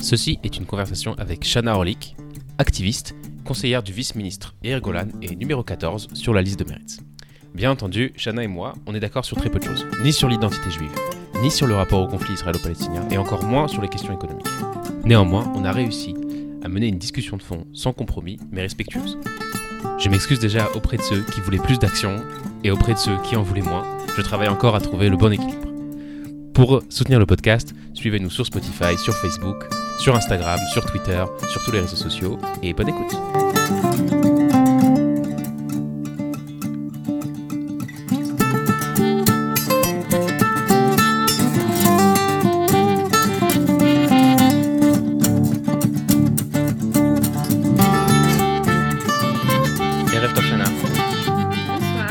Ceci est une conversation avec Shana Orlik, activiste, conseillère du vice-ministre Yair Golan et numéro 14 sur la liste de mérite. Bien entendu, Shana et moi, on est d'accord sur très peu de choses, ni sur l'identité juive, ni sur le rapport au conflit israélo-palestinien, et encore moins sur les questions économiques. Néanmoins, on a réussi à mener une discussion de fond sans compromis, mais respectueuse. Je m'excuse déjà auprès de ceux qui voulaient plus d'action et auprès de ceux qui en voulaient moins. Je travaille encore à trouver le bon équilibre. Pour soutenir le podcast, suivez-nous sur Spotify, sur Facebook, sur Instagram, sur Twitter, sur tous les réseaux sociaux et bonne écoute. Bonsoir.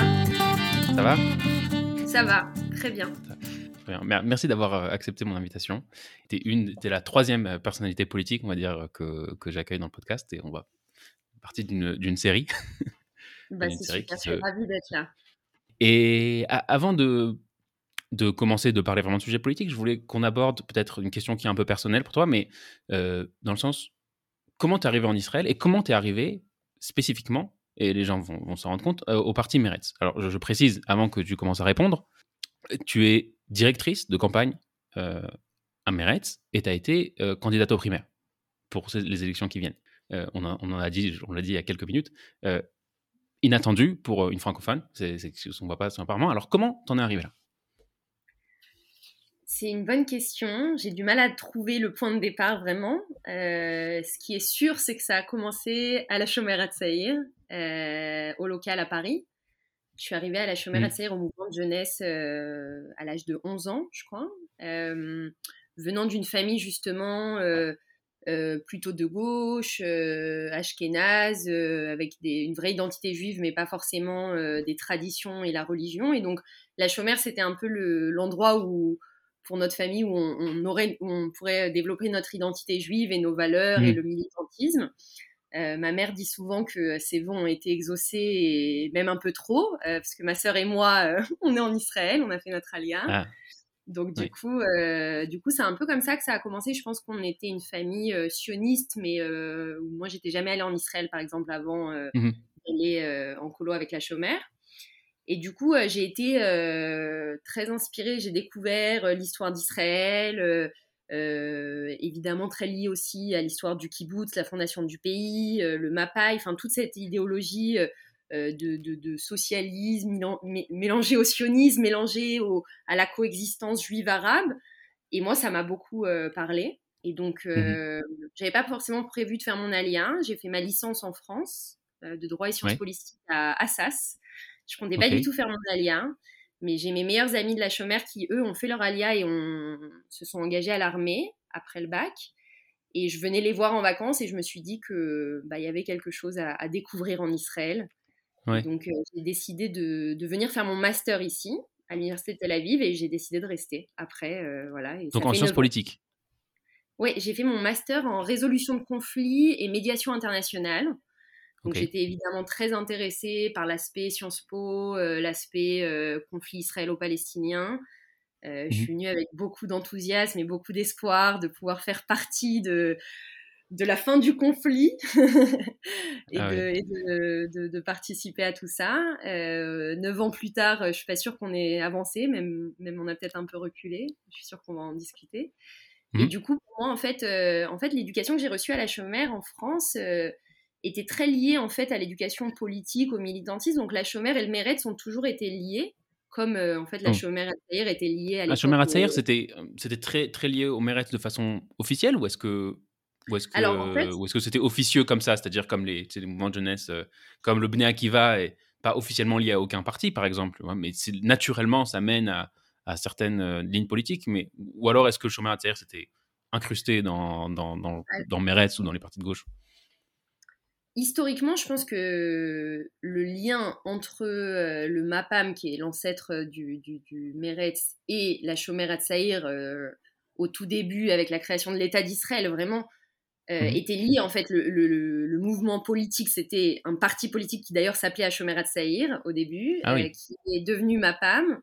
Ça va? Ça va, très bien. Merci d'avoir euh, accepté mon invitation. Tu es, t'es la troisième euh, personnalité politique, on va dire, euh, que, que j'accueille dans le podcast et on va partie d'une série. Bah, c'est super, je suis ravie d'être là. Et a- avant de, de commencer de parler vraiment de sujets politiques, je voulais qu'on aborde peut-être une question qui est un peu personnelle pour toi, mais euh, dans le sens, comment tu es arrivé en Israël et comment tu es arrivé spécifiquement, et les gens vont, vont s'en rendre compte, euh, au parti Meretz. Alors, je, je précise, avant que tu commences à répondre, tu es directrice de campagne euh, à Meretz et tu as été euh, candidate aux primaires pour les élections qui viennent. Euh, on, en- a dit, on l'a dit il y a quelques minutes, inattendu pour une francophone, c'est chose qu'on ne voit pas apparemment. Alors, comment t'en es arrivé là? C'est une bonne question. J'ai du mal à trouver le point de départ vraiment. Ce qui est sûr, c'est que ça a commencé à la Chomère Atsaïr, euh, au local à Paris. Je suis arrivée à la Chomère Mhm. Atsaïr au mouvement de jeunesse euh, à l'âge de 11 ans, je crois. Euh, venant d'une famille justement euh, plutôt de gauche, ashkénaze, avec des- une vraie identité juive, mais pas forcément des traditions et la religion. Et donc, la chômère, c'était un peu le- l'endroit où, pour notre famille, où on, on aurait, où on pourrait développer notre identité juive et nos valeurs et Mhm. le militantisme. Euh, ma mère dit souvent que ses vœux ont été exaucés et même un peu trop, euh, parce que ma sœur et moi, euh, on est en Israël, on a fait notre alia. Ah. Donc du Oui. coup, du coup, c'est un peu comme ça que ça a commencé. Je pense qu'on était une famille sioniste, mais moi, j'étais jamais allée en Israël, par exemple, avant Mhm. d'aller en colo avec la chômère. Et du coup, j'ai été très inspirée. J'ai découvert l'histoire d'Israël, euh, évidemment très liée aussi à l'histoire du kibbutz, la fondation du pays, euh, le Mapai, enfin toute cette idéologie euh, de, de- de socialisme mélan- mé- mélangée au sionisme, mélangée au, à la coexistence juive-arabe. Et moi, ça m'a beaucoup parlé. Et donc, euh, j'avais pas forcément prévu de faire mon alia. J'ai fait ma licence en France de droit et sciences Ouais. politiques à Assas. Je comptais pas Ok. du tout faire mon alia, mais j'ai mes meilleurs amis de la chômère qui, eux, ont fait leur alia et ont, se sont engagés à l'armée après le bac. Et je venais les voir en vacances et je me suis dit que bah, y avait quelque chose à, à découvrir en Israël. Ouais. Donc, euh, j'ai décidé de, de venir faire mon master ici, à l'université de Tel Aviv, et j'ai décidé de rester après. euh, voilà, et Donc en sciences politiques. Oui, j'ai fait mon master en résolution de conflits et médiation internationale. Donc j'étais évidemment très intéressée par l'aspect Sciences Po, euh, l'aspect euh, conflit israélo-palestinien. Euh, Je Mhm. suis venue avec beaucoup d'enthousiasme et beaucoup d'espoir de pouvoir faire partie de, de la fin du conflit et, Ah de, ouais. et de- de- de participer à tout ça. Neuf ans plus tard, je suis pas sûre qu'on ait avancé, même, même on a peut-être un peu reculé. Je suis sûre qu'on va en discuter. Et Mhm. du coup, pour moi, en fait, en fait l'éducation que j'ai reçue à la chômère en France était très liée en fait à l'éducation politique, au militantisme. Donc la chômère et le Méret sont toujours été liés, comme euh, en fait la Oh. chômère Atzaïr était liée à La où- Hatzair, c'était euh, c'était très, très lié au Meretz de façon officielle ou est-ce que ou est-ce que en fait- est-ce que c'était officieux comme ça, c'est-à-dire comme les, mouvements de jeunesse, euh, comme le Bnei Akiva est pas officiellement lié à aucun parti, par exemple, ouais, mais naturellement ça mène à, à certaines euh, lignes politiques, mais ou alors est-ce que le Shomer Hatzair c'était incrusté dans dans dans, dans Meretz ou dans les partis de gauche? Historiquement, je pense que le lien entre euh, le MAPAM, qui est l'ancêtre du, du, du Meretz, et la Shomer Hatzaïr euh, au tout début, avec la création de l'État d'Israël, vraiment, euh, Mhm. était lié. En fait, le, le- le- le mouvement politique, c'était un parti politique qui d'ailleurs s'appelait Shomer Hatzaïr au début, Ah oui. euh, qui est devenu MAPAM.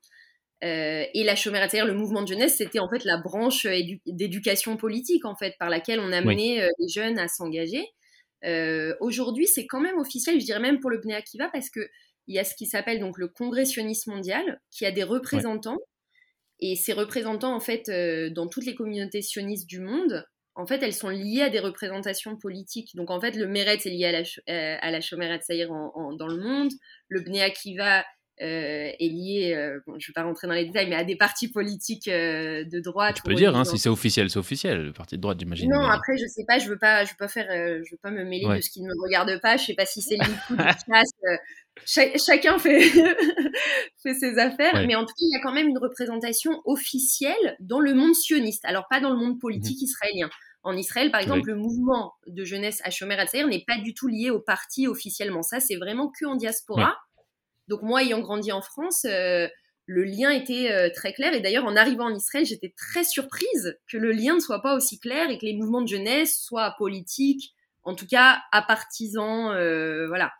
et la chômeur, c'est-à-dire le mouvement de jeunesse, c'était en fait la branche d'éducation politique en fait par laquelle on amenait les jeunes à s'engager. Aujourd'hui, c'est quand même officiel, je dirais même pour le Bnei Akiva, parce que il y a ce qui s'appelle donc le Congrès sioniste mondial, qui a des représentants. Et ces représentants, en fait, dans toutes les communautés sionistes du monde, en fait, elles sont liées à des représentations politiques. Donc, en fait, le Meretz est lié à la, euh, à la Shomeret dans le monde. Le Bnei Akiva euh, est lié, euh, je ne vais pas rentrer dans les détails, mais à des partis politiques euh, de droite. Tu peux dire, hein, si c'est officiel, c'est officiel, le parti de droite, j'imagine. Non, après, je sais pas, je veux pas, je veux pas faire, je veux pas me mêler de ce qui ne me regarde pas. Je sais pas si c'est coup de chasse. chacun fait, fait ses affaires, mais en tout cas, il y a quand même une représentation officielle dans le monde sioniste. Alors, pas dans le monde politique mmh israélien. En Israël, par exemple, le mouvement de jeunesse à Shomer n'est pas du tout lié au parti officiellement. Ça, c'est vraiment que en diaspora. Donc moi, ayant grandi en France, euh, le lien était euh, très clair. Et d'ailleurs, en arrivant en Israël, j'étais très surprise que le lien ne soit pas aussi clair et que les mouvements de jeunesse soient politiques, en tout cas à partisans, euh, voilà.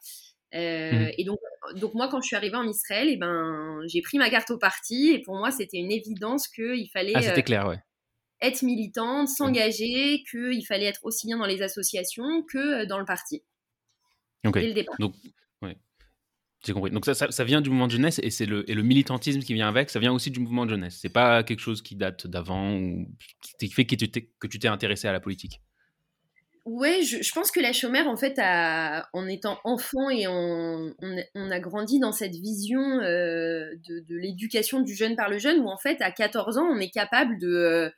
Mmh. Et donc, donc moi, quand je suis arrivée en Israël, et eh ben, j'ai pris ma carte au parti et pour moi, c'était une évidence qu'il fallait ah, c'était clair, ouais. être militante, s'engager, qu'il fallait être aussi bien dans les associations que dans le parti. Ok. Dès le départ. Donc. J'ai compris. Donc ça, ça, vient du mouvement de jeunesse et c'est le, militantisme qui vient avec, ça vient aussi du mouvement de jeunesse. C'est pas quelque chose qui date d'avant ou qui fait que tu t'es intéressé à la politique. Ouais, je, pense que la chômère, en fait, en étant enfant et on, a grandi dans cette vision euh, de, l'éducation du jeune par le jeune, où en fait, à 14 ans, on est capable de, euh,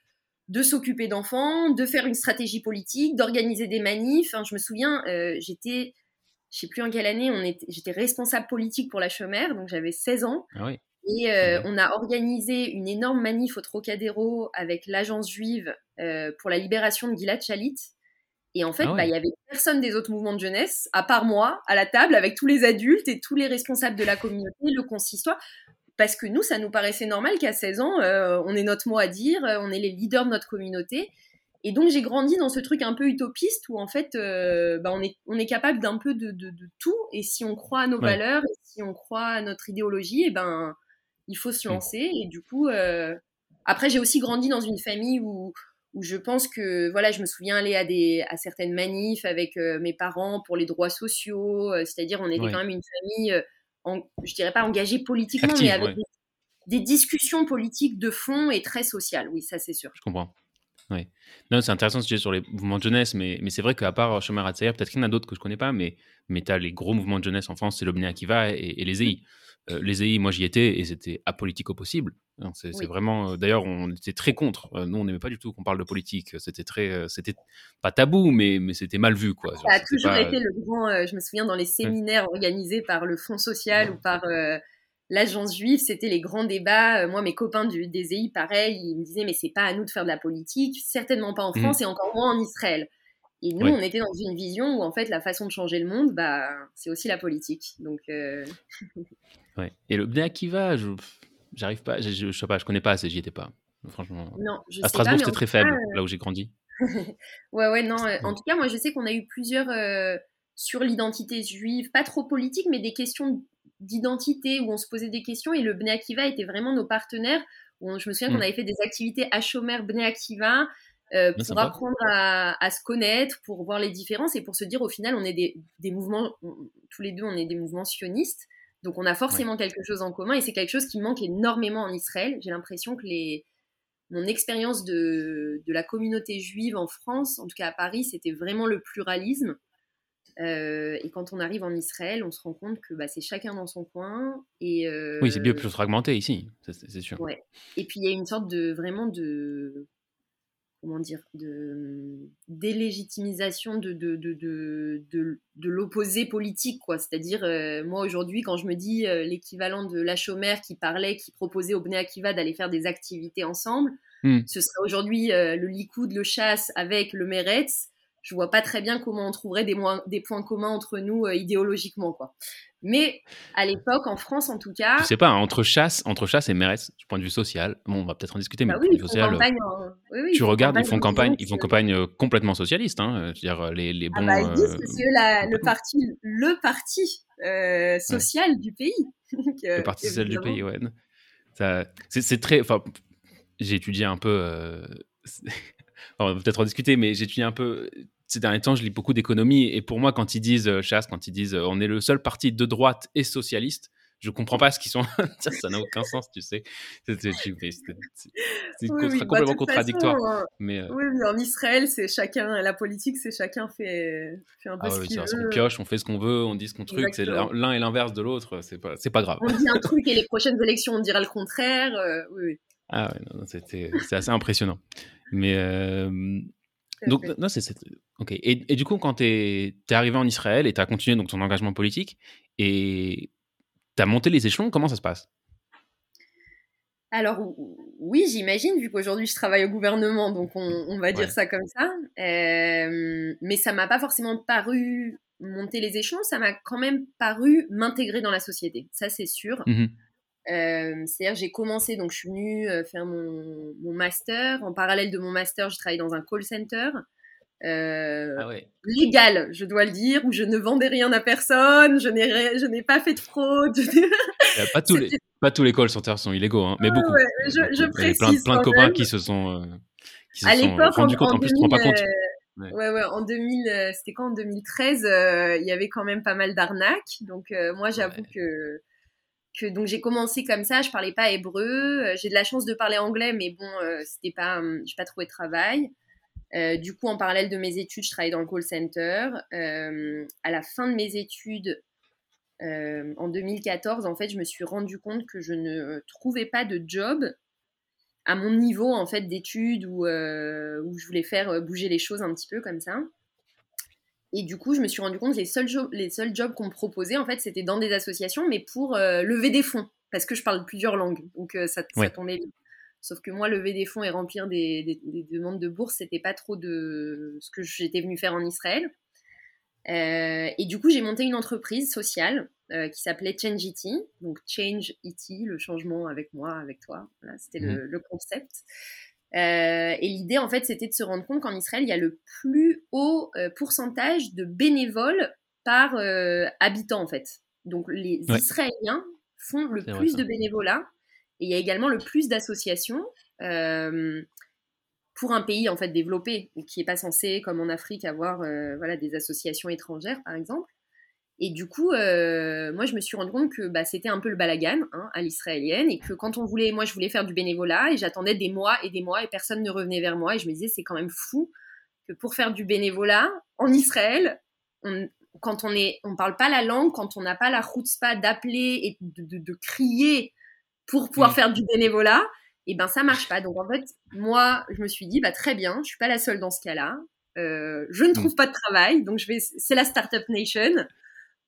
de s'occuper d'enfants, de faire une stratégie politique, d'organiser des manifs. je me souviens, euh, j'étais je sais plus en quelle année, on était, j'étais responsable politique pour la Chomère, donc j'avais 16 ans. Ah et euh, on a organisé une énorme manif au Trocadéro avec l'agence juive euh, pour la libération de Gilad Shalit. Et en fait, ah bah, il y avait personne des autres mouvements de jeunesse, à part moi, à la table, avec tous les adultes et tous les responsables de la communauté, le consistoire. Parce que nous, ça nous paraissait normal qu'à 16 ans, euh, on ait notre mot à dire, on est les leaders de notre communauté. Et donc j'ai grandi dans ce truc un peu utopiste où en fait euh, bah, on, est, on est capable d'un peu de, de, tout. Et si on croit à nos valeurs et si on croit à notre idéologie, et eh ben il faut se lancer. Et du coup euh, après j'ai aussi grandi dans une famille où, où je pense que voilà je me souviens aller à des à certaines manifs avec euh, mes parents pour les droits sociaux, c'est-à-dire on était quand même une famille en, je dirais pas engagée politiquement mais avec des, des discussions politiques de fond et très sociales, oui ça c'est sûr. Je comprends. Oui. Non, c'est intéressant ce dis sur les mouvements de jeunesse, mais, mais c'est vrai qu'à part Chemin Ratsayer, peut-être qu'il y en a d'autres que je connais pas, mais, mais tu as les gros mouvements de jeunesse en France, c'est le Bnei Akiva et, et les EI. Euh, les EI, moi j'y étais et c'était apolitique au possible. C'est vraiment, euh, d'ailleurs, on était très contre. Euh, nous, on n'aimait pas du tout qu'on parle de politique. C'était très, c'était pas tabou, mais, mais c'était mal vu, quoi. Ça a toujours été le grand. je me souviens dans les séminaires organisés par le Fonds social ou par l'agence juive, c'était les grands débats. Euh, moi, mes copains du, des EI, pareil, ils me disaient, mais c'est pas à nous de faire de la politique, certainement pas en mmh. France et encore moins en Israël. Et nous, on était dans une vision où, en fait, la façon de changer le monde, bah, c'est aussi la politique. Donc, euh, ouais. Et le Bnei Akiva, je j'arrive pas, je, je, sais pas, je connais pas assez, j'y étais pas. Franchement. Non, je à Strasbourg, c'était très faible, là où j'ai grandi. ouais, ouais, non. En tout cas, moi, je sais qu'on a eu plusieurs euh, sur l'identité juive, pas trop politique, mais des questions d'identité où on se posait des questions et le Bnei Akiva était vraiment nos partenaires. Où je me souviens qu'on mm. avait fait des activités à Chomer Bnei Akiva euh, pour apprendre à, se connaître, pour voir les différences et pour se dire au final on est des, mouvements, tous les deux on est des mouvements sionistes. Donc on a forcément quelque chose en commun et c'est quelque chose qui manque énormément en Israël. J'ai l'impression que les, mon expérience de, de, la communauté juive en France, en tout cas à Paris, c'était vraiment le pluralisme. Euh, et quand on arrive en Israël, on se rend compte que bah, c'est chacun dans son coin. Et, oui, c'est bien plus fragmenté ici, c'est sûr. Ouais. Et puis il y a une sorte de vraiment de comment dire de délégitimisation de de, de, de, de, l'opposé politique quoi c'est-à-dire euh, moi aujourd'hui quand je me dis euh, l'équivalent de la chômère qui parlait qui proposait au Bnei Akiva d'aller faire des activités ensemble hmm. ce serait aujourd'hui le Likoud le chasse avec le Meretz je vois pas très bien comment on trouverait des, des points communs entre nous euh, idéologiquement, quoi. Mais à l'époque, en France en tout cas. Je sais pas, hein, entre chasse, entre chasse et Mérès, du point de vue social, bon, on va peut-être en discuter, mais bah oui, social, campagne, tu regardes, ils font campagne, ils font campagne euh, complètement socialiste, hein, dire les, les ah bons. bah, ils disent que c'est le parti, le parti euh, social du pays. le parti social du pays, ouais. c'est très. Enfin, j'ai étudié un peu. Euh, on va peut-être en discuter, mais j'ai étudié un peu. Ces derniers temps, je lis beaucoup d'économie. Et pour moi, quand ils disent, euh, chasse, quand ils disent euh, on est le seul parti de droite et socialiste, je comprends pas ce qu'ils sont. ça n'a aucun sens, tu sais. C'est bah, complètement contradictoire. Hein. mais, Oui, mais en Israël, c'est chacun, la politique, c'est chacun fait, fait un peu ah ce qu'il veut. On pioche, on fait ce qu'on veut, on dit ce qu'on truc. C'est l'un et l'inverse de l'autre. C'est pas, pas grave. On dit un truc et les prochaines élections, on dira le contraire. oui, oui. Ah ouais, c'est assez impressionnant. Mais euh, donc, non, c'est ok. Et, et, du coup, quand tu es, es, arrivé en Israël et tu as continué donc ton engagement politique et tu as monté les échelons, comment ça se passe? Alors oui, j'imagine, vu qu'aujourd'hui je travaille au gouvernement, donc on, va dire ça comme ça. Euh, mais ça m'a pas forcément paru monter les échelons, ça m'a quand même paru m'intégrer dans la société. Ça c'est sûr. Mmh euh, c'est-à-dire j'ai commencé, donc je suis venue euh, faire mon, master. En parallèle de mon master, je travaille dans un call center. Euh, ah légal, je dois le dire, où je ne vendais rien à personne, je n'ai, je n'ai pas fait de fraude. pas, tous les, pas tous les call centers sont illégaux, hein, mais beaucoup. je, je Il y a plein, plein de copains qui se sont, qui se à sont rendus compte, en, plus, 2000, pas compte. Ouais. ouais, en 2000, c'était quand en 2013, il y avait quand même pas mal d'arnaques. Donc moi, j'avoue que donc j'ai commencé comme ça, je parlais pas hébreu, euh, j'ai de la chance de parler anglais, mais bon, euh, c'était pas, hum, j'ai pas trouvé de travail. Euh, du coup, en parallèle de mes études, je travaillais dans le call center. à la fin de mes études, en 2014, en fait, je me suis rendu compte que je ne trouvais pas de job à mon niveau en fait d'études où, où je voulais faire bouger les choses un petit peu comme ça. Et du coup, je me suis rendu compte que les seuls, les seuls jobs qu'on me proposait, en fait, c'était dans des associations, mais pour euh, lever des fonds, parce que je parle plusieurs langues. Donc, euh, ça, ça, tombait bien. Sauf que moi, lever des fonds et remplir des, demandes de bourse, c'était pas trop de ce que j'étais venue faire en Israël. Euh, et du coup, j'ai monté une entreprise sociale qui s'appelait Change IT. Donc, Change IT, le changement avec moi, avec toi. Voilà, c'était le, le, concept. Euh, et l'idée, en fait, c'était de se rendre compte qu'en Israël, il y a le plus haut euh, pourcentage de bénévoles par euh, habitant, en fait. Donc, les Israéliens font le plus de bénévolat. Et il y a également le plus d'associations pour un pays, en fait, développé, qui n'est pas censé, comme en Afrique, avoir voilà, des associations étrangères, par exemple. Et du coup, euh, moi, je me suis rendu compte que bah, c'était un peu le balagan hein, à l'israélienne et que quand on voulait, moi, je voulais faire du bénévolat et j'attendais des mois et des mois et personne ne revenait vers moi et je me disais, c'est quand même fou que pour faire du bénévolat en Israël, on, quand on est, on parle pas la langue, quand on n'a pas la chutzpah d'appeler et de, de, crier pour pouvoir mm. faire du bénévolat, et ben ça marche pas. Donc en fait, moi, je me suis dit, bah très bien, je suis pas la seule dans ce cas-là. Euh, je ne mm. trouve pas de travail, donc je vais, c'est la startup nation.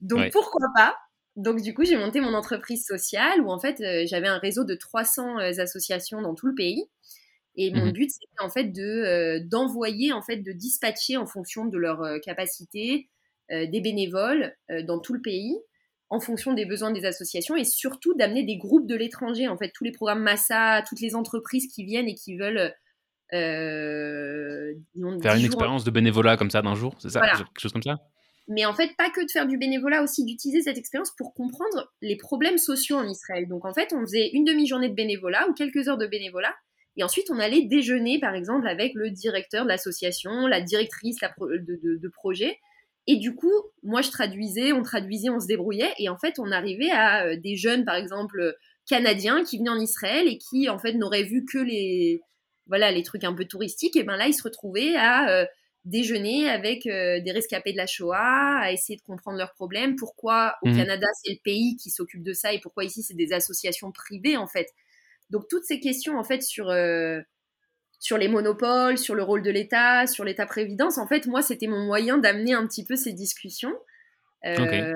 Donc pourquoi pas? Donc du coup, j'ai monté mon entreprise sociale où en fait, euh, j'avais un réseau de 300 euh, associations dans tout le pays. Et mon mmh but, c'était en fait de euh, d'envoyer, en fait, de dispatcher en fonction de leur capacité des bénévoles dans tout le pays, en fonction des besoins des associations, et surtout d'amener des groupes de l'étranger. En fait, tous les programmes Massa, toutes les entreprises qui viennent et qui veulent faire une expérience de bénévolat comme ça d'un jour, c'est ça, quelque chose comme ça? Mais en fait, pas que de faire du bénévolat, aussi d'utiliser cette expérience pour comprendre les problèmes sociaux en Israël. Donc en fait, on faisait une demi-journée de bénévolat ou quelques heures de bénévolat, et ensuite on allait déjeuner, par exemple, avec le directeur de l'association, la directrice de, projet. Et du coup, moi je traduisais, on traduisait, on se débrouillait, et en fait, on arrivait à euh, des jeunes, par exemple, canadiens qui venaient en Israël et qui en fait n'auraient vu que les voilà les trucs un peu touristiques. Et ben là, ils se retrouvaient à euh, déjeuner avec euh, des rescapés de la Shoah, à essayer de comprendre leurs problèmes, pourquoi au mmh. Canada c'est le pays qui s'occupe de ça et pourquoi ici c'est des associations privées en fait. Donc toutes ces questions en fait sur euh, sur les monopoles, sur le rôle de l'État, sur l'État-prévidence, en fait moi c'était mon moyen d'amener un petit peu ces discussions. Euh,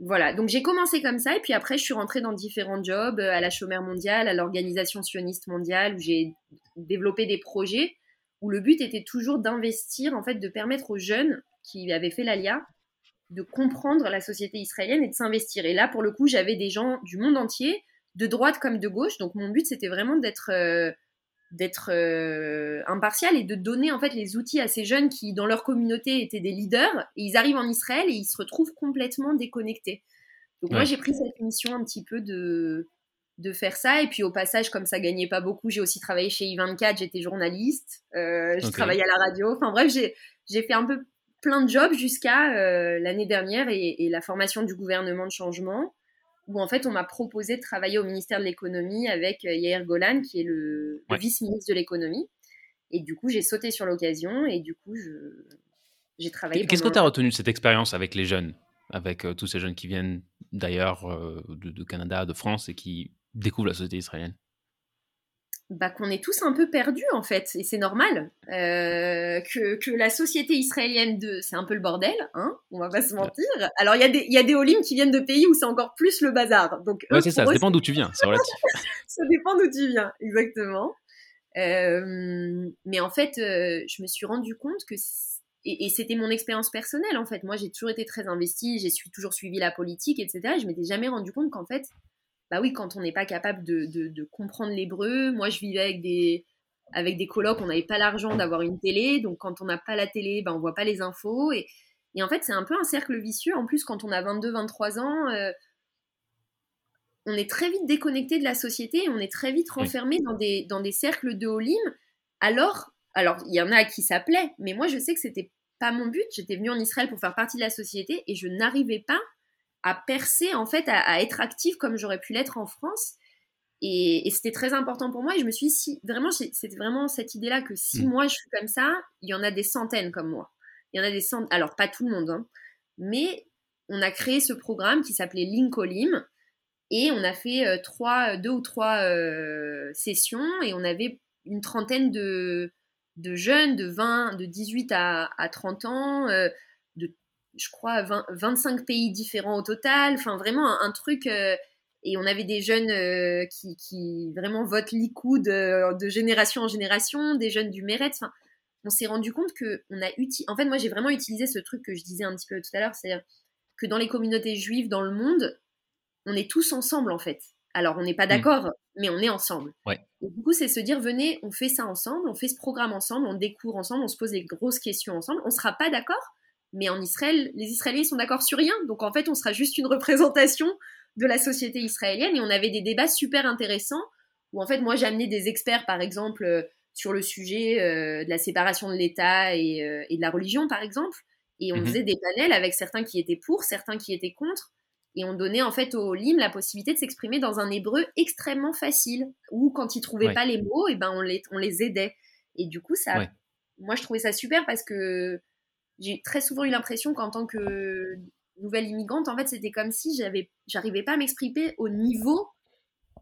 voilà, donc j'ai commencé comme ça et puis après je suis rentrée dans différents jobs à la Chômeur mondiale, à l'organisation sioniste mondiale où j'ai développé des projets où le but était toujours d'investir, en fait, de permettre aux jeunes qui avaient fait l'ALIA de comprendre la société israélienne et de s'investir. Et là, pour le coup, j'avais des gens du monde entier, de droite comme de gauche. Donc mon but, c'était vraiment d'être euh, d'être euh, impartial et de donner en fait les outils à ces jeunes qui, dans leur communauté, étaient des leaders. Et ils arrivent en Israël et ils se retrouvent complètement déconnectés. Donc moi, j'ai pris cette mission un petit peu de de faire ça. Et puis au passage, comme ça gagnait pas beaucoup, j'ai aussi travaillé chez I24, j'étais journaliste, euh, j'ai travaillé à la radio. Enfin bref, j'ai fait un peu plein de jobs jusqu'à euh, l'année dernière et, la formation du gouvernement de changement, où en fait on m'a proposé de travailler au ministère de l'économie avec euh, Yair Golan, qui est le, vice-ministre de l'économie. Et du coup, j'ai sauté sur l'occasion et du coup, j'ai travaillé. Qu'est-ce que tu as retenu de cette expérience avec les jeunes, avec tous ces jeunes qui viennent d'ailleurs de, de, Canada, de France et qui découvrent la société israélienne bah, qu'on est tous un peu perdus en fait, et c'est normal euh, que, que, la société israélienne de, c'est un peu le bordel, hein, on va pas se mentir. Alors il y a des y a des Olim qui viennent de pays où c'est encore plus le bazar, donc ouais, c'est ça, ça dépend d'où tu viens, c'est relatif. ça dépend d'où tu viens, exactement. Euh, mais en fait, euh, je me suis rendu compte que et, et c'était mon expérience personnelle en fait. Moi, j'ai toujours été très investie, j'ai toujours suivi la politique, etc. Et je m'étais jamais rendu compte qu'en fait, bah oui, quand on n'est pas capable de, comprendre l'hébreu, moi je vivais avec des, avec des colocs, on n'avait pas l'argent d'avoir une télé, donc quand on n'a pas la télé, bah, on voit pas les infos. Et, en fait, c'est un peu un cercle vicieux. En plus, quand on a 22-23 ans, euh, on est très vite déconnecté de la société et on est très vite renfermé dans, des, dans des cercles de Olim. Alors, alors il y en a à qui ça plaît, mais moi je sais que c'était pas mon but. J'étais venue en Israël pour faire partie de la société et je n'arrivais pas à percer, en fait, à, être active comme j'aurais pu l'être en France. Et, c'était très important pour moi. Et je me suis dit, si, vraiment, c'était vraiment cette idée-là que si mm. moi je suis comme ça, il y en a des centaines comme moi. Il y en a des centaines, alors pas tout le monde, hein, mais on a créé ce programme qui s'appelait Linkolim. Et on a fait euh, trois, deux ou trois euh, sessions et on avait une trentaine de, de jeunes de 20, de 18 à, à 30 ans, euh, je crois, 25 pays différents au total. Enfin, vraiment un, truc. Euh, et on avait des jeunes euh, qui, vraiment votent Likoud euh, de génération en génération, des jeunes du Meretz. Enfin, on s'est rendu compte que on a utilisé. En fait, moi, j'ai vraiment utilisé ce truc que je disais un petit peu tout à l'heure, c'est-à-dire que dans les communautés juives dans le monde, on est tous ensemble en fait. Alors, on n'est pas mmh. d'accord, mais on est ensemble. Et du coup, c'est se dire, venez, on fait ça ensemble, on fait ce programme ensemble, on découvre ensemble, on se pose des grosses questions ensemble. On ne sera pas d'accord, mais en Israël, les Israéliens sont d'accord sur rien. Donc en fait, on sera juste une représentation de la société israélienne. Et on avait des débats super intéressants où en fait, moi, j'amenais des experts, par exemple, euh, sur le sujet euh, de la séparation de l'État euh, et, de la religion, par exemple. Et on mhm. faisait des panels avec certains qui étaient pour, certains qui étaient contre. Et on donnait en fait aux LIM la possibilité de s'exprimer dans un hébreu extrêmement facile, où quand ils trouvaient pas les mots, et eh ben on les, on les aidait. Et du coup, ça, moi je trouvais ça super parce que j'ai très souvent eu l'impression qu'en tant que nouvelle immigrante, en fait, c'était comme si j'avais, j'arrivais pas à m'exprimer au niveau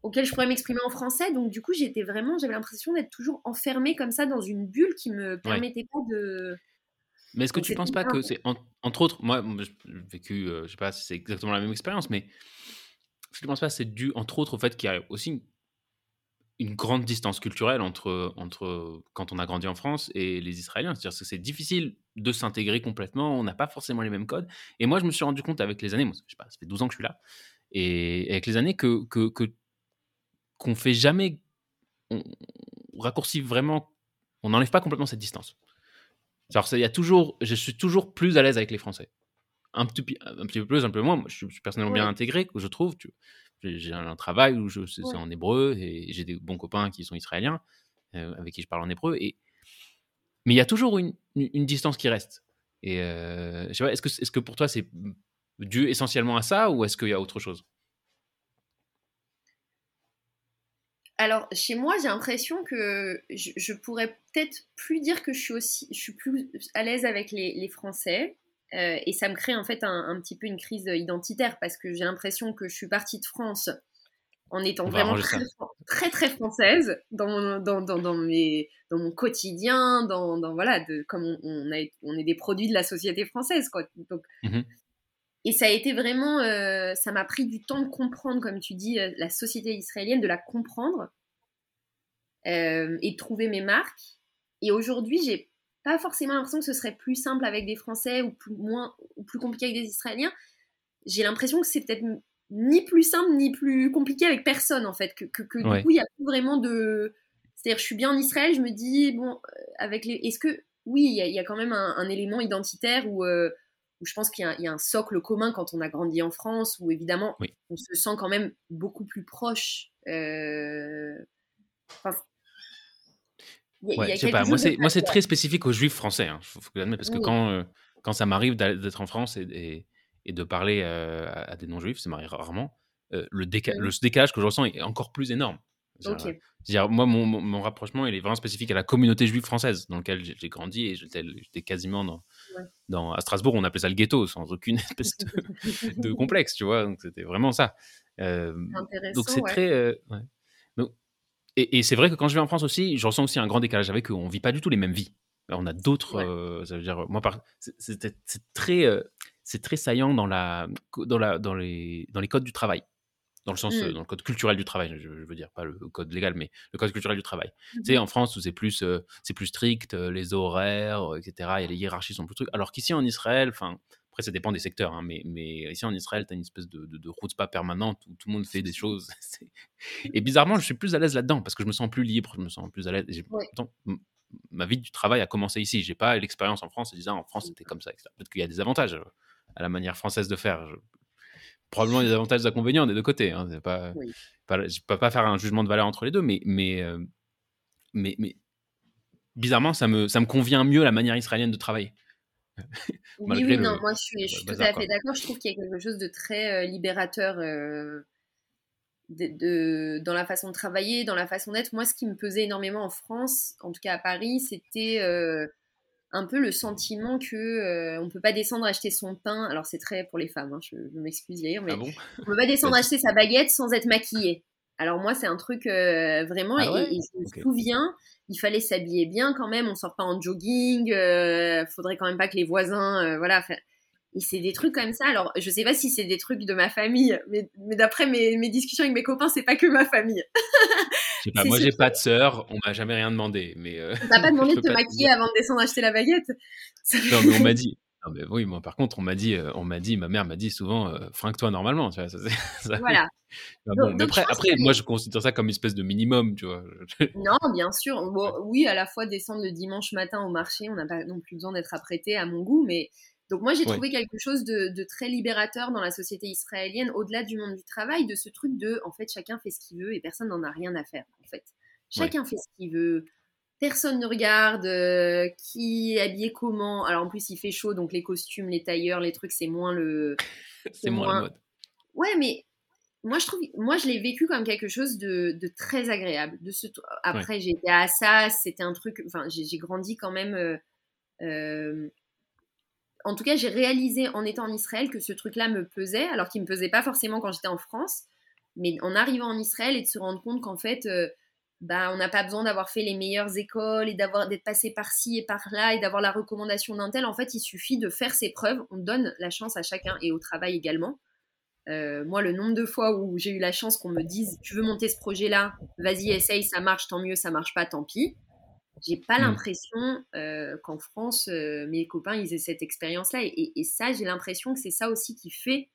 auquel je pourrais m'exprimer en français. Donc, du coup, j'étais vraiment, j'avais l'impression d'être toujours enfermée comme ça dans une bulle qui me permettait pas de. Mais est-ce que tu ne penses pas que c'est, entre autres, moi, j'ai vécu, euh, je sais pas si c'est exactement la même expérience, mais je ne pense pas que c'est dû, entre autres, au fait qu'il y a aussi une grande distance culturelle entre, entre quand on a grandi en France et les Israéliens? C'est-à-dire que c'est difficile de s'intégrer complètement, on n'a pas forcément les mêmes codes. Et moi, je me suis rendu compte avec les années, moi, je sais pas, ça fait 12 ans que je suis là, et, avec les années que qu'on que, qu'on fait jamais, on, raccourcit vraiment, on n'enlève pas complètement cette distance. Alors, il y a toujours, je suis toujours plus à l'aise avec les Français. Un petit, un petit peu plus, un peu moins. Moi, je suis personnellement bien intégré, je trouve. J'ai un travail où je, c'est en hébreu et j'ai des bons copains qui sont israéliens euh, avec qui je parle en hébreu. Et... Mais il y a toujours une, distance qui reste. Et euh, je sais pas, est-ce que, pour toi c'est dû essentiellement à ça ou est-ce qu'il y a autre chose? Alors, chez moi, j'ai l'impression que je, pourrais peut-être plus dire que je suis aussi, je suis plus à l'aise avec les, les Français. Euh, et ça me crée en fait un, petit peu une crise identitaire parce que j'ai l'impression que je suis partie de France en étant vraiment très, très, française dans mon, dans, dans, dans, mes, dans mon quotidien, dans, dans voilà, de, comme on, a, on, est des produits de la société française. Quoi. Donc, mmh Et ça a été vraiment, euh, ça m'a pris du temps de comprendre, comme tu dis, euh, la société israélienne, de la comprendre et de trouver mes marques. Et aujourd'hui, j'ai pas forcément l'impression que ce serait plus simple avec des Français ou plus, moins, ou plus compliqué avec des Israéliens. J'ai l'impression que c'est peut-être ni plus simple ni plus compliqué avec personne en fait. Que, que, du coup, il n'y a plus vraiment de. C'est-à-dire, je suis bien en Israël, je me dis, bon, euh, avec les. Est-ce que. Oui, il y, a quand même un, élément identitaire où, euh, où je pense qu'il y, a un socle commun quand on a grandi en France, où évidemment on se sent quand même beaucoup plus proche. Euh... ouais, sais pas. Moi, c'est, moi, c'est très spécifique aux juifs français. Hein, faut, parce que quand, euh, quand ça m'arrive d'être en France et, et, de parler à, des non-juifs, ça m'arrive rarement, le, déca le décalage que je ressens est encore plus énorme. Dire, moi, mon, mon, rapprochement, il est vraiment spécifique à la communauté juive française dans laquelle j'ai grandi et j'étais quasiment dans, dans, à Strasbourg, on appelait ça le ghetto sans aucune espèce de, complexe, tu vois. Donc c'était vraiment ça. Euh, donc c'est très. Euh, donc, et, et c'est vrai que quand je vais en France aussi, je ressens aussi un grand décalage avec eux. On vit pas du tout les mêmes vies. on a d'autres. Ça veut dire, moi, c'est très, c'est très saillant dans la, dans la, dans les, dans les codes du travail dans le sens, mmh. dans le code culturel du travail, je, veux dire, pas le code légal, mais le code culturel du travail. Tu sais, mmh en France, où c'est plus, c'est plus strict, les horaires, etc., et les hiérarchies sont plus trucs. Alors qu'ici, en Israël, enfin, après, ça dépend des secteurs, hein, mais, mais ici, en Israël, tu as une espèce de, de, route pas permanente où tout le monde fait des choses. et bizarrement, je suis plus à l'aise là-dedans, parce que je me sens plus libre, je me sens plus à l'aise. ma vie du travail a commencé ici. J'ai pas l'expérience en France, disant en France, c'était comme ça. Peut-être qu'il y a des avantages à la manière française de faire probablement des avantages et des inconvénients des deux côtés. Hein. Pas, pas, je ne peux pas faire un jugement de valeur entre les deux, mais, mais, euh, mais, mais bizarrement, ça me, ça me convient mieux la manière israélienne de travailler. oui, oui, non, moi je suis, je suis tout à fait d'accord. Je trouve qu'il y a quelque chose de très euh, libérateur euh, de, dans la façon de travailler, dans la façon d'être. Moi, ce qui me pesait énormément en France, en tout cas à Paris, c'était un peu le sentiment que euh, on peut pas descendre acheter son pain. Alors c'est très pour les femmes, hein, je, m'excuse d'ailleurs, mais ah on peut pas descendre acheter sa baguette sans être maquillée. Alors moi c'est un truc euh, vraiment ah et, je me souviens, il fallait s'habiller bien quand même. On sort pas en jogging, euh, faudrait quand même pas que les voisins, euh, voilà. Et c'est des trucs comme ça. Alors, je sais pas si c'est des trucs de ma famille, mais, mais d'après mes, mes, discussions avec mes copains, c'est pas que ma famille. pas, moi, j'ai pas de sœur, on m'a jamais rien demandé. Mais euh, T'as pas demandé de te maquiller avant de descendre acheter la baguette Non, mais on m'a dit. Non, mais oui, moi, par contre, on m'a dit, euh, on m'a dit, ma mère m'a dit souvent, euh, fringue-toi normalement. Tu vois, ça, ça, voilà. bon, mais après, après moi, je considère ça comme une espèce de minimum, tu vois. non, bien sûr. oui, à la fois descendre le dimanche matin au marché, on n'a pas non plus besoin d'être apprêté à mon goût, mais donc moi j'ai trouvé quelque chose de, très libérateur dans la société israélienne, au-delà du monde du travail, de ce truc de, en fait, chacun fait ce qu'il veut et personne n'en a rien à faire, en fait. Chacun fait ce qu'il veut, personne ne regarde euh, qui est habillé comment. Alors en plus il fait chaud, donc les costumes, les tailleurs, les trucs, c'est moins le... c'est moins, la mode. Ouais, mais moi je trouve, moi je l'ai vécu comme quelque chose de, très agréable. De ce... Après j'ai été à Assas, c'était un truc, enfin j'ai grandi quand même... Euh, euh, en tout cas, j'ai réalisé en étant en Israël que ce truc-là me pesait, alors qu'il me pesait pas forcément quand j'étais en France. Mais en arrivant en Israël et de se rendre compte qu'en fait, euh, bah, on n'a pas besoin d'avoir fait les meilleures écoles et d'avoir d'être passé par-ci et par-là et d'avoir la recommandation d'un tel. En fait, il suffit de faire ses preuves. On donne la chance à chacun et au travail également. Euh, moi, le nombre de fois où j'ai eu la chance qu'on me dise Tu veux monter ce projet-là? Vas-y, essaye, ça marche, tant mieux, ça marche pas, tant pis. J'ai pas mmh. l'impression euh, qu'en France, euh, mes copains, ils aient cette expérience-là. Et, ça, j'ai l'impression que c'est ça aussi qui fait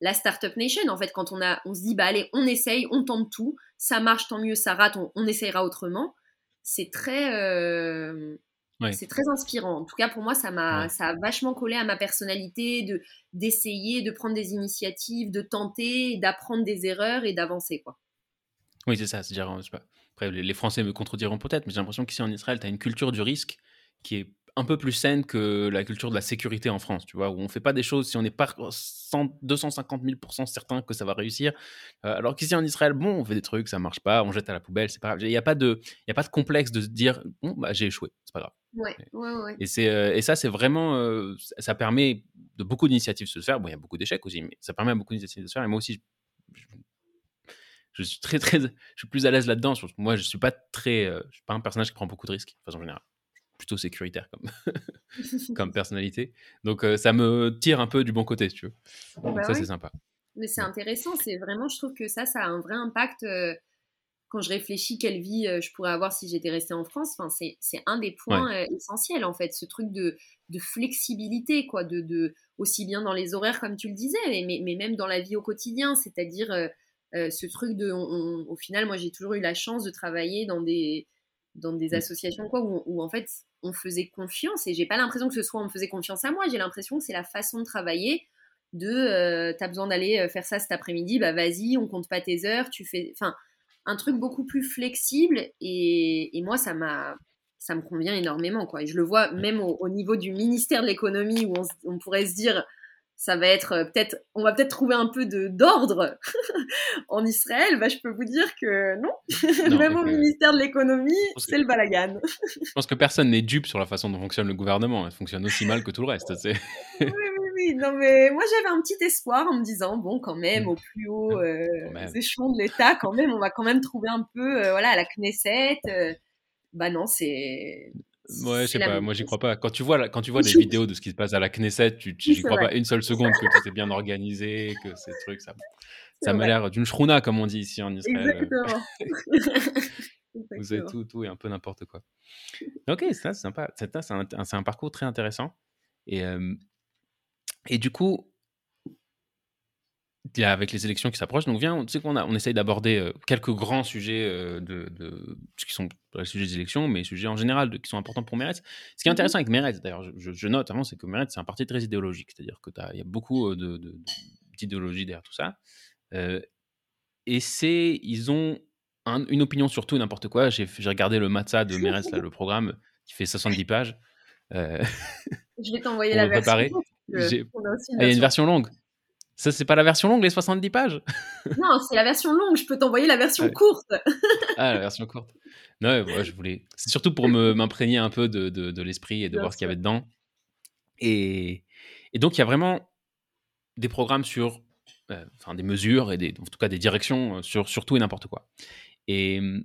la Startup Nation. En fait, quand on, a, on se dit, bah allez, on essaye, on tente tout, ça marche, tant mieux, ça rate, on, essayera autrement. C'est très, euh, c'est très inspirant. En tout cas, pour moi, ça m'a, ça a vachement collé à ma personnalité de d'essayer, de prendre des initiatives, de tenter, d'apprendre des erreurs et d'avancer, quoi. Oui, c'est ça. C'est-à-dire, je sais pas après, les Français me contrediront peut-être, mais j'ai l'impression qu'ici en Israël, tu as une culture du risque qui est un peu plus saine que la culture de la sécurité en France, tu vois, où on fait pas des choses si on n'est pas 100, 250 000% certain que ça va réussir. Euh, alors qu'ici en Israël, bon, on fait des trucs, ça marche pas, on jette à la poubelle, c'est pas grave. Il n'y a, pas de, il a pas de complexe de se dire, bon, bah, j'ai échoué, c'est pas grave. Ouais, ouais, ouais. Et, c'est, euh, et ça, c'est vraiment, euh, ça permet de beaucoup d'initiatives de se faire. Bon, il y a beaucoup d'échecs aussi, mais ça permet à beaucoup d'initiatives de se faire. Et moi aussi, je suis très très je suis plus à l'aise là-dedans. Moi je suis pas très euh, je suis pas un personnage qui prend beaucoup de risques de façon générale. Plutôt sécuritaire comme comme personnalité. Donc euh, ça me tire un peu du bon côté si tu veux. Bah ça c'est sympa. Mais c'est intéressant c'est vraiment je trouve que ça ça a un vrai impact euh, quand je réfléchis quelle vie je pourrais avoir si j'étais restée en France. Enfin c'est un des points essentiels en fait ce truc de, de flexibilité quoi de, de, aussi bien dans les horaires comme tu le disais mais, mais même dans la vie au quotidien. C'est-à-dire euh, ce truc de, au final, moi j'ai toujours eu la chance de travailler dans des, dans des Mmh. associations quoi, où, où en fait on faisait confiance et j'ai pas l'impression que ce soit on me faisait confiance à moi, j'ai l'impression que c'est la façon de travailler de euh, t'as besoin d'aller euh, faire ça cet après-midi, bah vas-y, on compte pas tes heures, tu fais. Enfin, un truc beaucoup plus flexible et, et moi ça m'a ça me convient énormément quoi. Et je le vois même au, au niveau du ministère de l'économie où on, on pourrait se dire ça va être euh, peut-être on va peut-être trouver un peu de d'ordre en Israël, bah je peux vous dire que non, Non, même au que- ministère de l'économie, que- c'est le balagan. Je pense que personne n'est dupe sur la façon dont fonctionne le gouvernement. Il fonctionne aussi mal que tout le reste. oui, oui, oui. Non, mais moi, j'avais un petit espoir en me disant, bon, quand même, Mm. au plus haut euh, Quand même. échelon de l'État, quand même, on va quand même trouver un peu, euh, voilà, la Knesset. euh, bah non, c'est. Ouais, je sais pas, moi j'y crois pas. Quand tu vois, quand tu vois des vidéos de ce qui se passe à la Knesset, tu, j'y crois vrai. pas une seule seconde que tout est bien organisé, que ces trucs, ça, ça m'a l'air d'une shrouna, comme on dit ici en Israël. Exactement. Vous Exactement. tout, tout et un peu n'importe quoi. Ok, ça c'est sympa. C'est un, un parcours très intéressant. Et, euh, et du coup, avec les élections qui s'approchent, donc viens, tu sais qu'on on essaye d'aborder euh, quelques grands sujets euh, de, de, qui sont pas les sujets des élections, mais sujets en général de- qui sont importants pour Meretz. Ce qui est Mhm. intéressant avec Meretz, d'ailleurs, je, note avant, c'est que Meretz c'est un parti très idéologique, c'est-à-dire que il y a beaucoup euh, de, d'idéologie derrière tout ça. Euh, et c'est, ils ont un- une opinion sur tout et n'importe quoi. J'ai, regardé le Matza de Meretz, là, le programme qui fait 70 pages. Euh, Je vais t'envoyer la version. ah, il y a une version longue. Ça, c'est pas la version longue, les 70 pages? Non, c'est la version longue. Je peux t'envoyer la version courte. Ah, la version courte. Non, je voulais. C'est surtout pour me, m'imprégner un peu de, de, de l'esprit et de Bien voir ce qu'il y avait dedans. Et, et donc, il y a vraiment des programmes sur. euh, Enfin, des mesures et des, en tout cas des directions euh, sur, sur tout et n'importe quoi. Et hum,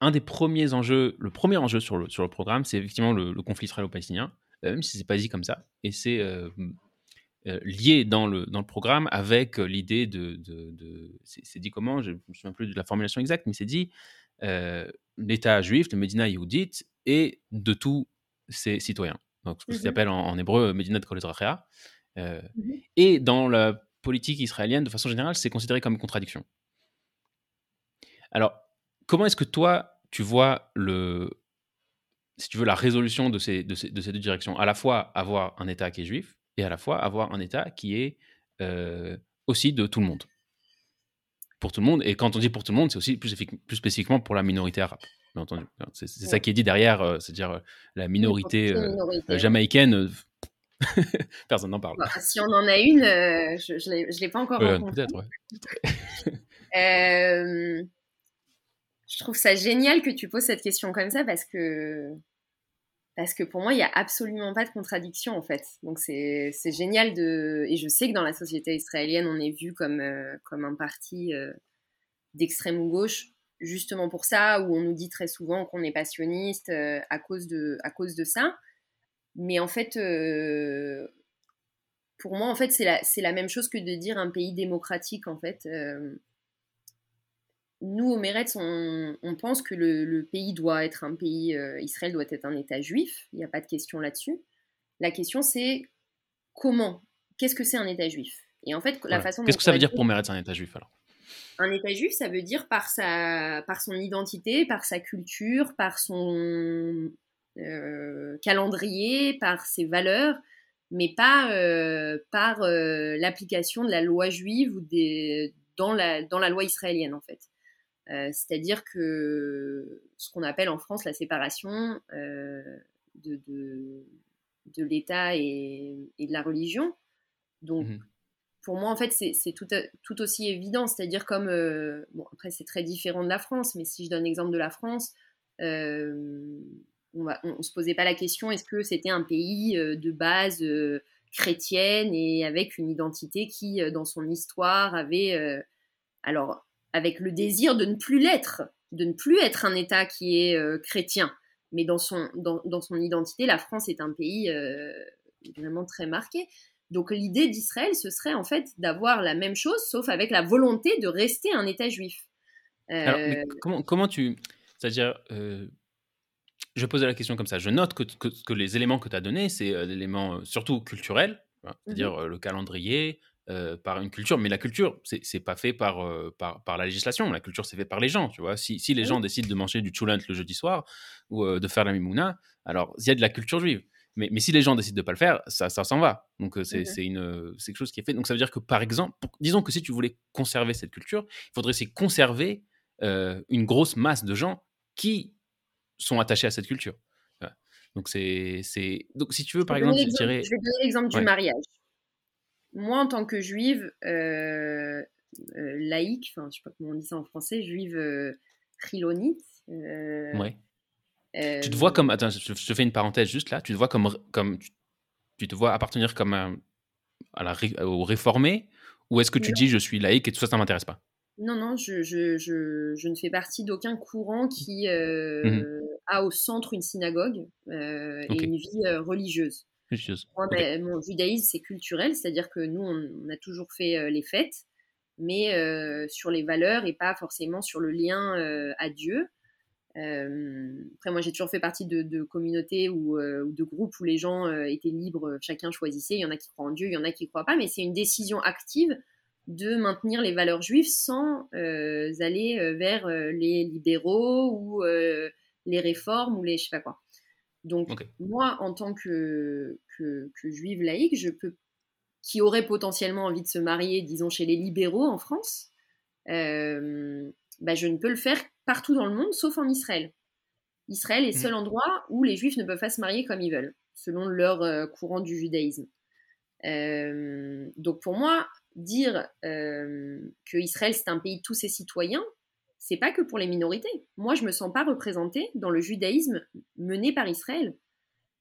un des premiers enjeux, le premier enjeu sur le, sur le programme, c'est effectivement le, le conflit israélo-palestinien, euh, même si c'est pas dit comme ça. Et c'est euh, euh, lié dans le, dans le programme avec euh, l'idée de. de, de- c'est, dit comment? Je ne me souviens plus de la formulation exacte, mais c'est dit euh, l'État juif, le Medina Yehudit, et de tous ses citoyens. Donc, ce Mhm. s'appelle en, en hébreu Medina de Kol Ezrachia. Euh, Mhm. Et dans la politique israélienne, de façon générale, c'est considéré comme une contradiction. Alors, comment est-ce que toi, tu vois le, si tu veux, la résolution de ces, de ces, de ces deux directions? À la fois avoir un État qui est juif et à la fois avoir un État qui est euh, aussi de tout le monde. Pour tout le monde. Et quand on dit pour tout le monde, c'est aussi plus, spécifiquement pour la minorité arabe. Bien entendu. C'est ça qui est dit derrière, euh, c'est-à-dire euh, la minorité jamaïcaine. Personne n'en parle. Bah, si on en a une, je ne l'ai, pas encore rencontrée. Peut-être, ouais. Je trouve ça génial que tu poses cette question comme ça parce que parce que pour moi, il n'y a absolument pas de contradiction en fait. Donc c'est génial de et je sais que dans la société israélienne, on est vu comme euh, comme un parti euh, d'extrême gauche justement pour ça où on nous dit très souvent qu'on est passionniste euh, à cause de à cause de ça. Mais en fait euh, pour moi, en fait, c'est la, la même chose que de dire un pays démocratique, en fait. Nous, au Meretz, on, on pense que le, le pays doit être un pays, euh, Israël doit être un État juif, il n'y a pas de question là-dessus. La question, c'est comment Qu'est-ce que c'est un État juif? Et en fait, la Voilà. façon Qu'est-ce que ça veut dire pour Meretz un État juif alors? Un État juif, ça veut dire par, sa, par son identité, par sa culture, par son euh, calendrier, par ses valeurs, mais pas euh, par euh, l'application de la loi juive ou des, dans, la, dans la loi israélienne, en fait. Euh, C'est-à-dire que ce qu'on appelle en France la séparation euh, de, de, de l'État et, et de la religion. Donc, Mhm. pour moi, en fait, c'est c'est tout, aussi évident. C'est-à-dire comme, euh, bon, après, c'est très différent de la France, mais si je donne l'exemple de la France, euh, on ne se posait pas la question est-ce que c'était un pays euh, de base euh, chrétienne et avec une identité qui, euh, dans son histoire, avait, euh, alors, avec le désir de ne plus l'être, de ne plus être un État qui est euh, chrétien. Mais dans son, dans, dans son identité, la France est un pays euh, vraiment très marqué. Donc l'idée d'Israël, ce serait en fait d'avoir la même chose, sauf avec la volonté de rester un État juif. Euh, Alors, mais comment, comment tu. C'est-à-dire, euh, je posais la question comme ça. Je note que, que, que les éléments que tu as donnés, c'est euh, euh, surtout culturels, hein, c'est-à-dire Mhm. euh, le calendrier, par une culture, mais la culture, c'est pas fait par, par, par, la législation. La culture, c'est fait par les gens, tu vois. Si, si les gens décident de manger du choulant le jeudi soir ou de faire la mimouna, alors il y a de la culture juive. Mais, mais si les gens décident de pas le faire, ça, ça s'en va. Donc c'est une c'est quelque chose qui est fait. Donc ça veut dire que par exemple, disons que si tu voulais conserver cette culture, il faudrait essayer conserver une grosse masse de gens qui sont attachés à cette culture. Donc, c'est, Donc, si tu veux, par exemple, je vais donner l'exemple du mariage. Moi, en tant que juive euh, euh, laïque, enfin, je sais pas comment on dit ça en français, juive euh, chilonite. ouais. tu te vois comme. Attends, je, fais une parenthèse juste là. Tu te vois comme. comme tu, te vois appartenir comme un, à la, au réformé Ou est-ce que tu dis je suis laïque et tout ça, ça m'intéresse pas? Non, non, je, je, je, je, ne fais partie d'aucun courant qui mmh a au centre une synagogue et une vie religieuse. Moi, ben, mon judaïsme, c'est culturel, c'est-à-dire que nous, on, a toujours fait les fêtes, mais sur les valeurs et pas forcément sur le lien à Dieu. après, moi, j'ai toujours fait partie de, communautés ou, de groupes où les gens étaient libres, chacun choisissait. Il y en a qui croient en Dieu, il y en a qui ne croient pas, mais c'est une décision active de maintenir les valeurs juives sans euh, aller euh, vers euh, les libéraux ou les réformes ou les je sais pas quoi. Donc moi, en tant que, que, juive laïque, je peux, qui aurait potentiellement envie de se marier, disons chez les libéraux en France, bah, je ne peux le faire partout dans le monde, sauf en Israël. Israël est le seul mmh. endroit où les juifs ne peuvent pas se marier comme ils veulent, selon leur courant du judaïsme. donc pour moi, dire euh, que Israël c'est un pays de tous ses citoyens, c'est pas que pour les minorités. Moi, je me sens pas représentée dans le judaïsme mené par Israël.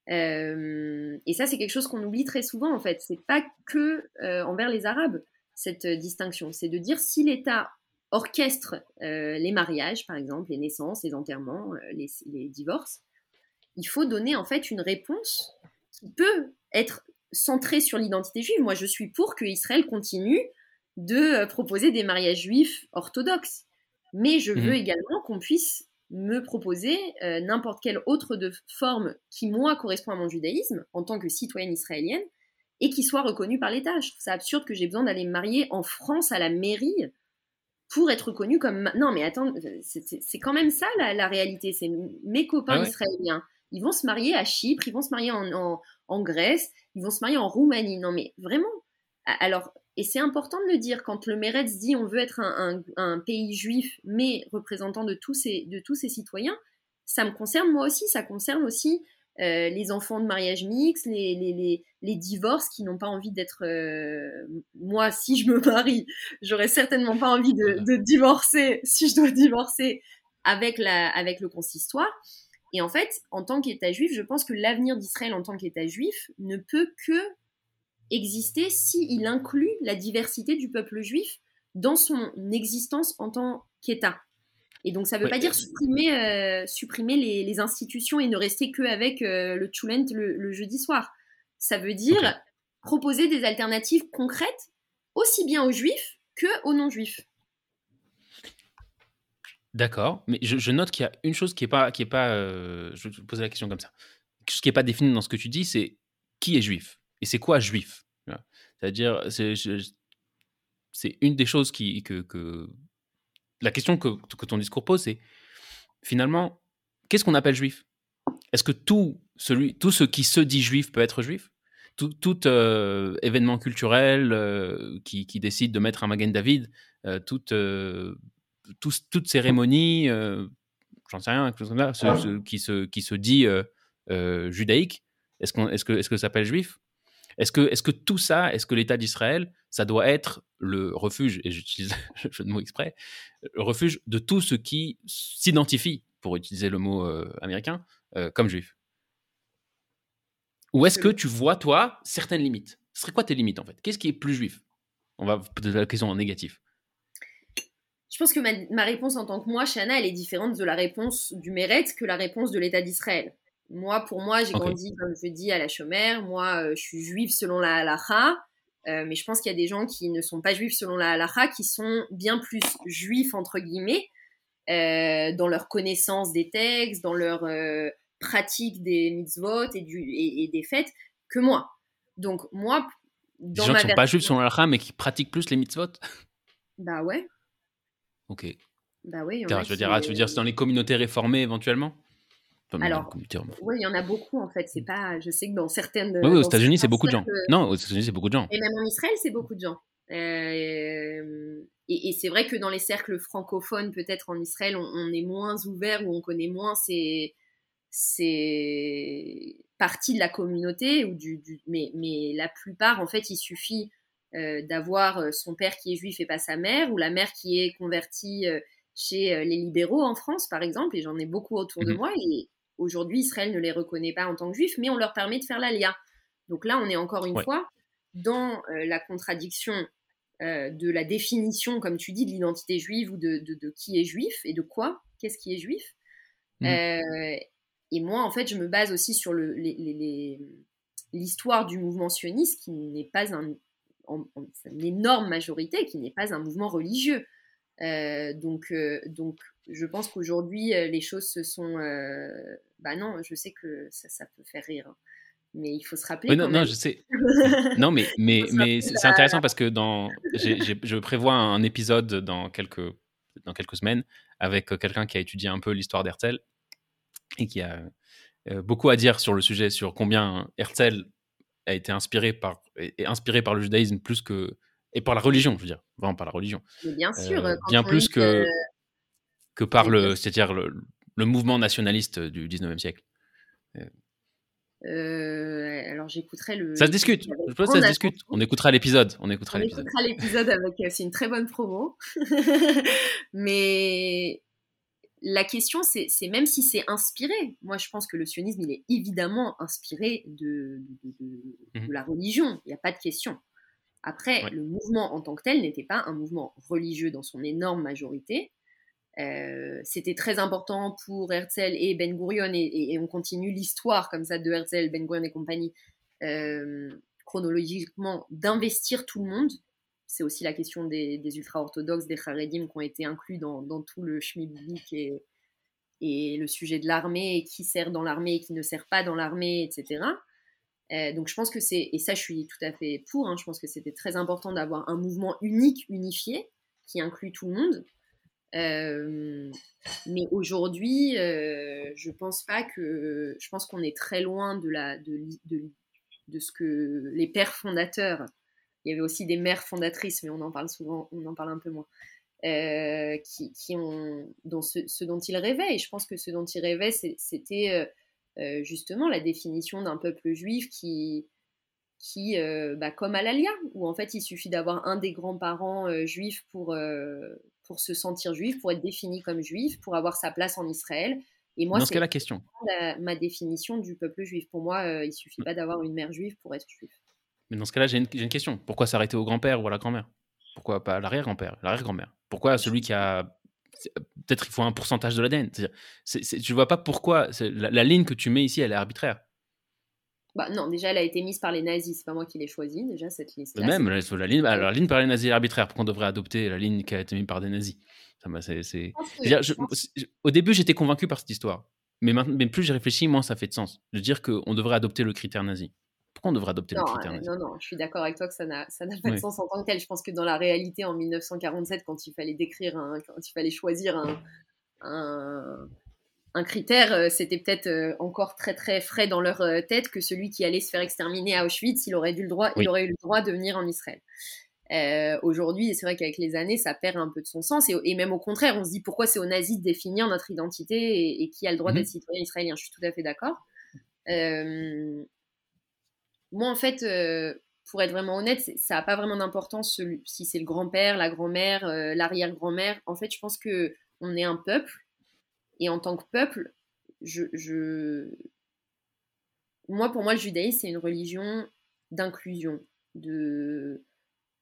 Euh, et ça, c'est quelque chose qu'on oublie très souvent en fait. C'est pas que euh, envers les Arabes cette distinction. C'est de dire si l'État orchestre les mariages, par exemple, les naissances, les enterrements, les, les divorces, il faut donner en fait une réponse qui peut être centré sur l'identité juive. Moi, je suis pour que Israël continue de euh, proposer des mariages juifs orthodoxes. Mais je veux mhm. également qu'on puisse me proposer euh, n'importe quelle autre de forme qui, moi, correspond à mon judaïsme en tant que citoyenne israélienne et qui soit reconnue par l'État. Je trouve ça absurde que j'ai besoin d'aller me marier en France à la mairie pour être reconnue comme... Non, mais attends, c'est quand même ça la, réalité. C'est mes copains ah israéliens. Ils vont se marier à Chypre, ils vont se marier en, en Grèce, ils vont se marier en Roumanie. Non, mais vraiment. Alors, et c'est important de le dire, quand le Meretz dit on veut être un, pays juif, mais représentant de tous ses, de tous ses citoyens, ça me concerne moi aussi, ça concerne aussi euh, les enfants de mariage mixte, les, les, les, divorces qui n'ont pas envie d'être... Euh, moi, si je me marie, j'aurais certainement pas envie de, divorcer, si je dois divorcer avec, la, avec le consistoire. Et en fait, en tant qu'État juif, je pense que l'avenir d'Israël en tant qu'État juif ne peut que exister s'il inclut la diversité du peuple juif dans son existence en tant qu'État. Et donc, ça ne veut pas dire supprimer, euh, supprimer les, institutions et ne rester qu'avec euh, le Tchoulent le, jeudi soir. Ça veut dire proposer des alternatives concrètes aussi bien aux juifs que aux non-juifs. D'accord, mais je, note qu'il y a une chose qui est pas, qui est pas, euh, je vais te poser la question comme ça, chose qui est pas défini dans ce que tu dis, c'est qui est juif? Et c'est quoi juif. C'est-à-dire, c'est une des choses qui, que, la question que, que, ton discours pose, c'est finalement, qu'est-ce qu'on appelle juif? Est-ce que tout celui, tout ce qui se dit juif peut être juif? Tout, tout euh, événement culturel euh, qui, qui, décide de mettre un Magen David, tout toute cérémonie, euh, j'en sais rien, qui, se, qui se dit euh, euh, judaïque, est-ce est-ce que, est que ça s'appelle juif? Est-ce que, est que tout ça, est-ce que l'État d'Israël, ça doit être le refuge, et j'utilise le jeu de mots exprès, le refuge de tout ce qui s'identifie, pour utiliser le mot américain, comme juif Ou est-ce que tu vois, toi, certaines limites? Ce serait quoi tes limites, en fait? Qu'est-ce qui est plus juif? On va poser la question en négatif. Je pense que ma, réponse en tant que moi, Shana, elle est différente de la réponse du Meret que la réponse de l'État d'Israël. Moi, pour moi, j'ai grandi, comme je dis, à la chômère. Moi, euh, je suis juive selon la halacha. Euh, mais je pense qu'il y a des gens qui ne sont pas juifs selon la halacha, qui sont bien plus juifs, entre guillemets, euh, dans leur connaissance des textes, dans leur pratique des mitzvot et, du, et des fêtes, que moi. Donc, moi, Des gens qui sont pas juifs selon la mais qui pratiquent plus les mitzvot? Bah ouais. Ok. Bah oui. Je veux dire, ah, tu veux dire, c'est dans les communautés réformées éventuellement? Alors, oui, il y en a beaucoup en fait. C'est pas, je sais que dans certaines. Oui, aux États-Unis, c'est beaucoup de gens. Non, aux États-Unis, c'est beaucoup de gens. Et même en Israël, c'est beaucoup de gens. Euh, et, c'est vrai que dans les cercles francophones, peut-être en Israël, on, est moins ouvert ou on connaît moins ces, ces parties de la communauté. Ou du, mais, mais, la plupart, en fait, il suffit euh, d'avoir euh, son père qui est juif et pas sa mère, ou la mère qui est convertie chez les libéraux en France, par exemple, et j'en ai beaucoup autour de mhm. moi. Et aujourd'hui, Israël ne les reconnaît pas en tant que juifs, mais on leur permet de faire l'alia. Donc là, on est encore une fois dans la contradiction euh, de la définition, comme tu dis, de l'identité juive ou de, qui est juif et de quoi, qu'est-ce qui est juif. Mm. Euh, et moi, en fait, je me base aussi sur l'histoire du mouvement sioniste, qui n'est pas un, une énorme majorité, qui n'est pas un mouvement religieux. Euh, donc, donc, je pense qu'aujourd'hui, les choses se sont. Bah non, je sais que ça, ça peut faire rire. Hein mais il faut se rappeler. non, non, je sais. non, mais, mais, mais c'est intéressant parce que dans, je prévois un épisode dans quelques, dans quelques semaines avec euh, quelqu'un qui a étudié un peu l'histoire d'Herzl et qui a euh, beaucoup à dire sur le sujet, sur combien Herzl a été inspiré par, et inspiré par le judaïsme plus que. et par la religion, je veux dire, vraiment par la religion. bien sûr. Euh, bien plus que, que par le, c'est-à-dire le, le, mouvement nationaliste du 19e siècle. Euh, alors j'écouterai le. Ça se discute. Je pense ça se discute. On écoutera l'épisode. On écoutera l'épisode. Avec. Euh, c'est une très bonne promo. Mais la question, c'est même si c'est inspiré. Moi, je pense que le sionisme, il est évidemment inspiré de, de, mhm. la religion. Il n'y a pas de question. Après, le mouvement en tant que tel n'était pas un mouvement religieux dans son énorme majorité. Euh, c'était très important pour Herzl et Ben Gurion, et, on continue l'histoire comme ça de Herzl, Ben Gurion et compagnie, euh, chronologiquement, d'investir tout le monde. C'est aussi la question des, ultra-orthodoxes, des Haredim qui ont été inclus dans, tout le schmilblick et, et le sujet de l'armée, qui sert dans l'armée et qui ne sert pas dans l'armée, etc. Euh, donc je pense que c'est, et ça je suis tout à fait pour, hein, je pense que c'était très important d'avoir un mouvement unique, unifié, qui inclut tout le monde. Mais aujourd'hui, je pense pas que. Je pense qu'on est très loin de, la, de, de, ce que les pères fondateurs. Il y avait aussi des mères fondatrices, mais on en parle souvent, on en parle un peu moins. Qui, qui, ont, dans ce, dont ils rêvaient. Et je pense que ce dont ils rêvaient, c'était justement la définition d'un peuple juif qui, qui bah, comme à l'Alia, où en fait il suffit d'avoir un des grands-parents juifs pour, pour se sentir juif, pour être défini comme juif, pour avoir sa place en Israël. Et moi, c'est la question. ma définition du peuple juif. Pour moi, euh, il suffit pas d'avoir une mère juive pour être juif. Mais dans ce cas-là, j'ai une, question. Pourquoi s'arrêter au grand-père ou à la grand-mère? Pourquoi pas à l'arrière-grand-père, l'arrière-grand-mère? Pourquoi celui qui a peut-être il faut un pourcentage de l'ADN. Ne vois pas pourquoi la, ligne que tu mets ici, elle est arbitraire. Bah, non, déjà, elle a été mise par les nazis. C'est pas moi qui l'ai choisie, déjà, cette liste. Même, la, la, ligne, alors, la ligne par les nazis est arbitraire. Pourquoi on devrait adopter la ligne qui a été mise par des nazis? C'est, Au début, j'étais convaincu par cette histoire. Mais, mais plus j'y réfléchis, moins ça fait de sens. De dire qu'on devrait adopter le critère nazi. Pourquoi on devrait adopter le critère nazi? Non, non, je suis d'accord avec toi que ça n'a, ça pas de sens en tant que tel. Je pense que dans la réalité, en 1947, quand il fallait décrire, un, quand il fallait choisir un, un un critère, euh, c'était peut-être euh, encore très très frais dans leur euh, tête que celui qui allait se faire exterminer à Auschwitz, il aurait, dû le droit, il aurait eu le droit de venir en Israël. Aujourd'hui, c'est vrai qu'avec les années, ça perd un peu de son sens. Et, même au contraire, on se dit pourquoi c'est aux nazis de définir notre identité et, qui a le droit mhm. d'être citoyen israélien. Je suis tout à fait d'accord. moi, en fait, pour être vraiment honnête, ça n'a pas vraiment d'importance si c'est le grand-père, la grand-mère, l'arrière-grand-mère. En fait, je pense que on est un peuple et en tant que peuple, je, moi, pour moi, le judaïsme, c'est une religion d'inclusion. De,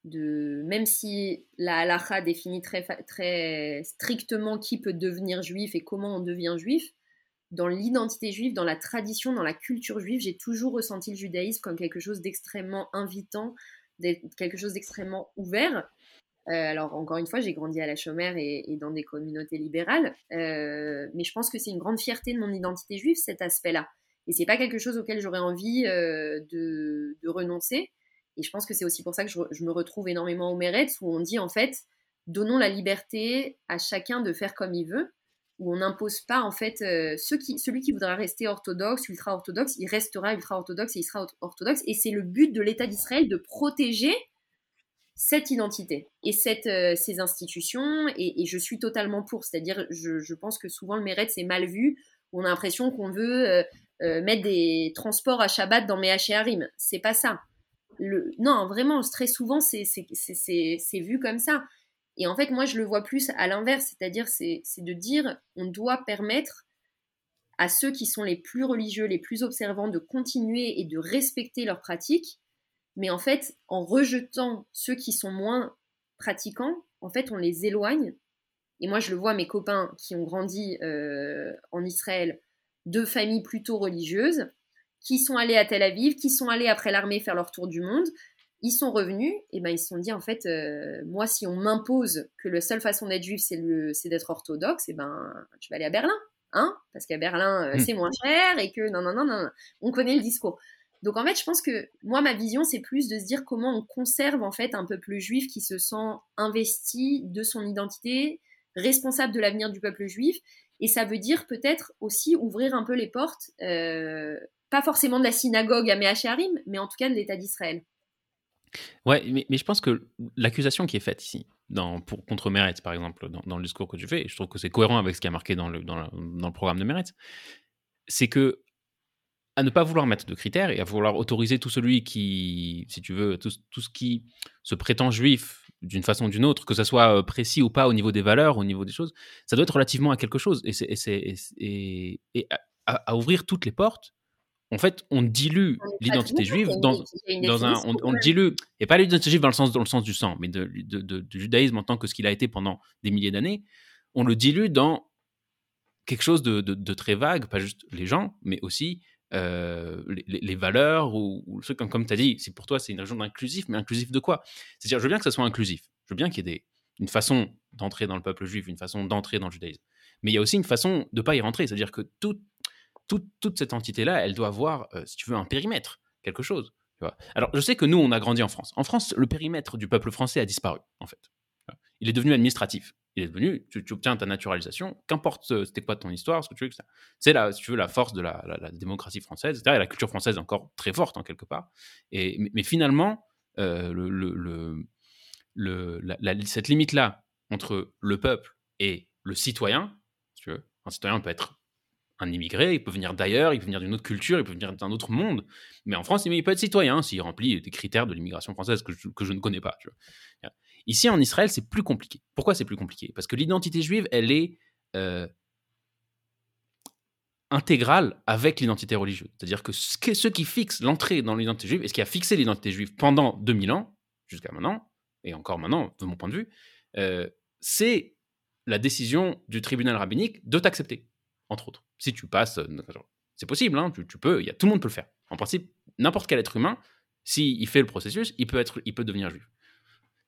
même si la halakha définit très strictement qui peut devenir juif et comment on devient juif, dans l'identité juive, dans la tradition, dans la culture juive, j'ai toujours ressenti le judaïsme comme quelque chose d'extrêmement invitant, quelque chose d'extrêmement ouvert. Euh, alors, encore une fois, j'ai grandi à la chômère et, dans des communautés libérales, euh, mais je pense que c'est une grande fierté de mon identité juive, cet aspect-là. Et c'est pas quelque chose auquel j'aurais envie euh, de, renoncer. Et je pense que c'est aussi pour ça que je, me retrouve énormément au Meretz, où on dit en fait, donnons la liberté à chacun de faire comme il veut, où on n'impose pas en fait celui qui voudra rester orthodoxe, ultra orthodoxe, il restera ultra orthodoxe et il sera orthodoxe. Et c'est le but de l'État d'Israël de protéger cette identité et cette, euh, ces institutions. Et, je suis totalement pour. C'est-à-dire, je, pense que souvent le Meretz c'est mal vu. On a l'impression qu'on veut euh, mettre des transports à Shabbat dans mes Harim. C'est pas ça. Le... Non, vraiment, très souvent, c'est vu comme ça. Et en fait, moi, je le vois plus à l'inverse, c'est-à-dire, c'est de dire, on doit permettre à ceux qui sont les plus religieux, les plus observants, de continuer et de respecter leurs pratiques, mais en fait, en rejetant ceux qui sont moins pratiquants, en fait, on les éloigne. Et moi, je le vois, mes copains qui ont grandi euh, en Israël, de familles plutôt religieuses, qui sont allés à Tel Aviv, qui sont allés après l'armée faire leur tour du monde, ils sont revenus, et ben ils se sont dit en fait, euh, moi si on m'impose que la seule façon d'être juif c'est d'être orthodoxe, et ben je vais aller à Berlin, hein, parce qu'à Berlin euh, hmm. c'est moins cher et que non non non non, on connaît le discours. Donc en fait, je pense que moi ma vision c'est plus de se dire comment on conserve en fait un peuple juif qui se sent investi de son identité, responsable de l'avenir du peuple juif, et ça veut dire peut-être aussi ouvrir un peu les portes. Euh, pas forcément de la synagogue à Mehacharim, mais en tout cas de l'État d'Israël. Ouais, mais, je pense que l'accusation qui est faite ici, pour, contre Meretz, par exemple, dans, le discours que tu fais, et je trouve que c'est cohérent avec ce qui est marqué dans le, dans, le programme de Meretz, c'est que à ne pas vouloir mettre de critères et à vouloir autoriser tout celui qui, si tu veux, tout, tout ce qui se prétend juif d'une façon ou d'une autre, que ce soit euh, précis ou pas au niveau des valeurs, au niveau des choses, ça doit être relativement à quelque chose. Et, c'est, et, et, à, ouvrir toutes les portes en fait, on dilue l'identité juive dans, dans un, on, dilue, et pas l'identité juive dans le sens, dans le sens du sang, mais de, du judaïsme en tant que ce qu'il a été pendant des milliers d'années, on le dilue dans quelque chose de, très vague, pas juste les gens, mais aussi euh, les, valeurs ou, ou le comme, comme tu as dit, c'est pour toi c'est une région inclusif, mais inclusif de quoi? C'est-à-dire, je veux bien que ça soit inclusif, je veux bien qu'il y ait des, une façon d'entrer dans le peuple juif, une façon d'entrer dans le judaïsme, mais il y a aussi une façon de pas y rentrer, c'est-à-dire que tout toute, cette entité-là, elle doit avoir, euh, si tu veux, un périmètre, quelque chose. Alors, je sais que nous, on a grandi en France. En France, le périmètre du peuple français a disparu, en fait. Il est devenu administratif. Il est devenu, tu, obtiens ta naturalisation, qu'importe euh, c'était quoi ton histoire, ce que tu veux. C'est la, si tu veux, la force de la, démocratie française, etc. Et la culture française est encore très forte, en quelque part. Mais, finalement, euh, cette limite-là entre le peuple et le citoyen, tu veux, un citoyen peut être un immigré, il peut venir d'ailleurs, il peut venir d'une autre culture, il peut venir d'un autre monde. Mais en France, il peut être citoyen s'il remplit des critères de l'immigration française que je, ne connais pas. Ici, en Israël, c'est plus compliqué. Pourquoi c'est plus compliqué? Parce que l'identité juive, elle est euh, intégrale avec l'identité religieuse. C'est-à-dire que ce, qui fixe l'entrée dans l'identité juive, et ce qui a fixé l'identité juive pendant 2000 ans, jusqu'à maintenant, et encore maintenant, de mon point de vue, euh, c'est la décision du tribunal rabbinique de t'accepter entre autres. Si tu passes, euh, c'est possible, hein, tu, peux, y a, tout le monde peut le faire. En principe, n'importe quel être humain, s'il fait le processus, il peut, être, il peut devenir juif.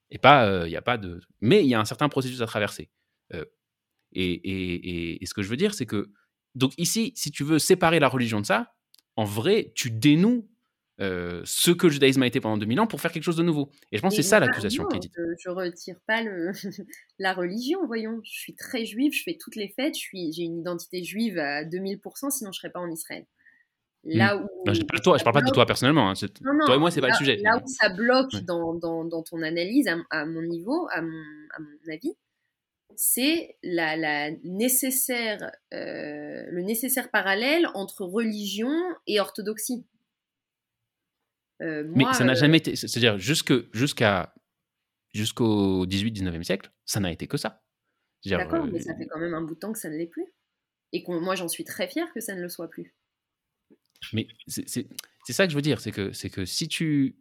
Et pas, euh, il y a pas de. Mais il y a un certain processus à traverser. Euh, et, et, ce que je veux dire, c'est que. Donc ici, si tu veux séparer la religion de ça, en vrai, tu dénoues euh, ce que le judaïsme a été pendant 2000 ans pour faire quelque chose de nouveau. Et je pense que c'est ça l'accusation qui est dite. Je, ne retire pas le, la religion, voyons. Je suis très juive, je fais toutes les fêtes, j'ai une identité juive à 2000%, sinon je serais pas en Israël. Hmm. Là où, je parle, toi, je parle pas de toi personnellement. Hein, toi et moi, c'est pas le sujet. Là où ça bloque dans, dans, dans, ton analyse, à, mon niveau, à mon, à mon avis, c'est la, la, nécessaire, euh, le nécessaire parallèle entre religion et orthodoxie. Euh, mais ça n'a euh, jamais été. C'est-à-dire, jusqu'à jusqu'au 18-19e siècle, ça n'a été que ça. D'accord, mais ça fait quand même un bout de temps que ça ne l'est plus. Et moi, j'en suis très fier que ça ne le soit plus. Mais c'est ça que je veux dire, c'est que, que si tu.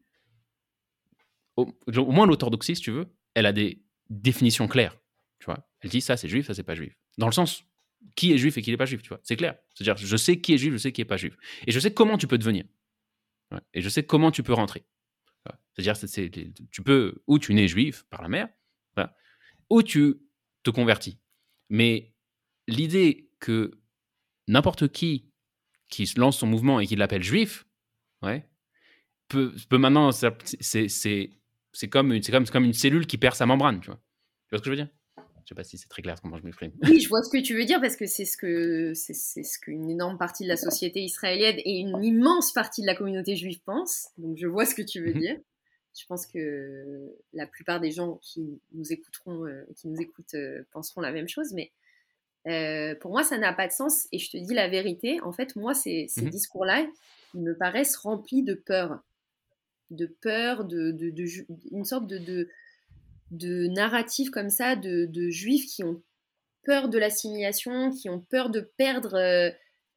Au, moins, l'orthodoxie, si tu veux, elle a des définitions claires. Tu vois elle dit ça, c'est juif, ça, c'est pas juif. Dans le sens, qui est juif et qui n'est pas juif, tu vois. C'est clair. C'est-à-dire, je sais qui est juif, je sais qui n'est pas juif. Et je sais comment tu peux devenir. Et je sais comment tu peux rentrer. C'est-à-dire, c'est, tu peux, ou tu nais juif par la mère, ou tu te convertis. Mais l'idée que n'importe qui qui lance son mouvement et qui l'appelle juif, ouais, peut, peut maintenant, c'est comme, une, comme, comme une cellule qui perd sa membrane, tu vois. Tu vois ce que je veux dire? Je sais pas si c'est très clair comment je m'exprime. Oui, je vois ce que tu veux dire parce que c'est ce que c'est ce qu'une énorme partie de la société israélienne et une immense partie de la communauté juive pense. Donc je vois ce que tu veux mhm. dire. Je pense que la plupart des gens qui nous écouteront, euh, qui nous écoutent, euh, penseront la même chose. Mais euh, pour moi, ça n'a pas de sens. Et je te dis la vérité. En fait, moi, ces, ces mhm. discours-là, ils me paraissent remplis de peur, de peur, de, de, de une sorte de de narratifs comme ça de, juifs qui ont peur de l'assimilation, qui ont peur de perdre euh,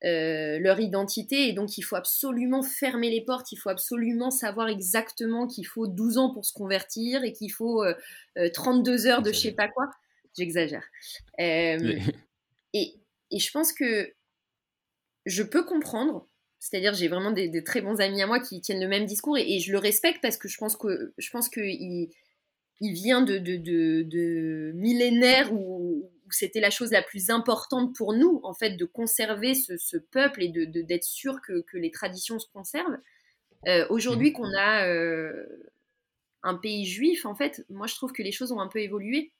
euh, leur identité et donc il faut absolument fermer les portes, il faut absolument savoir exactement qu'il faut 12 ans pour se convertir et qu'il faut 32 euh, heures de je sais pas quoi. J'exagère. Et, et, je pense que je peux comprendre, c'est-à-dire j'ai vraiment des, très bons amis à moi qui tiennent le même discours et, je le respecte parce que je pense que je pense qu'ils il vient de, de, de, millénaires où, c'était la chose la plus importante pour nous, en fait, de conserver ce, peuple et de, d'être sûr que, que, les traditions se conservent. Euh, aujourd'hui, mmh. qu'on a euh, un pays juif, en fait, moi, je trouve que les choses ont un peu évolué.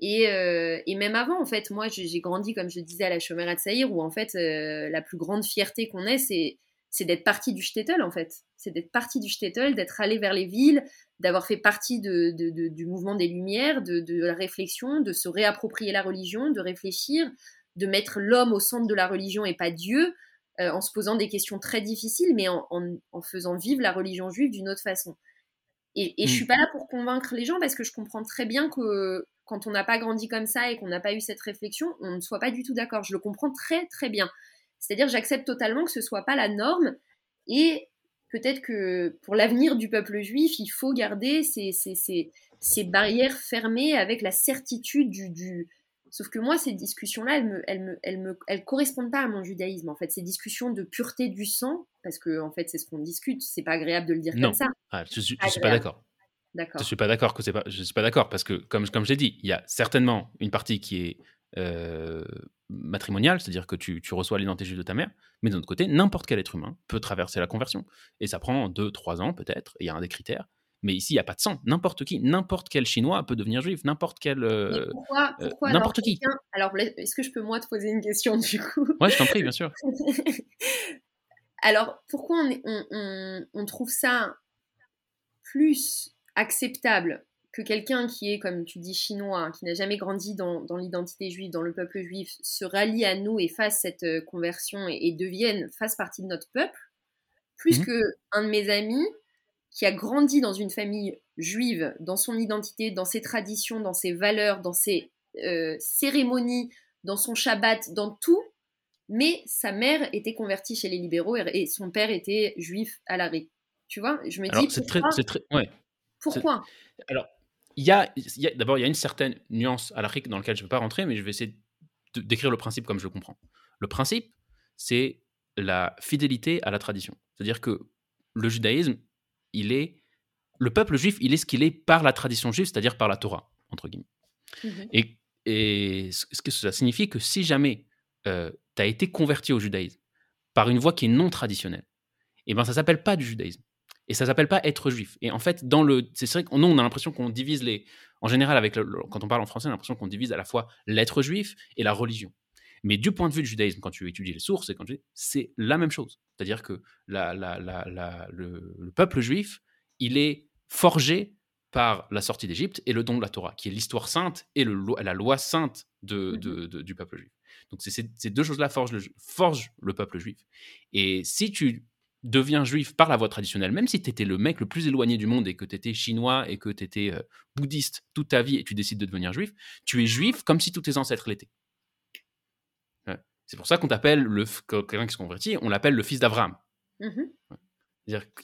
Et, euh, et même avant, en fait, moi, j'ai grandi, comme je disais, à la Chomera de Saïr, où, en fait, la plus grande fierté qu'on ait, c'est c'est d'être parti du shtetl en fait. C'est d'être parti du shtetl, d'être allé vers les villes, d'avoir fait partie de, du mouvement des Lumières, de, la réflexion, de se réapproprier la religion, de réfléchir, de mettre l'homme au centre de la religion et pas Dieu, euh, en se posant des questions très difficiles, mais en, faisant vivre la religion juive d'une autre façon. Et, et je suis pas là pour convaincre les gens parce que je comprends très bien que quand on n'a pas grandi comme ça et qu'on n'a pas eu cette réflexion, on ne soit pas du tout d'accord. Je le comprends très très bien. C'est-à-dire, j'accepte totalement que ce soit pas la norme et peut-être que pour l'avenir du peuple juif, il faut garder ces, ces, ces, ces barrières fermées avec la certitude du, du... Sauf que moi, ces discussions-là, elles me, elles me, elles me, elles correspondent pas à mon judaïsme. En fait, ces discussions de pureté du sang, parce que en fait, c'est ce qu'on discute. C'est pas agréable de le dire comme ça. Ah, je, suis, suis pas d'accord. Je suis pas d'accord que c'est pas. Je suis pas d'accord parce que comme comme je l'ai dit, il y a certainement une partie qui est euh, matrimonial, c'est-à-dire que tu, reçois l'identité de ta mère, mais d'un autre côté, n'importe quel être humain peut traverser la conversion. Et ça prend 2-3 ans peut-être, il y a un des critères. Mais ici, il n'y a pas de sang. N'importe qui, n'importe quel Chinois peut devenir juif, n'importe quel. Euh, pourquoi, euh, N'importe qui. Alors, est-ce que je peux moi te poser une question du coup? Ouais, je t'en prie, bien sûr. alors, pourquoi on trouve ça plus acceptable que quelqu'un qui est, comme tu dis, chinois, qui n'a jamais grandi dans, l'identité juive, dans le peuple juif, se rallie à nous et fasse cette euh, conversion et, devienne, fasse partie de notre peuple, plus qu'un mhm. que un de mes amis qui a grandi dans une famille juive, dans son identité, dans ses traditions, dans ses valeurs, dans ses euh, cérémonies, dans son Shabbat, dans tout, mais sa mère était convertie chez les libéraux et, son père était juif à l'arrêt. Tu vois, je me dis pourquoi, très, très, ouais. Pourquoi? Alors, il y a, d'abord, il y a une certaine nuance à l'Afrique dans laquelle je ne veux pas rentrer, mais je vais essayer de décrire le principe comme je le comprends. Le principe, c'est la fidélité à la tradition. C'est-à-dire que le judaïsme, il est. Le peuple juif, il est ce qu'il est par la tradition juive, c'est-à-dire par la Torah, entre guillemets. Mhm. Et, et, ce que ça signifie que si jamais euh, tu as été converti au judaïsme par une voie qui est non traditionnelle, eh ben ça s'appelle pas du judaïsme. Et ça s'appelle pas être juif. Et en fait, dans le, c'est vrai qu'on on a l'impression qu'on divise les, en général, avec quand on parle en français, on a l'impression qu'on divise à la fois l'être juif et la religion. Mais du point de vue du judaïsme, quand tu étudies les sources, c'est la même chose. C'est-à-dire que la, la, la, le, peuple juif, il est forgé par la sortie d'Égypte et le don de la Torah, qui est l'histoire sainte et le, la loi sainte de, de, mmh du peuple juif. Donc ces deux choses-là forgent le, forgent le peuple juif. Et si tu deviens juif par la voie traditionnelle, même si tu étais le mec le plus éloigné du monde et que tu étais chinois et que tu étais euh, bouddhiste toute ta vie et tu décides de devenir juif, tu es juif comme si tous tes ancêtres l'étaient. C'est pour ça qu'on t'appelle le quelqu'un qui se convertit, on l'appelle le fils d'Abraham. Mmh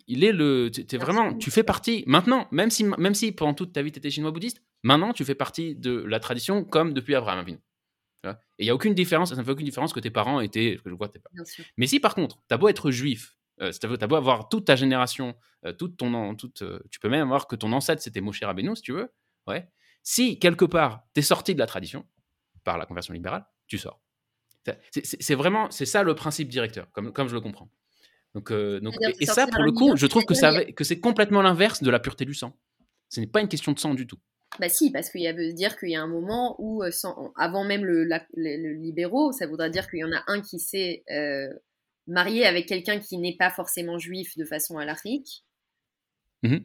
il est le, es vraiment, tu fais partie maintenant, même si, même si pendant toute ta vie tu étais chinois bouddhiste, maintenant tu fais partie de la tradition comme depuis Abraham. Et il y a aucune différence, ça ne fait aucune différence que tes parents étaient, que je vois tes parents. Mais si par contre, tu as beau être juif euh, tu as beau avoir toute ta génération, euh, toute ton, toute, euh, tu peux même avoir que ton ancêtre c'était Moshe Rabbeinu, si tu veux. Ouais. Si quelque part tu es sorti de la tradition par la conversion libérale, tu sors. C'est vraiment, c'est ça le principe directeur, comme, comme je le comprends. Donc, donc et, ça, pour le coup, je trouve que, ça, que c'est complètement l'inverse de la pureté du sang. Ce n'est pas une question de sang du tout. Bah si, parce qu'il veut dire qu'il y a un moment où, avant même le, libéraux, ça voudrait dire qu'il y en a un qui s'est marié avec quelqu'un qui n'est pas forcément juif de façon alarique. Mmh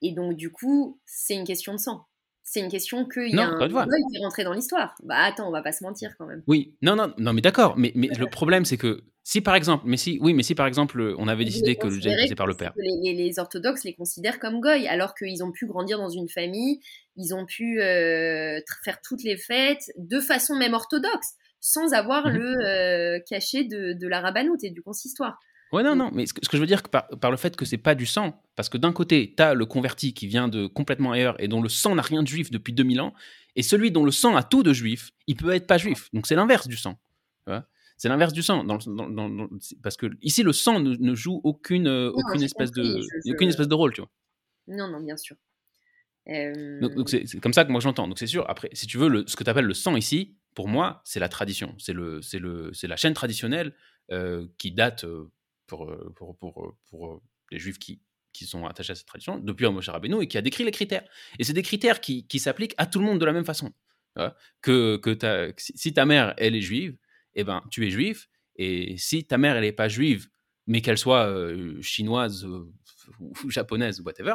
et donc, du coup, c'est une question de sang. C'est une question qu'il y a un goy qui est rentré dans l'histoire. Bah attends, on va pas se mentir quand même. Oui, non, non, non, mais d'accord. Mais, mais le problème, c'est que si par exemple, mais si, oui, mais si par exemple, on avait décidé que le gène passait par le père. Les, orthodoxes les considèrent comme goy, alors qu'ils ont pu grandir dans une famille, ils ont pu euh, faire toutes les fêtes de façon même orthodoxe, sans avoir mmh le euh, cachet de, de la rabbanoute et du consistoire. Ouais, non, non, mais ce que, je veux dire, que par, le fait que c'est pas du sang, parce que d'un côté, tu as le converti qui vient de complètement ailleurs et dont le sang n'a rien de juif depuis 2000 ans, et celui dont le sang a tout de juif, il peut être pas juif. Donc c'est l'inverse du sang. C'est l'inverse du sang, dans, parce que ici le sang ne, joue aucune, euh, aucune, espèce de, aucune espèce de rôle, tu vois. Non, non, bien sûr. Donc c'est comme ça que moi j'entends. Donc c'est sûr, après, si tu veux, le, ce que tu appelles le sang ici, pour moi, c'est la tradition. C'est la chaîne traditionnelle euh, qui date euh, pour, pour, pour, pour, les juifs qui, qui sont attachés à cette tradition depuis Moshe Rabbeinu et qui a décrit les critères. Et c'est des critères qui, qui s'appliquent à tout le monde de la même façon. Que, que si ta mère, elle est juive, eh ben, tu es juif. Et si ta mère, elle n'est pas juive, mais qu'elle soit euh, chinoise euh, ou japonaise ou whatever,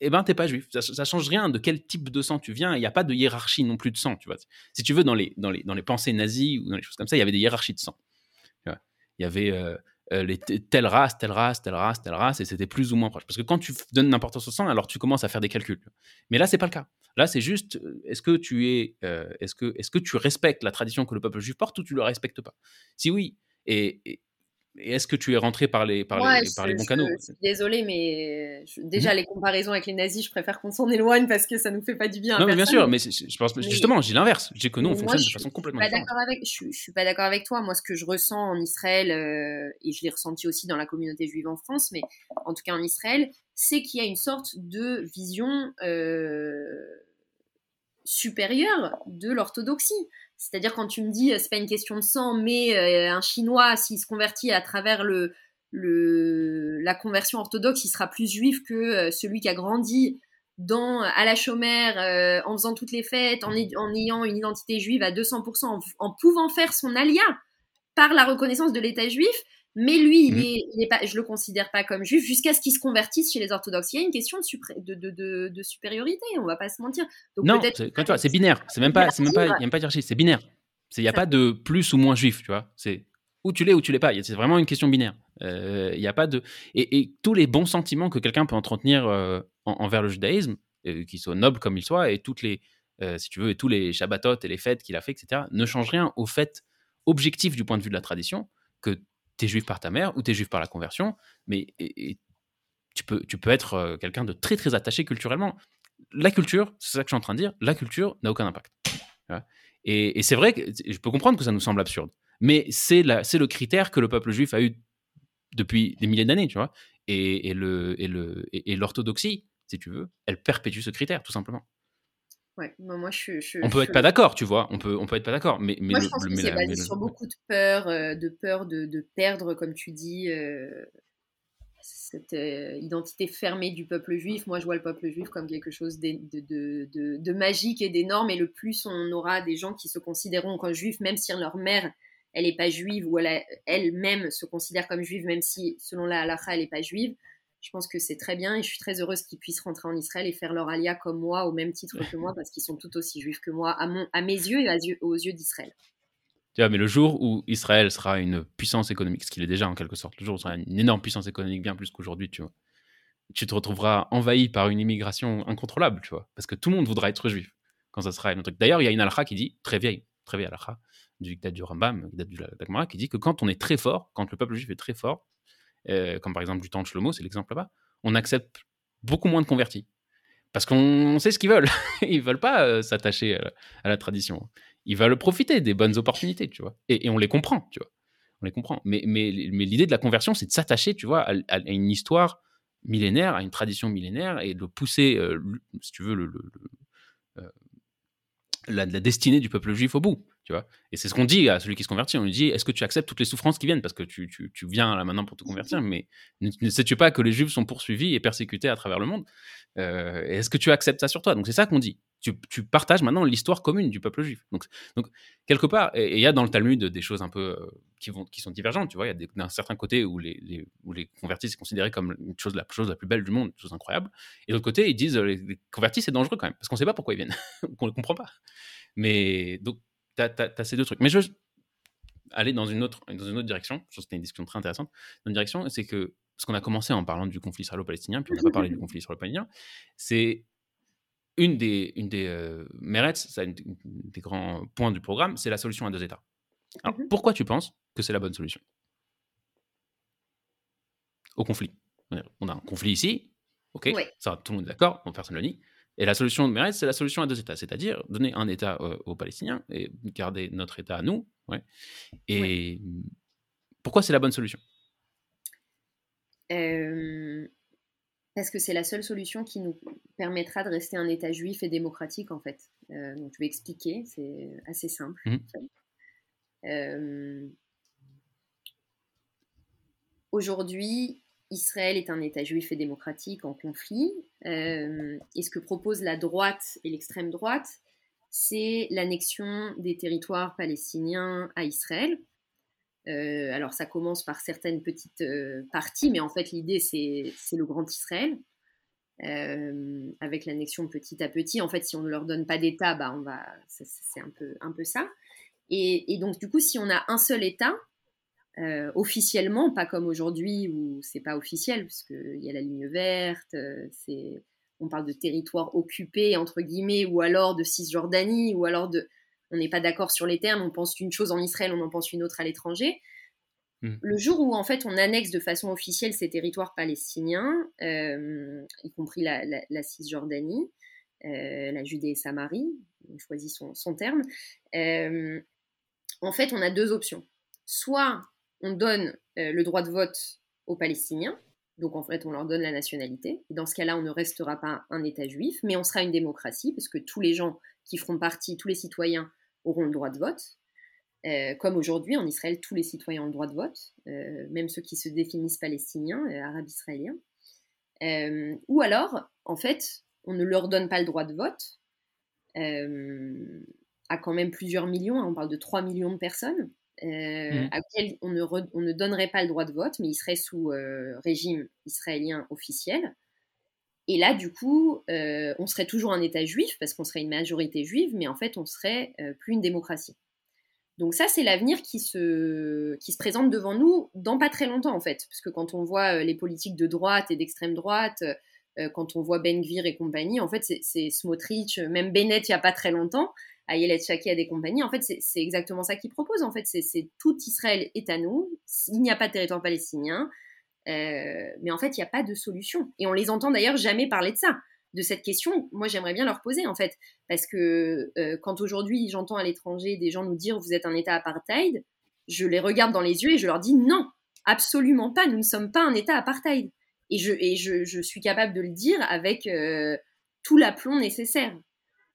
eh ben, t'es pas juif. Ça, ça, change rien de quel type de sang tu viens. Il n'y a pas de hiérarchie non plus de sang, tu vois. Si tu veux, dans les, dans les, dans les pensées nazies ou dans les choses comme ça, il y avait des hiérarchies de sang. Il y avait euh, les telle race, telle race, telle race, telle race, et c'était plus ou moins proche. Parce que quand tu donnes n'importe au sang, alors tu commences à faire des calculs. Mais là, c'est pas le cas. Là, c'est juste, euh, est-ce que tu es, euh, est-ce que, est-ce que tu respectes la tradition que le peuple juif porte ou tu le respectes pas? Si oui, et, est-ce que tu es rentré par les, par les, par les bons canaux? je, suis Désolée, mais déjà les comparaisons avec les nazis, je préfère qu'on s'en éloigne parce que ça nous fait pas du bien. Non, mais bien sûr, mais je pense justement, dis l'inverse. Dis que nous, on fonctionne de façon complètement différente. Avec, je, suis pas d'accord avec toi. Moi, ce que je ressens en Israël euh, et je l'ai ressenti aussi dans la communauté juive en France, mais en tout cas en Israël, c'est qu'il y a une sorte de vision supérieure de l'orthodoxie. C'est-à-dire quand tu me dis c'est pas une question de sang, mais euh, un Chinois s'il se convertit à travers le, la conversion orthodoxe, il sera plus juif que euh, celui qui a grandi à la chômère euh, en faisant toutes les fêtes, en, en, ayant une identité juive à 200%, en, en pouvant faire son alia par la reconnaissance de l'État juif, mais lui, il mmh. est, pas, je le considère pas comme juif jusqu'à ce qu'il se convertisse chez les orthodoxes. Il y a une question de, de, de, supériorité, on va pas se mentir. non, c'est binaire. C'est même pas, c'est même pas, il n'y a même pas hiérarchie, c'est binaire. Il n'y a pas de plus ou moins juif, tu vois. C'est où tu l'es ou tu l'es pas. C'est vraiment une question binaire. Euh, il y a pas de et, tous les bons sentiments que quelqu'un peut entretenir euh, envers le judaïsme, euh, qu'il soit noble comme il soit, et toutes les, si tu veux, et tous les Shabbatot et les fêtes qu'il a fait, etc., ne changent rien au fait objectif du point de vue de la tradition que t'es juif par ta mère ou t'es juif par la conversion, mais tu, peux, tu peux être euh, quelqu'un de très très attaché culturellement. La culture, c'est ça que je suis en train de dire, la culture n'a aucun impact. Et, c'est vrai que je peux comprendre que ça nous semble absurde, mais c'est le critère que le peuple juif a eu depuis des milliers d'années, tu vois? Et, et, le, et l'orthodoxie, si tu veux, elle perpétue ce critère, tout simplement. Ouais, moi, je, je, on peut être pas d'accord, tu vois. On peut, on peut être pas d'accord, mais, mais moi, je pense que c'est basé sur beaucoup de peur, euh, de peur de, de, perdre, comme tu dis, euh, cette euh, identité fermée du peuple juif. Moi, je vois le peuple juif comme quelque chose de, de, de magique et d'énorme. Et le plus on aura des gens qui se considéreront comme juifs, même si leur mère elle n'est pas juive ou elle-même se considère comme juive, même si selon la halakha elle n'est pas juive je pense que c'est très bien et je suis très heureuse qu'ils puissent rentrer en Israël et faire leur alia comme moi, au même titre que moi, parce qu'ils sont tout aussi juifs que moi, à, mon, à mes yeux et aux yeux d'Israël. Tu vois, mais le jour où Israël sera une puissance économique, ce qu'il est déjà en quelque sorte, le jour où sera une énorme puissance économique, bien plus qu'aujourd'hui, tu vois, tu te retrouveras envahi par une immigration incontrôlable, tu vois, parce que tout le monde voudra être juif quand ça sera un truc. D'ailleurs, il y a une halakha qui dit, très vieille, très vieille halakha, du date du Rambam, date du qui dit que quand on est très fort, quand le peuple juif est très fort, euh, comme par exemple du temps de Shlomo, c'est l'exemple là-bas, on accepte beaucoup moins de convertis. Parce qu'on sait ce qu'ils veulent. Ils veulent pas euh, s'attacher à, la tradition. Ils veulent profiter des bonnes opportunités, tu vois. Et, on les comprend, tu vois. On les comprend. Mais, mais, l'idée de la conversion, c'est de s'attacher, tu vois, à, une histoire millénaire, à une tradition millénaire, et de pousser, euh, si tu veux, la, destinée du peuple juif au bout. Tu vois et c'est ce qu'on dit à celui qui se convertit. On lui dit est-ce que tu acceptes toutes les souffrances qui viennent? Parce que tu, tu, tu, viens là maintenant pour te convertir, mais ne, sais-tu pas que les juifs sont poursuivis et persécutés à travers le monde? Euh, Est-ce que tu acceptes ça sur toi? Donc c'est ça qu'on dit. Tu, tu, partages maintenant l'histoire commune du peuple juif. Donc, donc quelque part, et il y a dans le Talmud des choses un peu euh, qui, vont, qui sont divergentes. Tu vois, il y a d'un certain côté où les, les, où les convertis c'est considéré comme une chose, la chose la plus belle du monde, une chose incroyable. Et de l'autre côté, ils disent les, les convertis c'est dangereux quand même, parce qu'on ne sait pas pourquoi ils viennent, qu'on ne comprend pas. Mais donc tu as, ces deux trucs. Mais je veux aller dans une autre, dans une autre direction. Je pense que c'était une discussion très intéressante. Dans une direction, c'est que, ce qu'on a commencé en parlant du conflit israélo-palestinien, puis on n'a pas parlé du conflit israélo-palestinien, c'est une des, une des euh, ça, une, des grands points du programme, c'est la solution à deux États. Alors, mhm. pourquoi tu penses que c'est la bonne solution? Au conflit. On a un conflit ici, ok, ça, tout le monde est d'accord, personne ne le nie. Et la solution de Meretz, c'est la solution à deux États, c'est-à-dire donner un État euh, aux Palestiniens et garder notre État à nous. Ouais. Et pourquoi c'est la bonne solution? Euh, Parce que c'est la seule solution qui nous permettra de rester un État juif et démocratique, en fait. Euh, donc je vais expliquer, c'est assez simple. Mmh. Aujourd'hui, Israël est un État juif et démocratique en conflit. Euh, et ce que propose la droite et l'extrême droite, c'est l'annexion des territoires palestiniens à Israël. Euh, alors ça commence par certaines petites euh, parties, mais en fait l'idée c'est le grand Israël. avec l'annexion petit à petit, en fait, si on ne leur donne pas d'État, bah, on va, c'est un peu, un peu ça. Et, et, donc, du coup, si on a un seul État, euh, officiellement, pas comme aujourd'hui où c'est pas officiel, parce qu'il y a la ligne verte, euh, c'est, on parle de territoire occupé, entre guillemets, ou alors de Cisjordanie, ou alors de. On n'est pas d'accord sur les termes, on pense une chose en Israël, on en pense une autre à l'étranger. Hmm. Le jour où en fait on annexe de façon officielle ces territoires palestiniens, euh, y compris la, Cisjordanie, la Judée et Samarie, on choisit son, son terme, en fait on a deux options. Soit on donne euh, le droit de vote aux Palestiniens, donc en fait on leur donne la nationalité. Et dans ce cas-là, on ne restera pas un État juif, mais on sera une démocratie, parce que tous les gens qui feront partie, tous les citoyens auront le droit de vote. Euh, comme aujourd'hui, en Israël, tous les citoyens ont le droit de vote, euh, même ceux qui se définissent palestiniens, arabes israéliens. ou alors, en fait, on ne leur donne pas le droit de vote à quand même plusieurs millions, hein, on parle de 3 millions de personnes, mmh. à on ne, on ne, donnerait pas le droit de vote, mais il serait sous régime israélien officiel. Et là, du coup, on serait toujours un État juif, parce qu'on serait une majorité juive, mais en fait, on serait plus une démocratie. Donc ça, c'est l'avenir qui se, qui se présente devant nous dans pas très longtemps, en fait. Parce que quand on voit les politiques de droite et d'extrême droite, quand on voit Ben Gvir et compagnie, en fait, c'est Smotrich, même Bennett il n'y a pas très longtemps, à Yelet Shaki, à des compagnies. En fait, c'est exactement ça qu'ils proposent. En fait, c'est tout Israël est à nous. Il n'y a pas de territoire palestinien. Euh, mais en fait, il n'y a pas de solution. Et on les entend d'ailleurs jamais parler de ça, de cette question. Moi, j'aimerais bien leur poser, en fait. Parce que euh, quand aujourd'hui, j'entends à l'étranger des gens nous dire vous êtes un État apartheid, je les regarde dans les yeux et je leur dis non, absolument pas. Nous ne sommes pas un État apartheid. Et je, et je, je suis capable de le dire avec euh, tout l'aplomb nécessaire.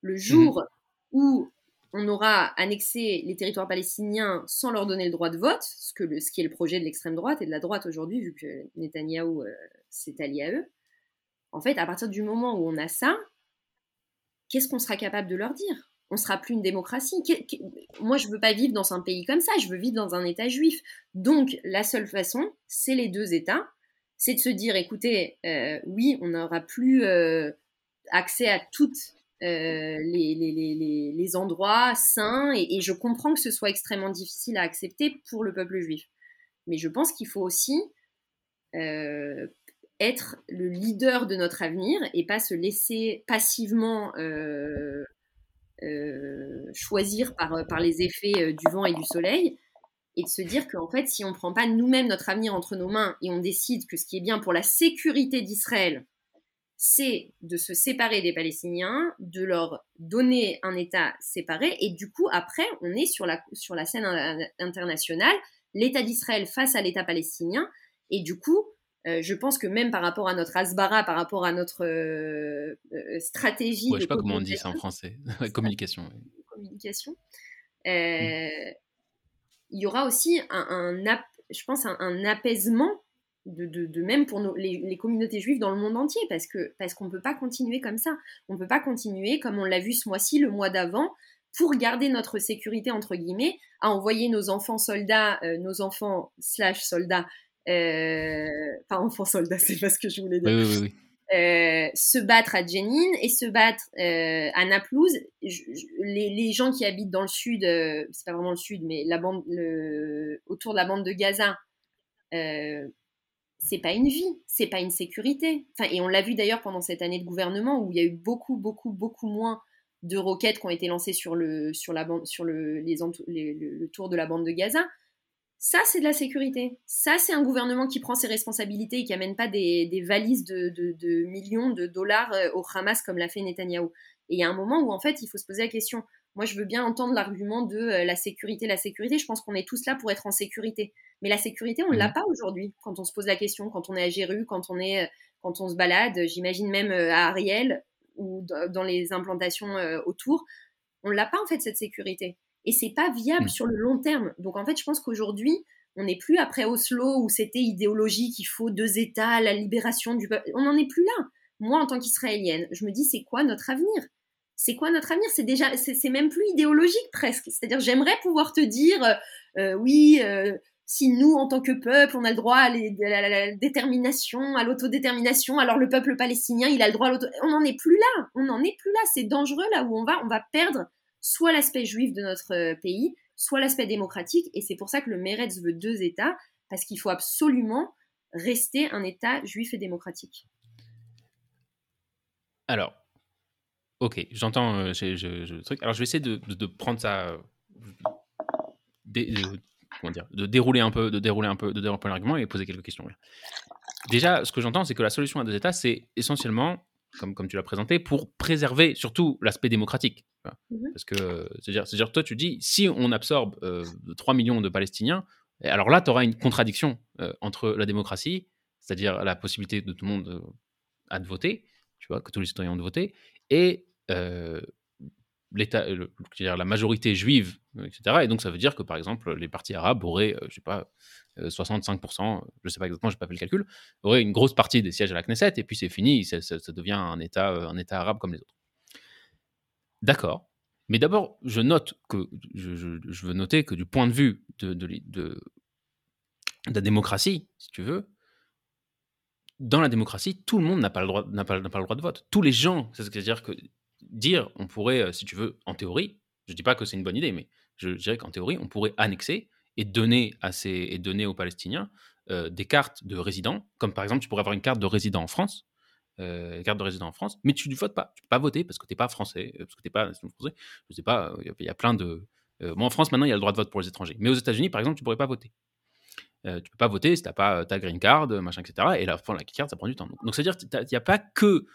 Le jour mmh où on aura annexé les territoires palestiniens sans leur donner le droit de vote, ce, que ce qui est le projet de l'extrême droite et de la droite aujourd'hui, vu que Netanyahou euh, s'est allié à eux. En fait, à partir du moment où on a ça, qu'est-ce qu'on sera capable de leur dire? On sera plus une démocratie. Moi, je veux pas vivre dans un pays comme ça, je veux vivre dans un État juif. Donc, la seule façon, c'est les deux États. C'est de se dire, écoutez, euh, oui, on n'aura plus euh, accès à toutes euh, les, endroits saints, et, je comprends que ce soit extrêmement difficile à accepter pour le peuple juif. Mais je pense qu'il faut aussi euh, être le leader de notre avenir et pas se laisser passivement euh, choisir par, par les effets du vent et du soleil, et de se dire qu'en fait, si on ne prend pas nous-mêmes notre avenir entre nos mains et on décide que ce qui est bien pour la sécurité d'Israël, c'est de se séparer des Palestiniens, de leur donner un État séparé, et du coup, après, on est sur la, sur la scène internationale, l'État d'Israël face à l'État palestinien, et du coup, euh, je pense que même par rapport à notre asbara, par rapport à notre euh, euh, stratégie... je sais pas comment on dit ça en français, communication. Communication. il y aura aussi un, je pense, un, apaisement de, même pour les, communautés juives dans le monde entier, parce que parce qu'on ne peut pas continuer comme ça. On ne peut pas continuer comme on l'a vu ce mois-ci, le mois d'avant, pour garder notre sécurité, entre guillemets, à envoyer nos enfants soldats, euh, nos enfants slash soldats, euh, pas enfants soldats, c'est pas ce que je voulais dire, euh, se battre à Jenin et se battre à Naplouse. les, gens qui habitent dans le sud, c'est pas vraiment le sud, mais la bande, le, autour de la bande de Gaza, c'est pas une vie, c'est pas une sécurité. Enfin, et on l'a vu d'ailleurs pendant cette année de gouvernement où il y a eu beaucoup, beaucoup, beaucoup moins de roquettes qui ont été lancées sur le, sur la bande, sur le, tour de la bande de Gaza. Ça, c'est de la sécurité. Ça, c'est un gouvernement qui prend ses responsabilités et qui amène pas des, valises de, de, de, millions de dollars euh, au Hamas comme l'a fait Netanyahou. Et il y a un moment où, en fait, il faut se poser la question. Moi, je veux bien entendre l'argument de euh, la sécurité, la sécurité. Je pense qu'on est tous là pour être en sécurité. Mais la sécurité, on ne l'a mmh. pas aujourd'hui quand on se pose la question, quand on est à Jéru, quand on, est, quand on se balade. J'imagine même euh, à Ariel ou dans les implantations euh, autour. On l'a pas en fait cette sécurité. Et c'est pas viable mmh. sur le long terme. Donc en fait, je pense qu'aujourd'hui, on n'est plus après Oslo où c'était idéologique, il faut deux États, la libération du peuple. On n'en est plus là. Moi, en tant qu'Israélienne, je me dis, c'est quoi notre avenir? C'est quoi notre avenir? C'est déjà, c'est même plus idéologique presque. C'est-à-dire, j'aimerais pouvoir te dire, euh, euh, oui, euh, si nous, en tant que peuple, on a le droit à, la, détermination, à l'autodétermination, alors le peuple palestinien, il a le droit à l'auto... On n'en est plus là. On n'en est plus là. C'est dangereux là où on va. On va perdre soit l'aspect juif de notre pays, soit l'aspect démocratique. Et c'est pour ça que le Meretz veut deux États, parce qu'il faut absolument rester un État juif et démocratique. Alors, Ok, j'entends euh, le truc. Alors, je vais essayer de, prendre ça, euh, comment dire, de dérouler un peu, de dérouler un peu, de dérouler l'argument et poser quelques questions. Déjà, ce que j'entends, c'est que la solution à deux États, c'est essentiellement, comme, comme tu l'as présenté, pour préserver surtout l'aspect démocratique. Mmh Parce que, c'est-à-dire, c'est-à-dire, toi, tu dis, si on absorbe 3 euh, millions de Palestiniens, alors là, tu auras une contradiction entre la démocratie, c'est-à-dire la possibilité de tout le monde à de voter, tu vois, que tous les citoyens ont de voter, et euh, l'État, la majorité juive, etc. Et donc ça veut dire que par exemple les partis arabes auraient, euh, je sais pas, 65%, euh, je sais pas exactement, je n'ai pas fait le calcul, auraient une grosse partie des sièges à la Knesset et puis c'est fini, ça, devient un État, un État arabe comme les autres. D'accord. Mais d'abord, je note que je, veux noter que du point de vue de, la démocratie, si tu veux, dans la démocratie, tout le monde n'a pas, le droit, n'a pas le droit de vote. Tous les gens, c'est-à-dire que dire, on pourrait, euh, si tu veux, en théorie, je ne dis pas que c'est une bonne idée, mais je dirais qu'en théorie, on pourrait annexer et donner, à ces, et donner aux Palestiniens euh, des cartes de résidents, comme par exemple, tu pourrais avoir une carte de résident en France, euh, carte de résident en France, mais tu ne votes pas. Tu ne peux pas voter parce que tu n'es pas français, parce que tu n'es pas français. Je sais pas, il y, a plein de. moi, en France, maintenant, il y a le droit de vote pour les étrangers. Mais aux États-Unis, par exemple, tu ne pourrais pas voter. tu ne peux pas voter si tu n'as pas ta green card, machin, etc. Et la, la carte, ça prend du temps. Donc, c'est-à-dire qu'il n'y a pas que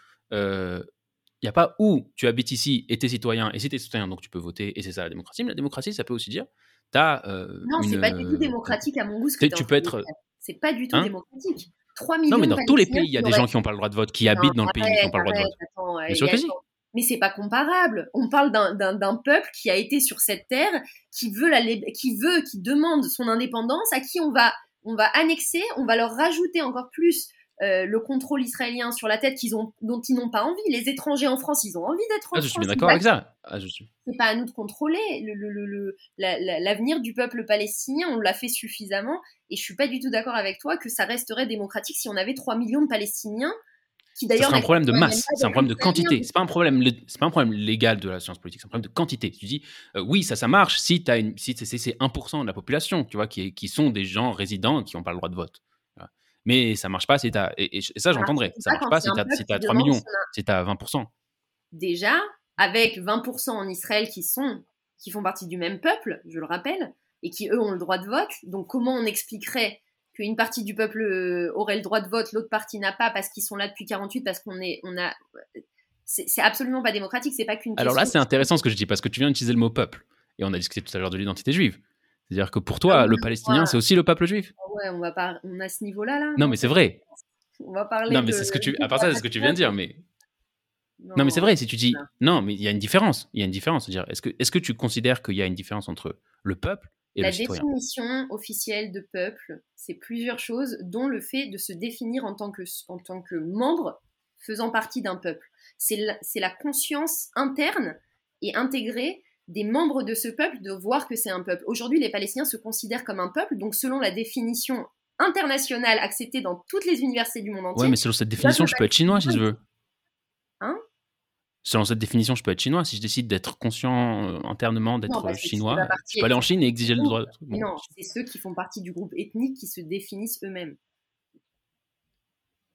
il n'y a pas où tu habites ici et t'es citoyen, et si t'es citoyen, donc tu peux voter, et c'est ça la démocratie. Mais la démocratie, ça peut aussi dire, as, euh, non, c'est pas du tout démocratique à mon goût. Ce que tu peux être. C'est pas du tout hein? démocratique. 3 millions non, mais dans tous les pays, il y a des gens qui n'ont pas le droit de vote, qui habitent dans le pays, qui n'ont pas le droit de vote. Attends, mais sûr que si. Mais c'est pas comparable. On parle d'un peuple qui a été sur cette terre, qui veut, la, qui veut, qui demande son indépendance, à qui on va, on va annexer, on va leur rajouter encore plus euh, le contrôle israélien sur la tête qu'ils ont, dont ils n'ont pas envie. Les étrangers en France, ils ont envie d'être en ah, France. Je suis d'accord avec ça. Ah, C'est pas à nous de contrôler l'avenir du peuple palestinien. On l'a fait suffisamment. Et je suis pas du tout d'accord avec toi que ça resterait démocratique si on avait 3 millions de Palestiniens. C'est un problème de masse, c'est un problème de quantité. C'est pas un problème, c'est pas un problème légal de la science politique, c'est un problème de quantité. Tu dis, euh, oui, ça, ça marche si, as une, si c'est 1% de la population, tu vois, qui, qui sont des gens résidents qui n'ont pas le droit de vote mais ça marche pas si tu et, et, ça j'entendrai, ça marche pas si tu as, 3 millions, si tu as 20%. Déjà, avec 20% en Israël qui sont qui font partie du même peuple, je le rappelle, et qui eux ont le droit de vote. Donc comment on expliquerait qu'une partie du peuple euh, aurait le droit de vote, l'autre partie n'a pas parce qu'ils sont là depuis 48 parce qu'on est on a c'est absolument pas démocratique, c'est pas qu'une Alors là, c'est intéressant ce que je dis parce que tu viens d'utiliser le mot peuple et on a discuté tout à l'heure de l'identité juive. C'est-à-dire que pour toi, ah le palestinien, c'est aussi le peuple juif. Ah ouais, on va pas, on a ce niveau-là là. Non, mais c'est vrai. On va parler. Non, mais c'est ce que tu, à part ça, c'est ce que tu viens de dire, mais. Non, mais c'est vrai, si tu dis non, mais il y a une différence. Il y a une différence. C'est-à-dire, est-ce que, est que tu considères qu'il y a une différence entre le peuple et La le citoyen? définition officielle de peuple, c'est plusieurs choses, dont le fait de se définir en tant que, en tant que membre faisant partie d'un peuple. C'est la, la conscience interne et intégrée des membres de ce peuple de voir que c'est un peuple. Aujourd'hui, les Palestiniens se considèrent comme un peuple, donc selon la définition internationale acceptée dans toutes les universités du monde entier. Ouais, mais selon cette définition, je peux être chinois si je veux. Hein? Selon cette définition, je peux être chinois. Si je décide d'être conscient euh, internement d'être bah, chinois, je peux aller en Chine et exiger le droit. non, c'est ceux qui font partie du groupe ethnique qui se définissent eux-mêmes.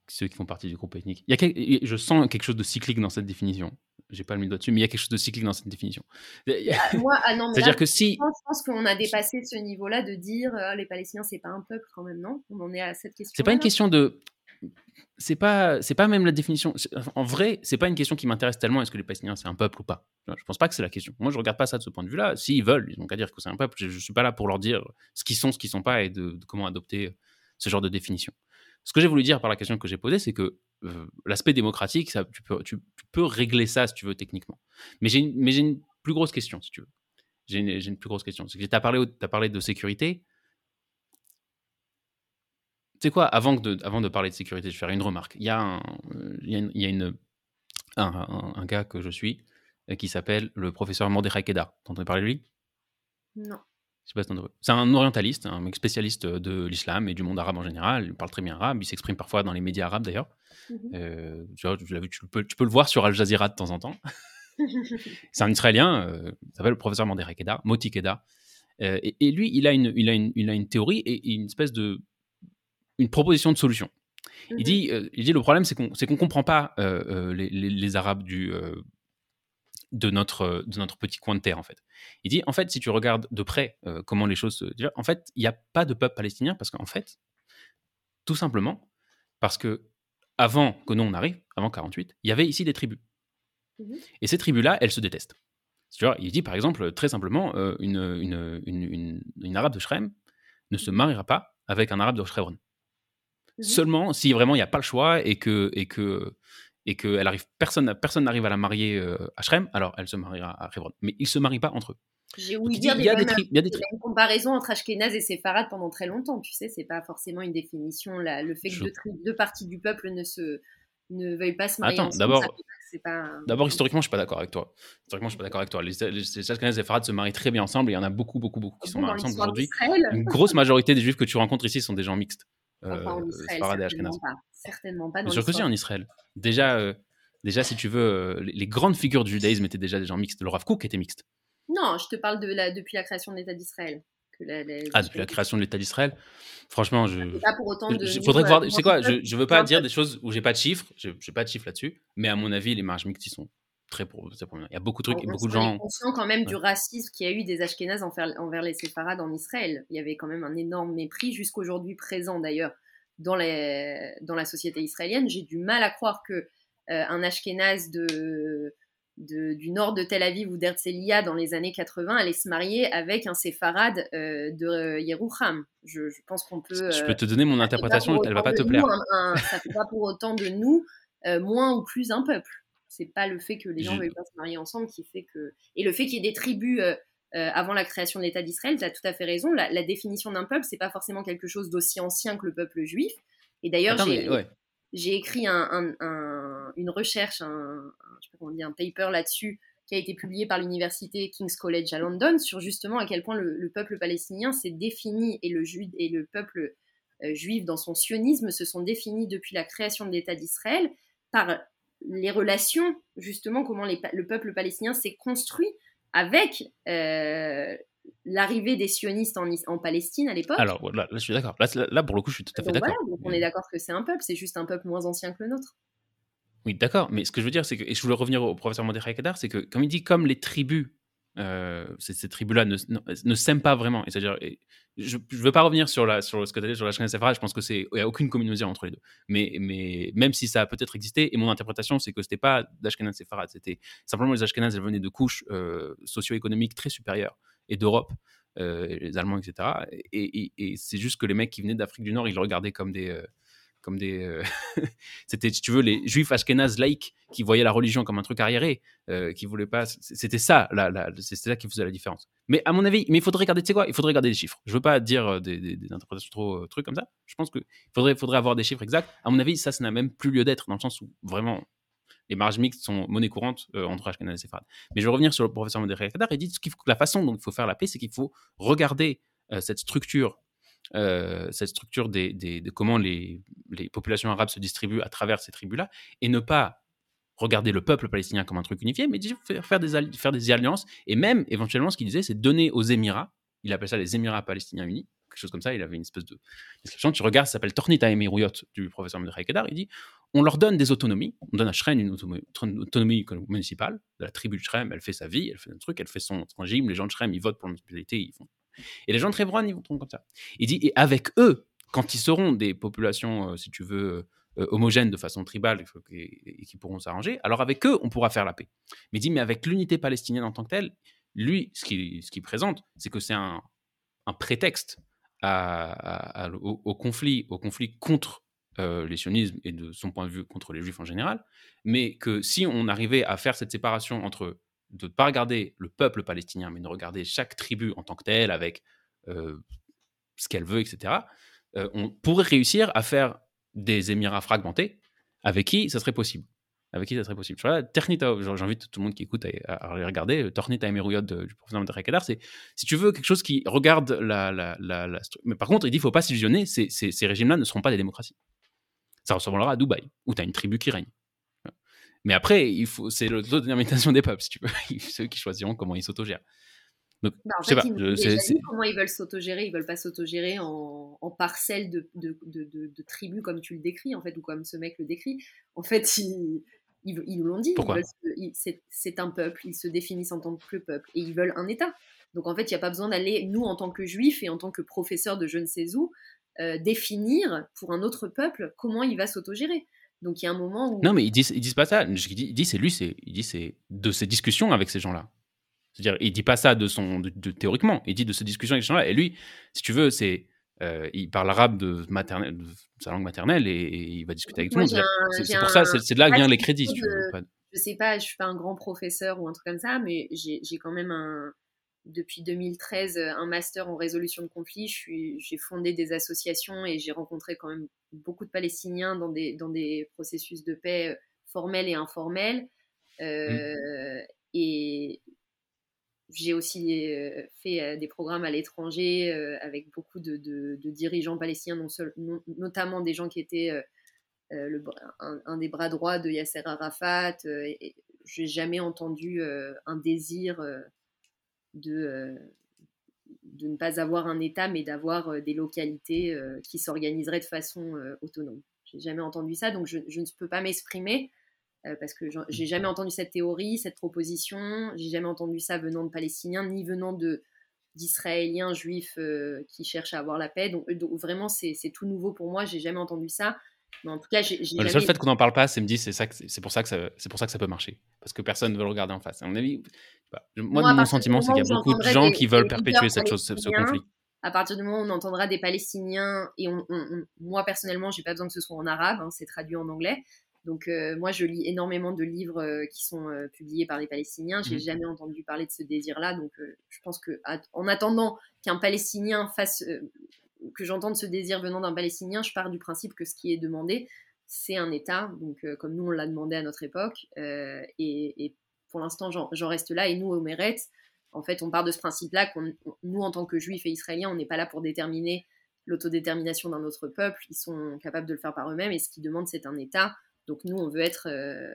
Ceux qui font partie du groupe ethnique. Il y a Je sens quelque chose de cyclique dans cette définition. J'ai pas le doigt dessus, mais il y a quelque chose de cyclique dans cette définition. Ah, moi, ah non, C'est-à-dire que si. Je pense qu'on a dépassé ce niveau-là de dire euh, les Palestiniens, c'est pas un peuple quand même, non? On en est à cette question. C'est pas une question de c'est pas c'est pas même la définition. En vrai, c'est pas une question qui m'intéresse tellement. Est-ce que les Palestiniens c'est un peuple ou pas? Je pense pas que c'est la question. Moi, je regarde pas ça de ce point de vue-là. S'ils veulent, ils ont qu'à dire que c'est un peuple. Je, je, suis pas là pour leur dire ce qu'ils sont, ce qu'ils sont pas et de, comment adopter ce genre de définition. Ce que j'ai voulu dire par la question que j'ai posée, c'est que euh, l'aspect démocratique, tu, peux, tu, régler ça si tu veux techniquement. Mais j'ai une, plus grosse question, si tu veux. J'ai une, plus grosse question. Tu as parlé, de sécurité sais quoi, avant de, parler de sécurité, je vais faire une remarque. Il y a un, gars que je suis euh, qui s'appelle le professeur Mordechai Kedar. T'as entendu parler de lui? Non. C'est un orientaliste, un mec spécialiste de l'islam et du monde arabe en général. Il parle très bien arabe, il s'exprime parfois dans les médias arabes d'ailleurs. Mhm. Euh, tu, peux, tu, peux, le voir sur Al Jazeera de temps en temps. c'est un Israélien, il s'appelle le professeur Mordechai Kedar, Moti Kedar. et, et, lui, il a, une, il, a une, il a une théorie et une espèce de, une proposition de solution. Il, mmh dit, euh, il dit le problème, c'est qu'on ne comprend pas euh, euh, les, les, Arabes du, de, notre, de notre petit coin de terre, en fait. Il dit, en fait, si tu regardes de près comment les choses se... En fait, il n'y a pas de peuple palestinien parce qu'en fait, tout simplement, parce que avant que nous on arrive, avant 48, il y avait ici des tribus. Mmh Et ces tribus-là, elles se détestent. Tu vois, il dit par exemple, très simplement, une, une, une, une, arabe de Shrem ne se mariera pas avec un arabe de Hebron. Mmh Seulement si vraiment il n'y a pas le choix et que, et que, et que elle arrive, personne personne n'arrive à la marier euh, à Shrem, alors elle se mariera à Hebron. Mais ils ne se marient pas entre eux. J'ai oublié dire il y, a des il y a des une comparaison entre Ashkenaz et Séfarad pendant très longtemps. Tu sais, c'est pas forcément une définition. Là. Le fait que deux, parties du peuple ne se ne veuillent pas se marier Attends, d'abord, d'abord historiquement, je suis pas d'accord avec toi. Historiquement, je suis pas d'accord avec toi. Les, les, et Séfarad se marient très tu. Enfin, en euh, Israël, certainement pas. Certainement pas. Dans sûr que si, en Israël. Déjà, euh, déjà, si tu veux, euh, les, grandes figures du judaïsme étaient déjà des gens mixtes. Le Rav Kook était mixte. Non, je te parle de la, depuis la création de l'État d'Israël. ah, depuis la création de l'État d'Israël Franchement, je. Pas pour autant de. faudrait voir. C'est quoi? Je ne veux pas dire des choses où j'ai pas de chiffres. Je n'ai pas de chiffres là-dessus. Mais à mon avis, les marges mixtes, ils sont très pour. Il y a beaucoup de trucs, beaucoup de gens. On conscient quand même du racisme qu'il y a eu des Ashkénazes envers, envers les séfarades en Israël. Il y avait quand même un énorme mépris, jusqu'aujourd'hui présent d'ailleurs, dans, les, dans la société israélienne. J'ai du mal à croire que euh, un Ashkénaze de, de, du nord de Tel Aviv ou d'Herzliya dans les années 80 allait se marier avec un séfarade euh, de Yerouham. Je, je pense qu'on peut. Je peux te donner mon interprétation, elle va pas te plaire. ça fait pas pour autant de nous euh, moins ou plus un peuple. C'est pas le fait que les gens ne veuillent pas se marier ensemble qui fait que. Et le fait qu'il y ait des tribus euh, avant la création de l'État d'Israël, tu as tout à fait raison. La, définition d'un peuple, c'est pas forcément quelque chose d'aussi ancien que le peuple juif. Et d'ailleurs, j'ai écrit une recherche, un, je sais pas comment un paper là-dessus qui a été publié par l'université King's College à London sur justement à quel point le, peuple palestinien s'est défini et le, et le peuple euh, juif dans son sionisme se sont définis depuis la création de l'État d'Israël par les relations, justement, comment le peuple palestinien s'est construit avec euh, l'arrivée des sionistes en, en Palestine à l'époque. Alors là, je suis d'accord. Là, pour le coup, je suis tout à fait d'accord. donc on est d'accord que c'est un peuple, c'est juste un peuple moins ancien que le nôtre. Oui, d'accord. Mais ce que je veux dire, c'est que, et je voulais revenir au professeur Mordechai Kadar, c'est que, comme il dit, comme les tribus euh, ces, tribus-là ne, ne, s'aiment pas vraiment. C'est-à-dire, je ne veux pas revenir sur, la, sur ce que tu as dit sur la chaîne Sephara, je pense qu'il n'y a aucune communauté entre les deux. Mais, mais même si ça a peut-être existé, et mon interprétation, c'est que ce n'était pas d'Ashkenaz Sephara, c'était simplement les Ashkenaz, elles venaient de couches euh, socio-économiques très supérieures, et d'Europe, euh, les Allemands, etc. Et, et, c'est juste que les mecs qui venaient d'Afrique du Nord, ils le regardaient comme des... comme des c'était, si tu veux, les juifs ashkénazes laïcs qui voyait la religion comme un truc arriéré, euh, qui voulait pas. C'était ça, c'était ça qui faisait la différence. Mais à mon avis, mais il faudrait regarder, tu sais quoi Il faudrait regarder les chiffres. Je veux pas dire euh, des, interprétations trop trucs comme ça. Je pense qu'il faudrait, faudrait avoir des chiffres exacts. À mon avis, ça, ça n'a même plus lieu d'être dans le sens où vraiment les marges mixtes sont monnaie courante entre Ashkenaz et Sepharad. Mais je vais revenir sur le professeur Modéré Kadar. Il dit que la façon dont il faut faire la paix, c'est qu'il faut regarder cette structure euh, cette structure des, de comment les, populations arabes se distribuent à travers ces tribus-là, et ne pas regarder le peuple palestinien comme un truc unifié, mais faire des, faire des alliances, et même éventuellement ce qu'il disait, c'est donner aux Émirats, il appelle ça les Émirats palestiniens unis, quelque chose comme ça, il avait une espèce de description, tu regardes, ça s'appelle Tornit Emiruyot du professeur Medrei Kedar, il dit, on leur donne des autonomies, on donne à Shrem une autonomie, municipale, de la tribu de Shrem, elle fait sa vie, elle fait un truc, elle fait son, régime, les gens de Shrem, ils votent pour la municipalité, ils font et les gens de Trébron, ils vont comme ça. Il dit, et avec eux, quand ils seront des populations, euh, si tu veux, euh, homogènes de façon tribale et, qui pourront s'arranger, alors avec eux, on pourra faire la paix. Mais il dit, mais avec l'unité palestinienne en tant que telle, lui, ce qu'il présente, c'est que c'est un, prétexte au, conflit, au conflit contre euh, les sionismes et de son point de vue contre les juifs en général, mais que si on arrivait à faire cette séparation entre de ne pas regarder le peuple palestinien, mais de regarder chaque tribu en tant que telle, avec euh, ce qu'elle veut, etc., euh, on pourrait réussir à faire des Émirats fragmentés avec qui ça serait possible. Avec qui ça serait possible. J'invite tout le monde qui écoute à, à regarder. Tornita Emerouyot du professeur Kadar, c'est si tu veux quelque chose qui regarde la. la, Mais par contre, il dit faut pas s'illusionner, ces, ces régimes-là ne seront pas des démocraties. Ça ressemblera à Dubaï, où tu as une tribu qui règne. Mais après, il faut, c'est l'autodétermination des peuples, si tu veux. Ceux qui choisiront comment ils s'autogèrent. Donc, bah, je sais pas. Je, comment ils veulent s'autogérer. Ils veulent pas s'autogérer en, en parcelles de, de, de, tribus comme tu le décris, en fait, ou comme ce mec le décrit. En fait, ils, ils, nous l'ont dit. c'est, un peuple. Ils se définissent en tant que peuple et ils veulent un État. Donc, en fait, il n'y a pas besoin d'aller, nous, en tant que juifs et en tant que professeurs de je ne sais où, euh, définir pour un autre peuple comment il va s'autogérer. Donc il y a un moment où. Non, mais ils disent, ils disent pas ça. Il dit, c'est lui, c'est, il dit c'est de ses discussions avec ces gens-là. C'est-à-dire, il dit pas ça de son, de, théoriquement. Il dit de ses discussions avec ces gens-là. Et lui, si tu veux, c'est, euh, il parle arabe de, maternelle, de sa langue maternelle et, il va discuter avec tout le monde. C'est pour ça, c'est de là que viennent les crédits. Si tu veux. Je sais pas, je suis pas un grand professeur ou un truc comme ça, mais j'ai quand même un, depuis 2013 euh, un master en résolution de conflits. J'ai fondé des associations et j'ai rencontré quand même beaucoup de Palestiniens dans des, dans des processus de paix euh, formels et informels. Euh, mmh. Et j'ai aussi fait des programmes à l'étranger avec beaucoup de, de, dirigeants palestiniens, non seul, notamment des gens qui étaient le, un, des bras droits de Yasser Arafat. et j'ai jamais entendu un désir de, euh, de ne pas avoir un État, mais d'avoir euh, des localités euh, qui s'organiseraient de façon autonome. J'ai jamais entendu ça, donc je, ne peux pas m'exprimer parce que j'ai jamais entendu cette théorie, cette proposition. J'ai jamais entendu ça venant de Palestiniens ni venant de d'Israéliens juifs qui cherchent à avoir la paix. Donc, vraiment, c'est tout nouveau pour moi. J'ai jamais entendu ça. Mais en tout cas, j'ai, le seul fait qu'on n'en parle pas, c'est me dit c'est ça, c'est pour ça que ça, c'est pour ça que ça peut marcher, parce que personne ne veut le regarder en face. À mon avis, moi, mon sentiment, c'est qu'il y a beaucoup de gens qui veulent perpétuer cette chose, ce, conflit. À partir du moment où on entendra des Palestiniens, et on, moi personnellement, j'ai pas besoin que ce soit en arabe, hein, c'est traduit en anglais. Donc euh, moi, je lis énormément de livres euh, qui sont euh, publiés par les Palestiniens. J'ai n'ai mmh. jamais entendu parler de ce désir-là, donc je pense que en attendant qu'un Palestinien fasse, que j'entende ce désir venant d'un Palestinien, je pars du principe que ce qui est demandé, c'est un État, donc comme nous on l'a demandé à notre époque, et, et pour l'instant, j'en reste là. Et nous, au Meret, en fait, on part de ce principe-là qu'on, nous, en tant que juifs et israéliens, on n'est pas là pour déterminer l'autodétermination d'un autre peuple. Ils sont capables de le faire par eux-mêmes. Et ce qu'ils demandent, c'est un État. Donc nous, on veut être, euh,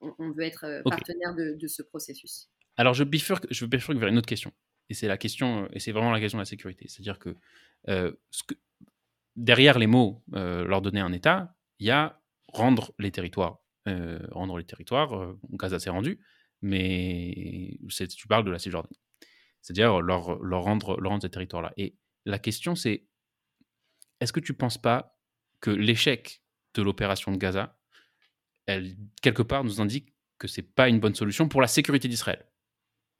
on, veut être euh, partenaire de, ce processus. Alors, je bifurque, je bifurque vers une autre question. Et c'est la question, et c'est vraiment la question de la sécurité. C'est-à-dire que, euh, derrière les mots leur donner un État, il y a rendre les territoires. rendre les territoires, Gaza s'est rendu, mais tu parles de la Cisjordanie. C'est-à-dire leur, rendre, ces territoires-là. Et la question, c'est est-ce que tu ne penses pas que l'échec de l'opération de Gaza, quelque part, nous indique que ce n'est pas une bonne solution pour la sécurité d'Israël?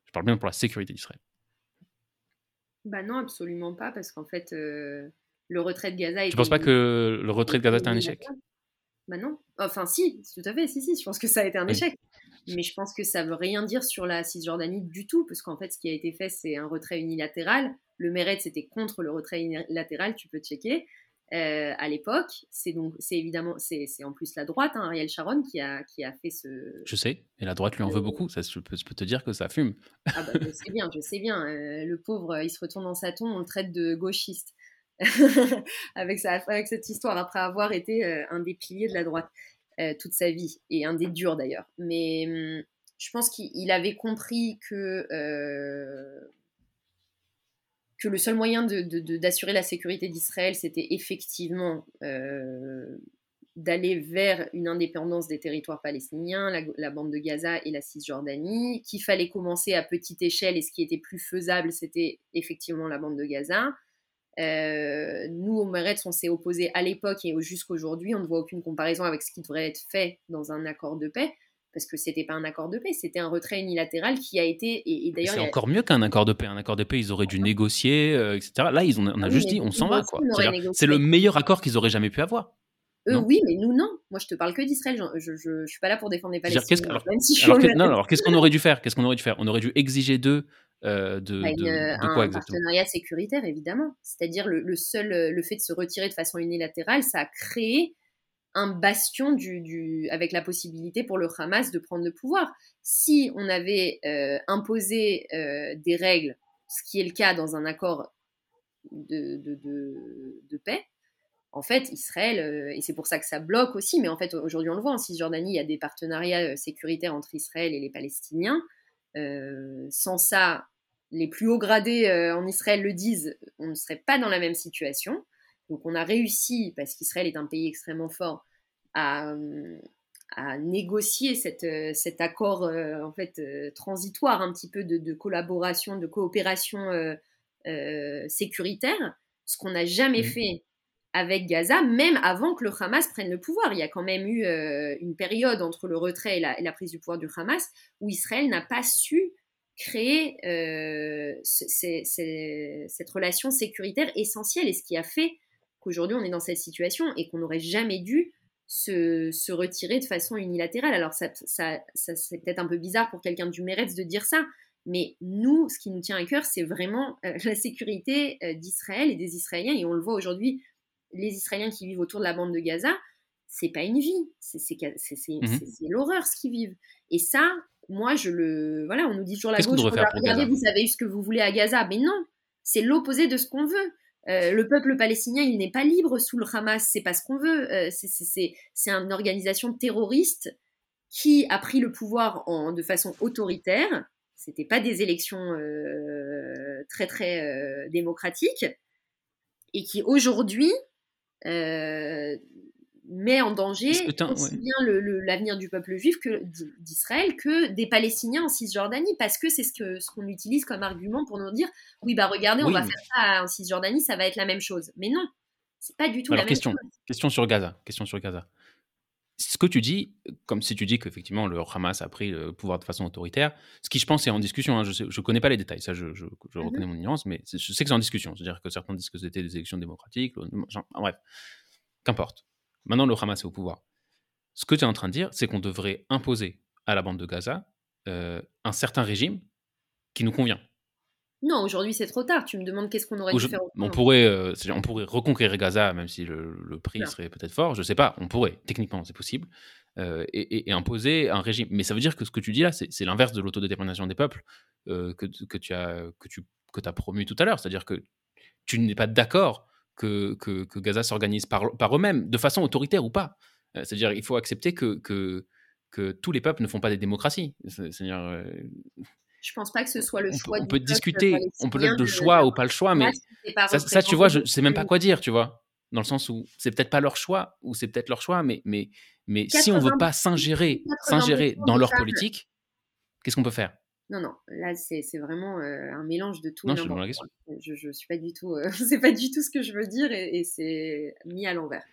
Je parle bien pour la sécurité d'Israël. Bah non, absolument pas, parce qu'en fait, euh, le retrait de Gaza... Tu ne penses pas que le retrait de Gaza est un échec? Bah non. Enfin, si, tout à fait, si, si, je pense que ça a été un échec. Mais je pense que ça veut rien dire sur la Cisjordanie du tout, parce qu'en fait, ce qui a été fait, c'est un retrait unilatéral. Le Meretz était contre le retrait unilatéral, tu peux checker. Euh, à l'époque, c'est donc, c'est évidemment, c'est, en plus la droite, hein, Ariel Sharon, qui a, qui a fait ce. Je sais, et la droite lui en veut beaucoup. Ça, je peux, te dire que ça fume. Ah bah, je sais bien, je sais bien. Euh, le pauvre, il se retourne dans sa tombe, on le traite de gauchiste. avec, avec cette histoire, après avoir été euh, un des piliers de la droite toute sa vie, et un des durs d'ailleurs. Mais hum, je pense qu'il avait compris que que le seul moyen d'assurer la sécurité d'Israël, c'était effectivement euh, d'aller vers une indépendance des territoires palestiniens, la, bande de Gaza et la Cisjordanie, qu'il fallait commencer à petite échelle et ce qui était plus faisable, c'était effectivement la bande de Gaza. Euh, nous, au Meretz, on s'est opposé à l'époque et jusqu'aujourd'hui, on ne voit aucune comparaison avec ce qui devrait être fait dans un accord de paix parce que c'était pas un accord de paix, c'était un retrait unilatéral qui a été. Et, d'ailleurs, c'est encore mieux qu'un accord de paix. Un accord de paix, ils auraient dû négocier, euh, etc. Là, ils ont, on a juste dit, on s'en va, quoi. C'est le meilleur accord qu'ils auraient jamais pu avoir. Eux, oui, mais nous, non. Moi, je te parle que d'Israël. Je, je, suis pas là pour défendre les Palestiniens. alors, alors, qu'est-ce qu'on aurait dû faire? Qu'est-ce qu'on aurait dû faire? On aurait dû exiger d'eux euh, de, bah, de, quoi un partenariat sécuritaire, évidemment. C'est-à-dire le, le, seul, le fait de se retirer de façon unilatérale, ça a créé un bastion du, avec la possibilité pour le Hamas de prendre le pouvoir. Si on avait euh, imposé euh, des règles, ce qui est le cas dans un accord de, de, paix, en fait, Israël, euh, et c'est pour ça que ça bloque aussi, mais en fait, aujourd'hui, on le voit, en Cisjordanie, il y a des partenariats sécuritaires entre Israël et les Palestiniens. sans ça, les plus hauts gradés en Israël le disent, on ne serait pas dans la même situation. Donc on a réussi, parce qu'Israël est un pays extrêmement fort, à, négocier cet accord euh, en fait euh, transitoire un petit peu de, collaboration, de coopération euh, sécuritaire, ce qu'on n'a jamais mmh. fait avec Gaza, même avant que le Hamas prenne le pouvoir. Il y a quand même eu une période entre le retrait et la, prise du pouvoir du Hamas où Israël n'a pas su créer cette relation sécuritaire essentielle et ce qui a fait qu'aujourd'hui on est dans cette situation et qu'on n'aurait jamais dû se, retirer de façon unilatérale. Alors ça, ça, c'est peut-être un peu bizarre pour quelqu'un du Meretz de dire ça, mais nous, ce qui nous tient à cœur, c'est vraiment euh, la sécurité euh, d'Israël et des Israéliens. Et on le voit aujourd'hui, les Israéliens qui vivent autour de la bande de Gaza, c'est pas une vie, c'est mmh l'horreur ce qu'ils vivent. Et ça, moi, je le. Voilà, on nous dit toujours la gauche, regardez, vous savez ce que vous voulez à Gaza. Mais non, c'est l'opposé de ce qu'on veut. Euh, le peuple palestinien, il n'est pas libre sous le Hamas, c'est pas ce qu'on veut. Euh, c'est une organisation terroriste qui a pris le pouvoir en, de façon autoritaire. C'était pas des élections euh, très très démocratiques et qui aujourd'hui met en danger aussi bien l'avenir du peuple juif que d'Israël que des Palestiniens en Cisjordanie, parce que c'est ce qu'on ce qu'on utilise comme argument pour nous dire oui, bah regardez, on va faire ça en Cisjordanie, ça va être la même chose. Mais non, c'est pas du tout la question, même chose. Question sur Gaza. Question sur Gaza. Ce que tu dis, comme si tu dis qu'effectivement le Hamas a pris le pouvoir de façon autoritaire, ce qui je pense est en discussion, hein, je ne connais pas les détails, ça je, je, mmh reconnais mon ignorance, mais je sais que c'est en discussion. C'est-à-dire que certains disent que c'était des élections démocratiques, bref, qu'importe. Maintenant, le Hamas est au pouvoir. Ce que tu es en train de dire, c'est qu'on devrait imposer à la bande de Gaza euh, un certain régime qui nous convient. Non, aujourd'hui c'est trop tard. Tu me demandes qu'est-ce qu'on aurait dû faire. On pourrait, euh, on pourrait reconquérir Gaza, même si le, prix serait peut-être fort. Je sais pas. On pourrait. Techniquement, c'est possible. Euh, et, imposer un régime. Mais ça veut dire que ce que tu dis là, c'est l'inverse de l'autodétermination des peuples que, que, tu as que tu que as promu tout à l'heure. C'est-à-dire que tu n'es pas d'accord que, que, Gaza s'organise par, par eux-mêmes, de façon autoritaire ou pas. Euh, c'est-à-dire il faut accepter que, que, que, tous les peuples ne font pas des démocraties. C'est-à-dire. Euh, je pense pas que ce soit le choix. On peut, discuter, on peut être de choix ou pas le choix, mais ça, tu vois, je sais même pas quoi dire, tu vois, dans le sens où c'est peut-être pas leur choix ou c'est peut-être leur choix, mais mais mais si on veut pas s'ingérer, s'ingérer dans leur politique, qu'est-ce qu'on peut faire? Non, non, là c'est vraiment euh, un mélange de tout. Non, je, je, je, suis pas du tout, euh, c'est pas du tout ce que je veux dire et, c'est mis à l'envers.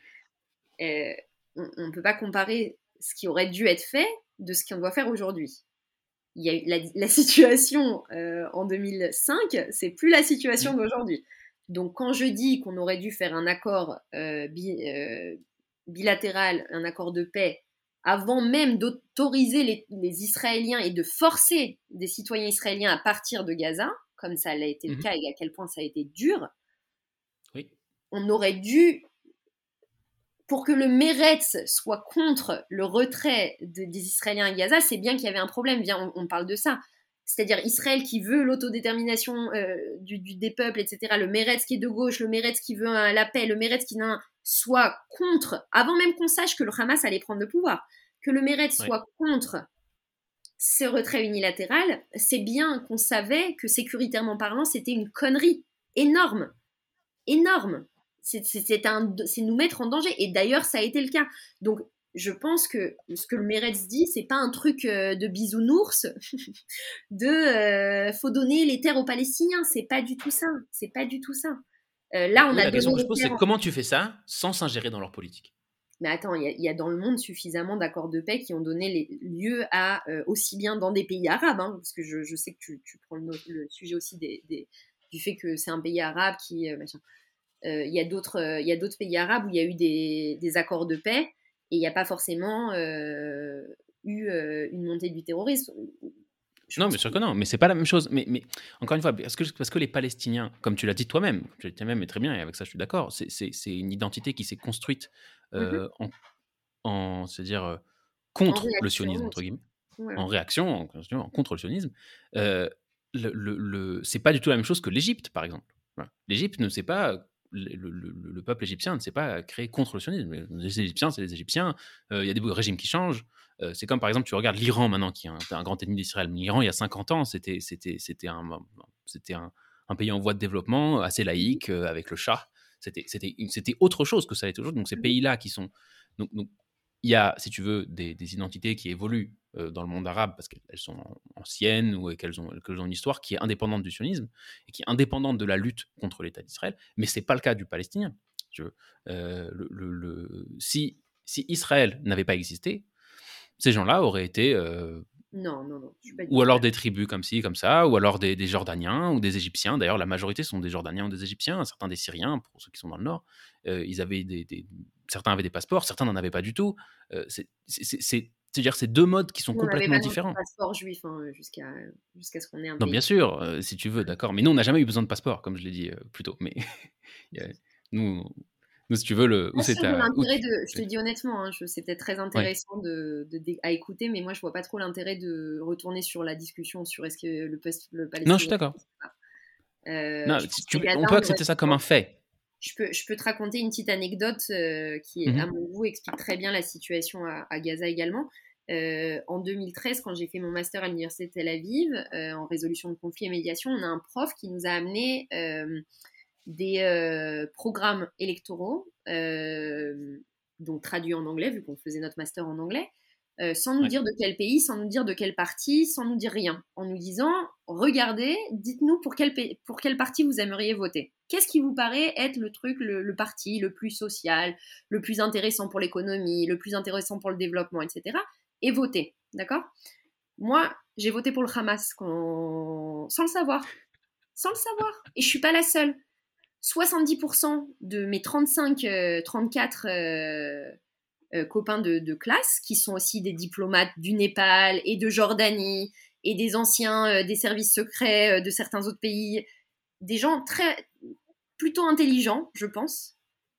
On ne peut pas comparer ce qui aurait dû être fait de ce qu'on doit faire aujourd'hui. Il y a la, la situation euh, en 2005, c'est plus la situation d'aujourd'hui. Donc quand je dis qu'on aurait dû faire un accord bilatéral, un accord de paix, avant même d'autoriser les, Israéliens et de forcer des citoyens israéliens à partir de Gaza, comme ça l'a été le mhm. cas et à quel point ça a été dur, on aurait dû, pour que le Meretz soit contre le retrait des Israéliens à Gaza, c'est bien qu'il y avait un problème. Viens, on parle de ça c'est-à-dire Israël qui veut l'autodétermination euh, du, des peuples, etc., le Meretz qui est de gauche, le Meretz qui veut la paix, le Meretz qui soit contre, avant même qu'on sache que le Hamas allait prendre le pouvoir, que le Meretz soit contre ce retrait unilatéral, c'est bien qu'on savait que sécuritairement parlant, c'était une connerie énorme, énorme. C'est nous mettre en danger. Et d'ailleurs, ça a été le cas. Donc, je pense que ce que le Meretz dit, c'est pas un truc euh, de bisounours, de euh, faut donner les terres aux Palestiniens. C'est pas du tout ça. C'est pas du tout ça. Euh, là, on a la question que je pose, c'est comment tu fais ça sans s'ingérer dans leur politique? Mais attends, il y, a dans le monde suffisamment d'accords de paix qui ont donné lieu à, aussi bien dans des pays arabes, hein, parce que je, sais que tu, prends le, sujet aussi des, du fait que c'est un pays arabe qui. Il y a d'autres pays arabes où il y a eu des, des accords de paix et il n'y a pas forcément euh, eu euh, une montée du terrorisme. Non, bien sûr que non, mais c'est pas la même chose. Mais, mais encore une fois, parce que, parce que les Palestiniens, comme tu l'as dit toi-même, tu l'as dit toi-même, et très bien, et avec ça je suis d'accord, c'est une identité qui s'est construite euh, mmh en, en c'est-à-dire contre le sionisme, entre guillemets, en réaction, en, contre le sionisme. Euh, le, le, le c'est pas du tout la même chose que l'Égypte, par exemple. L'Égypte ne sait pas le, peuple égyptien ne s'est pas créé contre le sionisme. Les Égyptiens, c'est les Égyptiens. Euh, il y a des régimes qui changent. Euh, c'est comme par exemple, tu regardes l'Iran maintenant, qui est un, grand ennemi d'Israël. L'Iran, il y a 50 ans, c'était un, un, un pays en voie de développement, assez laïque, euh, avec le Shah. C'était autre chose que ça est aujourd'hui. Donc ces pays-là qui sont. Donc, donc, il y a, si tu veux, des, identités qui évoluent dans le monde arabe parce qu'elles sont anciennes ou qu'elles ont, ont, une histoire qui est indépendante du sionisme et qui est indépendante de la lutte contre l'État d'Israël. Mais ce n'est pas le cas du palestinien. Euh, le, si, si, Israël n'avait pas existé, ces gens-là auraient été euh, non, non, non. ou alors des tribus comme ci, comme ça, ou alors des, Jordaniens ou des Égyptiens. D'ailleurs, la majorité sont des Jordaniens ou des Égyptiens, certains des Syriens, pour ceux qui sont dans le nord. ils avaient des, certains avaient des passeports, certains n'en avaient pas du tout. Euh, c'est-à-dire c'est deux modes qui sont complètement différents. passeport juif hein, jusqu'à ce qu'on ait un. Non, bien sûr, euh, si tu veux, d'accord. Mais nous, on n'a jamais eu besoin de passeport, comme je l'ai dit euh, plus tôt. Mais nous, nous, si tu veux, le, où c'est Je te dis honnêtement, hein, c'est peut-être très intéressant de, à écouter, mais moi, je vois pas trop l'intérêt de retourner sur la discussion sur est-ce que le, le Palestinien. Non, je suis d'accord. on peut accepter ça comme un fait je peux, je peux te raconter une petite anecdote euh, qui, mmh à mon goût, explique très bien la situation à, Gaza également. Euh, en 2013, quand j'ai fait mon master à l'université de Tel Aviv euh, en résolution de conflits et médiation, on a un prof qui nous a amené des programmes électoraux, donc traduits en anglais, vu qu'on faisait notre master en anglais, euh, sans nous dire de quel pays, sans nous dire de quel parti, sans nous dire rien, en nous disant regardez, dites-nous pour quel, pour quel parti vous aimeriez voter. Qu'est-ce qui vous paraît être le truc, le, parti le plus social, le plus intéressant pour l'économie, le plus intéressant pour le développement, etc. Et votez, d'accord? Moi, j'ai voté pour le Hamas sans le savoir, sans le savoir, et je suis pas la seule. 70% de mes 35, 34 euh, copains de, classe qui sont aussi des diplomates du Népal et de Jordanie et des anciens euh, des services secrets euh, de certains autres pays, des gens très plutôt intelligents, je pense.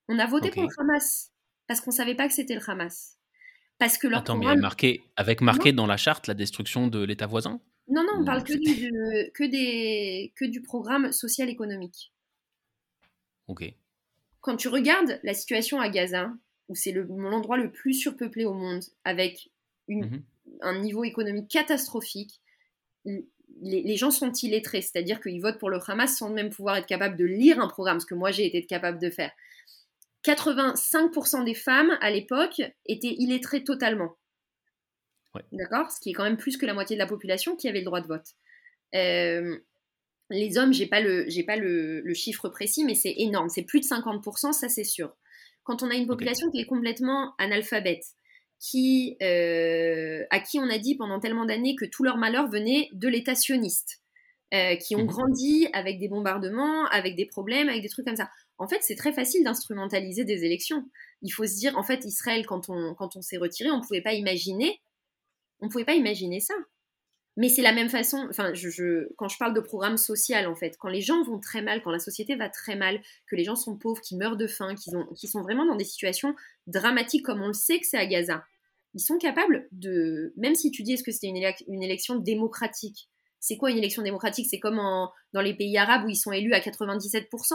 On a voté pour le Hamas parce qu'on savait pas que c'était le Hamas. Parce que leur Attends, mais marqué, avec marqué dans la charte la destruction de l'État voisin? Non, non, on parle que du, que, des, que du programme social économique. Ok. Quand tu regardes la situation à Gaza, où c'est l'endroit le, plus surpeuplé au monde, avec mmh un niveau économique catastrophique, les, gens sont illettrés, c'est-à-dire qu'ils votent pour le Hamas sans même pouvoir être capables de lire un programme, ce que moi j'ai été capable de faire. 85% des femmes à l'époque étaient illettrées totalement. D'accord? Ce qui est quand même plus que la moitié de la population qui avait le droit de vote. Euh, les hommes, j'ai pas le, j'ai pas le, le, chiffre précis, mais c'est énorme. C'est plus de 50%, ça c'est sûr quand on a une population qui est complètement analphabète, qui, euh, à qui on a dit pendant tellement d'années que tout leur malheur venait de l'État sioniste, euh, qui ont mhm. grandi avec des bombardements, avec des problèmes, avec des trucs comme ça. En fait, c'est très facile d'instrumentaliser des élections. il faut se dire, en fait, Israël, quand on, quand on s'est retiré, on ne pouvait pas imaginer, on pouvait pas imaginer ça. Mais c'est la même façon, enfin, quand je parle de programme social, en fait, quand les gens vont très mal, quand la société va très mal, que les gens sont pauvres, qui meurent de faim, qui sont vraiment dans des situations dramatiques comme on le sait que c'est à Gaza, ils sont capables de, même si tu dis est-ce que c'était une, une, élection démocratique, c'est quoi une élection démocratique? C'est comme dans les pays arabes où ils sont élus à 97%.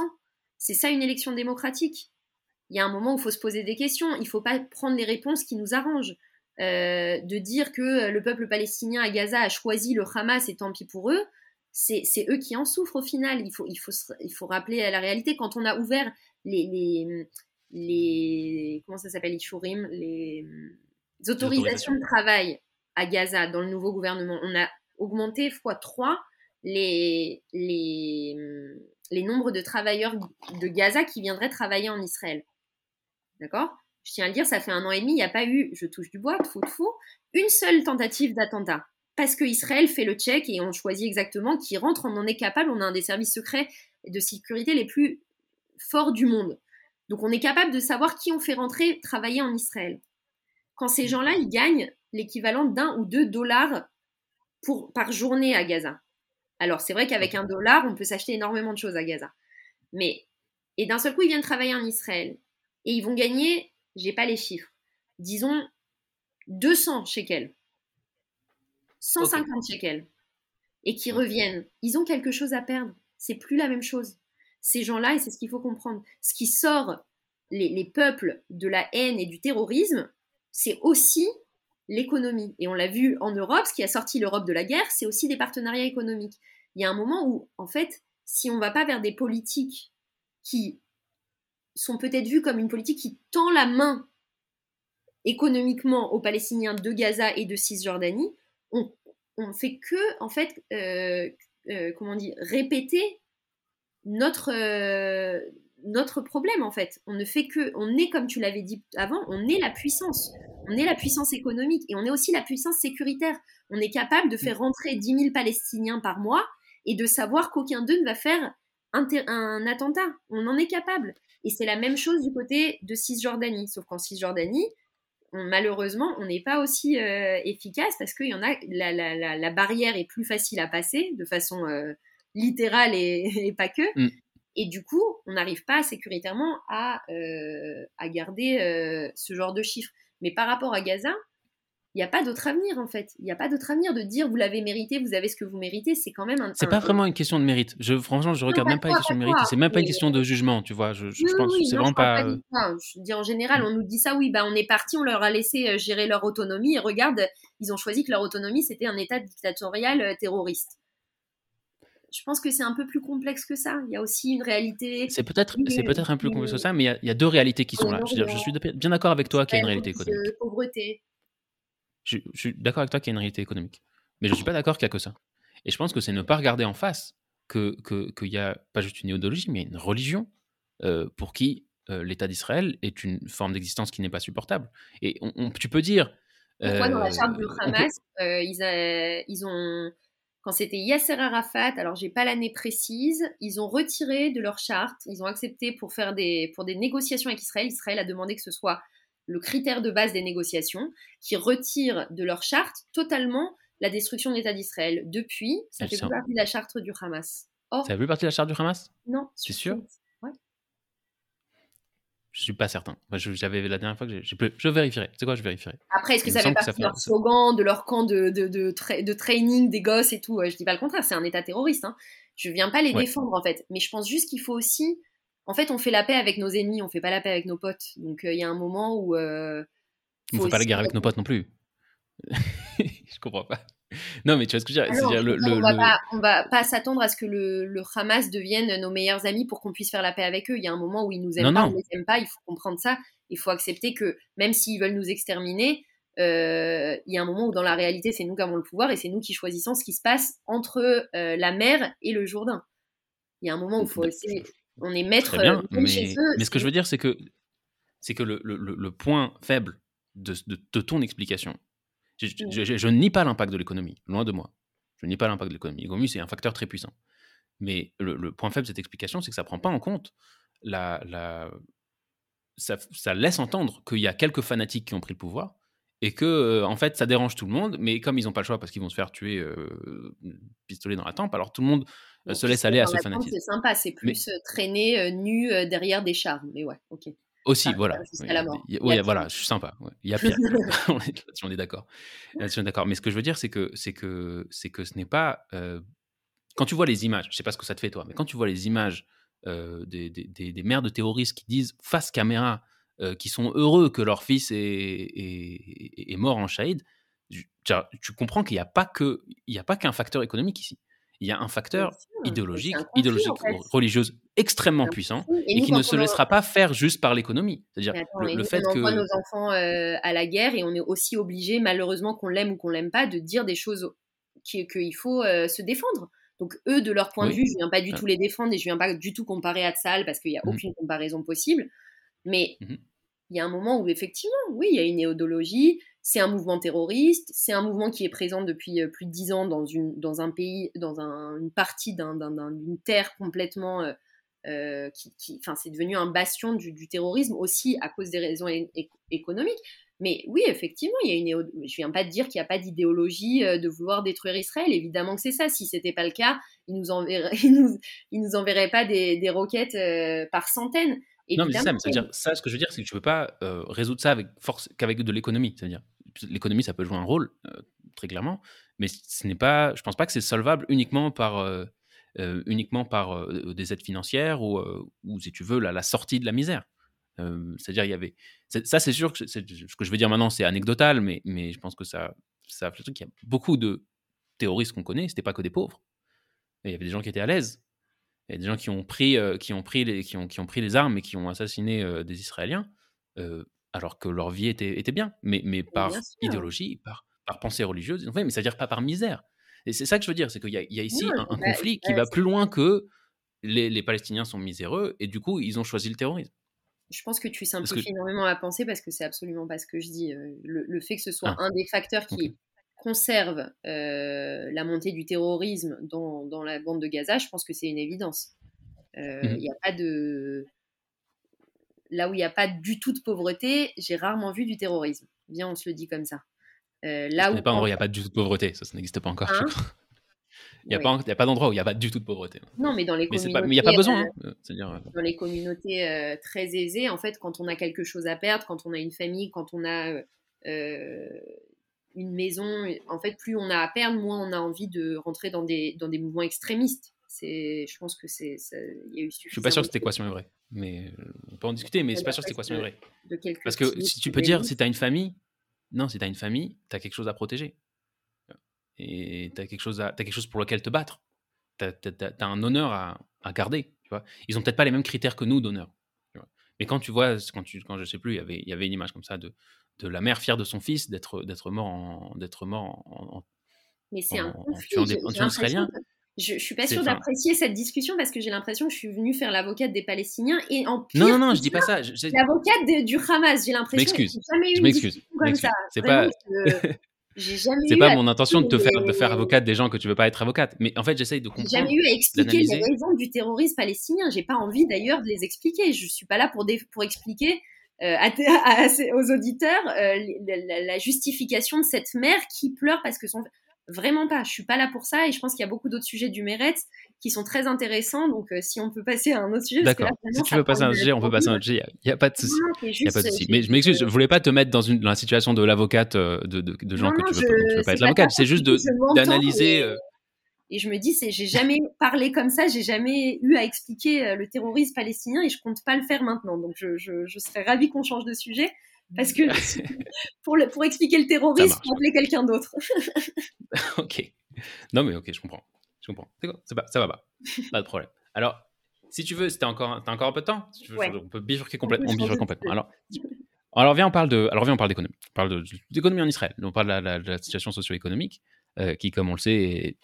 C'est ça une élection démocratique. Il y a un moment où il faut se poser des questions, il ne faut pas prendre les réponses qui nous arrangent. Euh, de dire que le peuple palestinien à Gaza a choisi le Hamas et tant pis pour eux, c'est eux qui en souffrent au final. Il faut, il faut, il faut rappeler la réalité. Quand on a ouvert les, les, les comment ça s'appelle, les, les, autorisations de travail à Gaza dans le nouveau gouvernement, on a augmenté x3 les, les, les nombres de travailleurs de Gaza qui viendraient travailler en Israël. D'accord? Je tiens à le dire, ça fait un an et demi, il n'y a pas eu, je touche du bois, de faux de faux, une seule tentative d'attentat. Parce que Israël fait le check et on choisit exactement qui rentre, on en est capable, on a un des services secrets de sécurité les plus forts du monde. Donc on est capable de savoir qui on fait rentrer travailler en Israël. Quand ces gens-là, ils gagnent l'équivalent d'un ou deux dollars par journée à Gaza. Alors c'est vrai qu'avec un dollar, on peut s'acheter énormément de choses à Gaza. Mais, et d'un seul coup, ils viennent travailler en Israël. Et ils vont gagner j'ai pas les chiffres, disons 200 shekels, 150 shekels, et qui reviennent, ils ont quelque chose à perdre. C'est plus la même chose. Ces gens-là, et c'est ce qu'il faut comprendre, ce qui sort les, les peuples de la haine et du terrorisme, c'est aussi l'économie. Et on l'a vu en Europe, ce qui a sorti l'Europe de la guerre, c'est aussi des partenariats économiques. Il y a un moment où, en fait, si on ne va pas vers des politiques qui sont peut-être vus comme une politique qui tend la main économiquement aux Palestiniens de Gaza et de Cisjordanie, on, on fait que, en fait, euh, euh, comment dire, répéter notre, euh, notre problème, en fait. On ne fait que, on est, comme tu l'avais dit avant, on est la puissance. On est la puissance économique et on est aussi la puissance sécuritaire. On est capable de faire rentrer 10 000 Palestiniens par mois et de savoir qu'aucun d'eux ne va faire un, attentat. On en est capable. Et c'est la même chose du côté de Cisjordanie. Sauf qu'en Cisjordanie, malheureusement, on n'est pas aussi euh, efficace parce que y en a, la, barrière est plus facile à passer de façon euh, littérale et, pas que. Mm. Et du coup, on n'arrive pas sécuritairement à, euh, à garder ce genre de chiffres. Mais par rapport à Gaza, il n'y a pas d'autre avenir en fait. Il n'y a pas d'autre avenir de dire vous l'avez mérité, vous avez ce que vous méritez. C'est quand même un. C'est pas vraiment une question de mérite. Je, franchement, je regarde même pas, une question de mérite. C'est même pas une question de jugement, tu vois. Je, pense c'est vraiment pas. Euh je dis en général, on nous dit ça, oui, bah on est parti, on leur a laissé euh, gérer leur autonomie et regarde, ils ont choisi que leur autonomie c'était un État dictatorial euh, terroriste. Je pense que c'est un peu plus complexe que ça. Il y a aussi une réalité. C'est peut-être, c'est peut-être un peu plus complexe que ça, mais il y, a, deux réalités qui sont là. Je, je suis bien d'accord avec toi qu'il y a une réalité économique. Pauvreté, je, suis d'accord avec toi qu'il y a une réalité économique. Mais je ne suis pas d'accord qu'il n'y a que ça. Et je pense que c'est ne pas regarder en face qu'il que, qu'il y a pas juste une idéologie, mais une religion euh, pour qui euh, l'État d'Israël est une forme d'existence qui n'est pas supportable. Et on, tu peux dire. Pourquoi dans la euh, charte du Hamas, ils, ils, ont. Quand c'était Yasser Arafat, alors j'ai pas l'année précise, ils ont retiré de leur charte, ils ont accepté pour faire des, pour des négociations avec Israël. Israël a demandé que ce soit le critère de base des négociations, qui retire de leur charte totalement la destruction de l'État d'Israël. Depuis, ça fait plus partie de la charte du Hamas. ça fait plus partie de la charte du Hamas? Non. C'est sûr? Je suis pas certain. J'avais la dernière fois que j'ai. Je vérifierai. C'est quoi Je vérifierai. Après, est-ce que ça fait partie de leur slogan, de leur camp de, de, de, training des gosses et tout? Je dis pas le contraire. C'est un État terroriste. Hein. Je viens pas les défendre en fait, mais je pense juste qu'il faut aussi en fait, on fait la paix avec nos ennemis, on fait pas la paix avec nos potes. Donc, euh, il y a un moment où. Euh, on ne fait pas la guerre avec nos potes non plus. je comprends pas. Non, mais tu vois ce que je veux dire, le, on, va Pas, va pas s'attendre à ce que le, Hamas devienne nos meilleurs amis pour qu'on puisse faire la paix avec eux. Il y a un moment où ils nous aiment pas, on les aime pas. Il faut comprendre ça. Il faut accepter que même s'ils veulent nous exterminer, euh, il y a un moment où dans la réalité, c'est nous qui avons le pouvoir et c'est nous qui choisissons ce qui se passe entre la mer et le Jourdain. Il y a un moment où faut essayer on est maître bien, mais, ce que je veux dire, c'est que, c'est que le, point faible de, ton explication, je, je, nie pas l'impact de l'économie, loin de moi. Je nie pas l'impact de l'économie. L'économie, c'est un facteur très puissant. Mais le, point faible de cette explication, c'est que ça ne prend pas en compte la, ça, ça laisse entendre qu'il y a quelques fanatiques qui ont pris le pouvoir et que en fait ça dérange tout le monde, mais comme ils n'ont pas le choix parce qu'ils vont se faire tuer pistolet dans la tempe, alors tout le monde se laisse aller à ce fanatisme. C'est sympa, c'est plus traîner nu derrière des chars, mais ouais, ok. Aussi, voilà. Oui, voilà, je suis sympa. Il y a pire. on est d'accord. d'accord. Mais ce que je veux dire, c'est que c'est que c'est que ce n'est pas quand tu vois les images. Je sais pas ce que ça te fait toi, mais quand tu vois les images des, des, des, mères de terroristes qui disent face caméra qui sont heureux que leur fils est, est, est mort en shahid, tu, tu comprends qu'il n'y a pas que il y a pas qu'un facteur économique ici il y a un facteur idéologique, idéologique religieuse extrêmement puissant et, qui ne se laissera pas faire juste par l'économie. C'est-à-dire le, fait on que envoie nos enfants euh, à la guerre et on est aussi obligé, malheureusement qu'on l'aime ou qu'on l'aime pas, de dire des choses qu'il faut euh, se défendre. Donc eux, de leur point de vue, je viens pas du tout les défendre et je viens pas du tout comparer à Tsal parce qu'il n'y a mmh aucune comparaison possible. Mais mmh il y a un moment où effectivement, oui, il y a une néodologie, c'est un mouvement terroriste, c'est un mouvement qui est présent depuis euh, plus de dix ans dans, une, dans un pays, dans une partie d'une terre complètement... Euh, euh, qui, c'est devenu un bastion du, terrorisme aussi à cause des raisons économiques. Mais oui, effectivement, il y a une. Je viens pas de dire qu'il n'y a pas d'idéologie de vouloir détruire Israël. Évidemment que c'est ça. Si c'était pas le cas, ils nous enverraient, ils nous, nous enverraient pas des, des roquettes par centaines. Non, mais c'est ça, dire ça, ce que je veux dire, c'est que tu ne peux pas résoudre ça avec force qu'avec de l'économie. C'est-à-dire, l'économie, ça peut jouer un rôle, très clairement, mais ce n'est pas, je pense pas que c'est solvable uniquement par, euh, uniquement par des aides financières ou, ou, si tu veux, la, la sortie de la misère. C'est-à-dire, il y avait. Ça, c'est sûr que ce que je veux dire maintenant, c'est anecdotal, mais, mais je pense que ça, ça fait qu'il y a beaucoup de terroristes qu'on connaît, c'était pas que des pauvres. il y avait des gens qui étaient à l'aise. Il y a des gens qui ont pris, qui ont pris, les, qui ont, qui ont pris les armes et qui ont assassiné des Israéliens alors que leur vie était, était bien, mais, mais par idéologie, par, par pensée religieuse. mais ça veut dire pas par misère. Et c'est ça que je veux dire, c'est qu'il y, y, a ici un, conflit qui va plus loin que les, les, Palestiniens sont miséreux et du coup, ils ont choisi le terrorisme. Je pense que tu simplifies énormément la pensée parce que c'est absolument pas ce que je dis. Le, fait que ce soit ah. un des facteurs qui conserve la montée du terrorisme dans, dans, la bande de Gaza, je pense que c'est une évidence. Mmh il n'y a pas de là où il n'y a pas du tout de pauvreté, j'ai rarement vu du terrorisme. Bien, on se le dit comme ça. Euh, là où pas il n'y a pas du tout de pauvreté, ça, ça n'existe pas encore. Hein il n'y a, a, pas d'endroit où il n'y a pas du tout de pauvreté. Non, mais dans les communautés. Mais il n'y a pas besoin. Hein. Euh, euh, dans les communautés euh, très aisées, en fait, quand on a quelque chose à perdre, quand on a une famille, quand on a une maison, en fait, plus on a à perdre, moins on a envie de rentrer dans des, dans des mouvements extrémistes. Je pense que c'est. Je suis pas sûr que cette équation est vraie. Mais on peut en discuter, mais je suis pas sûr que cette équation est vraie. Parce que si tu peux dire, si tu as une famille, non, si tu as une famille, tu as quelque chose à protéger. Et tu as, quelque chose quelque chose pour lequel te battre. Tu as, un honneur à, à, garder. Tu vois Ils ont peut-être pas les mêmes critères que nous d'honneur. Mais quand tu vois, quand, tu, quand je sais plus, il y avait, il y avait une image comme ça de, de la mère fière de son fils d'être mort en. D'être mort en, mais c'est un conflit. En, israélien. Je, ne suis pas sûre d'apprécier cette discussion parce que j'ai l'impression que je suis venue faire l'avocate des Palestiniens et en pire, non non non je dis pas ça l'avocate du Hamas. J'ai l'impression que j'ai jamais eu une discussion comme ça. C'est pas c'est pas mon intention de te faire de faire avocate des gens que tu veux pas être avocate mais en fait j'essaye de comprendre j'ai jamais eu à expliquer les raisons du terrorisme palestinien. J'ai pas envie d'ailleurs de les expliquer. Je suis pas là pour pour expliquer euh, aux auditeurs euh, la, la, justification de cette mère qui pleure parce que son Vraiment pas. Je suis pas là pour ça et je pense qu'il y a beaucoup d'autres sujets du Mérite qui sont très intéressants. Donc, euh, si on peut passer à un autre sujet. D'accord. Si tu veux passer à un sujet, on peut passer à un sujet. Il n'y a, pas de souci. Il a pas de souci. Mais je m'excuse, je voulais pas te mettre dans, une, dans la situation de l'avocate euh, de, de, gens que tu veux, veux pas être l'avocate. C'est juste d'analyser. Euh, et, je me dis, j'ai jamais parlé comme ça, j'ai jamais eu à expliquer le terrorisme palestinien et je compte pas le faire maintenant. Donc, je, je, je serais ravie qu'on change de sujet. Parce que pour, le, pour expliquer le terrorisme, appeler quelqu'un d'autre. ok. Non, mais ok, je comprends. Je comprends. C'est ça va pas. Pas de problème. Alors, si tu veux, si encore, as encore un peu de temps, on peut bifurquer complètement. On complètement. Alors, alors, viens, on parle de, alors viens, on parle d'économie. On parle d'économie en Israël. On parle de la, situation socio-économique, euh, qui, comme on le sait, est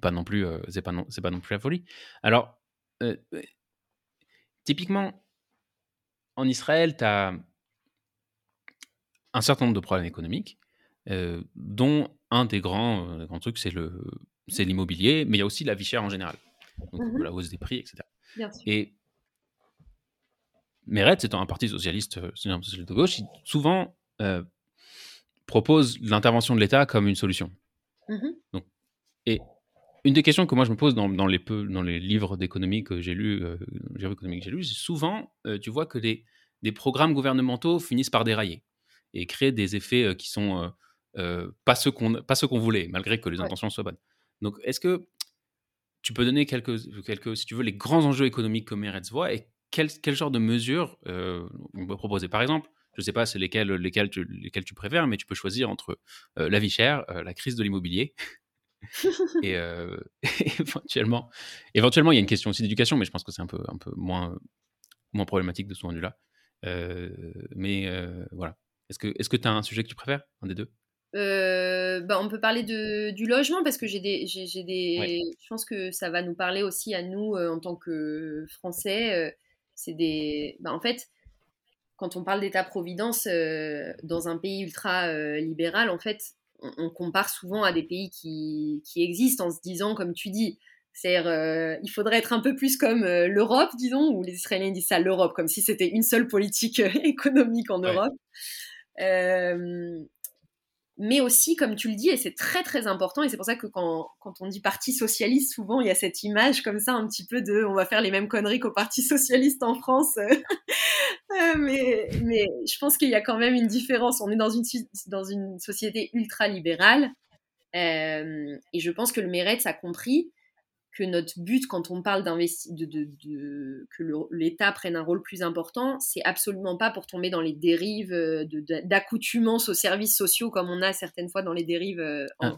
pas non plus, euh, c'est pas non, c'est pas non plus la folie. Alors, euh, typiquement, en Israël, tu as un certain nombre de problèmes économiques, euh, dont un des grands, euh, grands trucs, c'est le c'est l'immobilier, mais il y a aussi la vie chère en général, donc mmh la hausse des prix, etc. Et Meretz, étant un parti socialiste, socialiste de gauche, souvent propose l'intervention de l'État comme une solution. Mmh Donc, et une des questions que moi je me pose dans, dans les, peu, dans les livres d'économie que j'ai lus, euh, j'ai c'est souvent, tu vois que des, des programmes gouvernementaux finissent par dérailler et créer des effets qui sont pas ceux qu'on pas ceux qu'on voulait, malgré que les intentions soient bonnes. Donc, est-ce que tu peux donner quelques, quelques, si tu veux, les grands enjeux économiques que Meretz voit et quel, quel genre de mesures on peut proposer? Par exemple, je ne sais pas c'est lesquelles, lesquelles, tu, lesquelles tu préfères, mais tu peux choisir entre la vie chère, la crise de l'immobilier. et éventuellement, éventuellement, il y a une question aussi d'éducation, mais je pense que c'est un peu, un peu moins, moins problématique de ce point de vue-là. mais voilà. Est-ce que tu as un sujet que tu préfères, un des deux? Bah, on peut parler de, du logement parce que j'ai des, j'ai, des, je pense que ça va nous parler aussi à nous en tant que Français. c'est des, bah, en fait, quand on parle d'État-providence euh, dans un pays ultra euh, libéral, en fait, on, compare souvent à des pays qui, existent en se disant, comme tu dis, c'est euh, il faudrait être un peu plus comme l'Europe, disons, ou les Israéliens disent ça l'Europe, comme si c'était une seule politique économique en Europe mais aussi, comme tu le dis, et c'est très très important, et c'est pour ça que quand, quand, on dit Parti socialiste, souvent il y a cette image comme ça, un petit peu de on va faire les mêmes conneries qu'au Parti socialiste en France. Euh, mais, je pense qu'il y a quand même une différence. On est dans une, dans une société ultra libérale, euh, et je pense que le Meretz a compris que notre but quand on parle d'investir, de, de, que l'État prenne un rôle plus important, c'est absolument pas pour tomber dans les dérives euh, d'accoutumance aux services sociaux comme on a certaines fois dans les dérives euh, ah.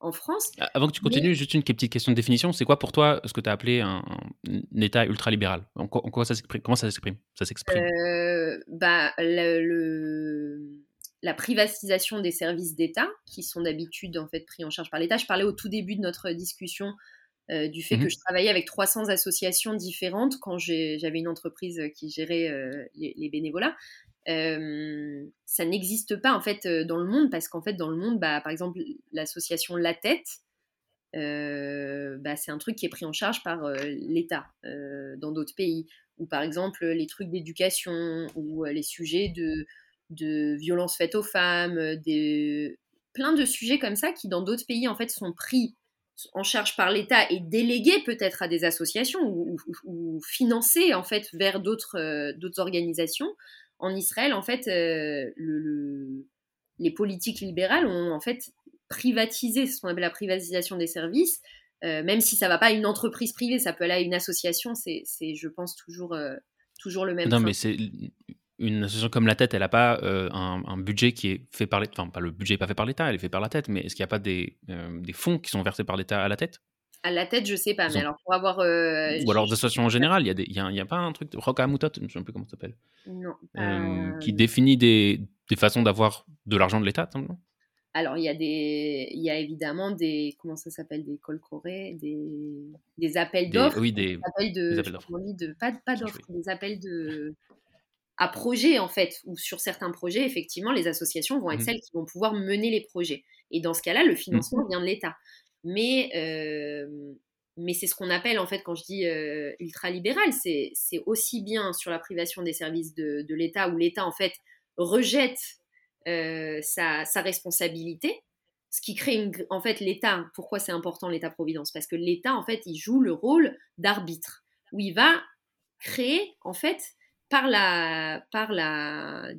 en, France. Ah, avant que tu continues, juste une petite question de définition. C'est quoi pour toi ce que tu as appelé un, État ultralibéral? En, en quoi ça Comment ça s'exprime? Ça s'exprime euh, bah, le, la privatisation des services d'État, qui sont d'habitude en fait pris en charge par l'État. Je parlais au tout début de notre discussion euh, du fait que mmh je travaillais avec 300 associations différentes quand j'avais une entreprise qui gérait euh, les, bénévolats. Euh, ça n'existe pas en fait dans le monde parce qu'en fait dans le monde, bah, par exemple l'association La Tête, bah, c'est un truc qui est pris en charge par l'État dans d'autres pays. Ou par exemple les trucs d'éducation ou les sujets de, de violence faite aux femmes, des, plein de sujets comme ça qui dans d'autres pays en fait sont pris en charge par l'État et délégué peut-être à des associations ou, ou, financé en fait vers d'autres euh, d'autres organisations. En Israël, en fait, euh, le, les politiques libérales ont en fait privatisé ce qu'on appelle la privatisation des services. Euh, même si ça va pas à une entreprise privée, ça peut aller à une association. C'est, je pense, toujours, toujours le même. Non, mais c'est une association comme la tête, elle n'a pas euh, un, budget qui est fait par l'État. Enfin, pas le budget n'est pas fait par l'État, elle est fait par la tête. Mais est-ce qu'il n'y a pas des, euh, des, fonds qui sont versés par l'État à la tête? À la tête, je sais pas. Mais alors pour avoir. Euh, Ou alors d'associations en général, il n'y a, a, pas un truc de Rock je ne sais plus comment ça s'appelle. Non. qui définit des, des façons d'avoir de l'argent de l'État, alors, il y, a des, il y a évidemment des, comment ça s'appelle, des call des, des appels d'offres. Oui, des, appels de, de pas, pas d'offres, des appels de, à projet en fait, ou sur certains projets, effectivement, les associations vont être mmh. celles qui vont pouvoir mener les projets. Et dans ce cas-là, le financement mmh. vient de l'État. Mais, euh, mais c'est ce qu'on appelle, en fait, quand je dis euh, ultralibéral, c'est aussi bien sur la privation des services de, de l'État, où l'État, en fait, rejette euh, sa, sa, responsabilité, ce qui crée une, en fait l'État. Pourquoi c'est important l'État-providence? Parce que l'État, en fait, il joue le rôle d'arbitre, où il va créer, en fait, par la, par la,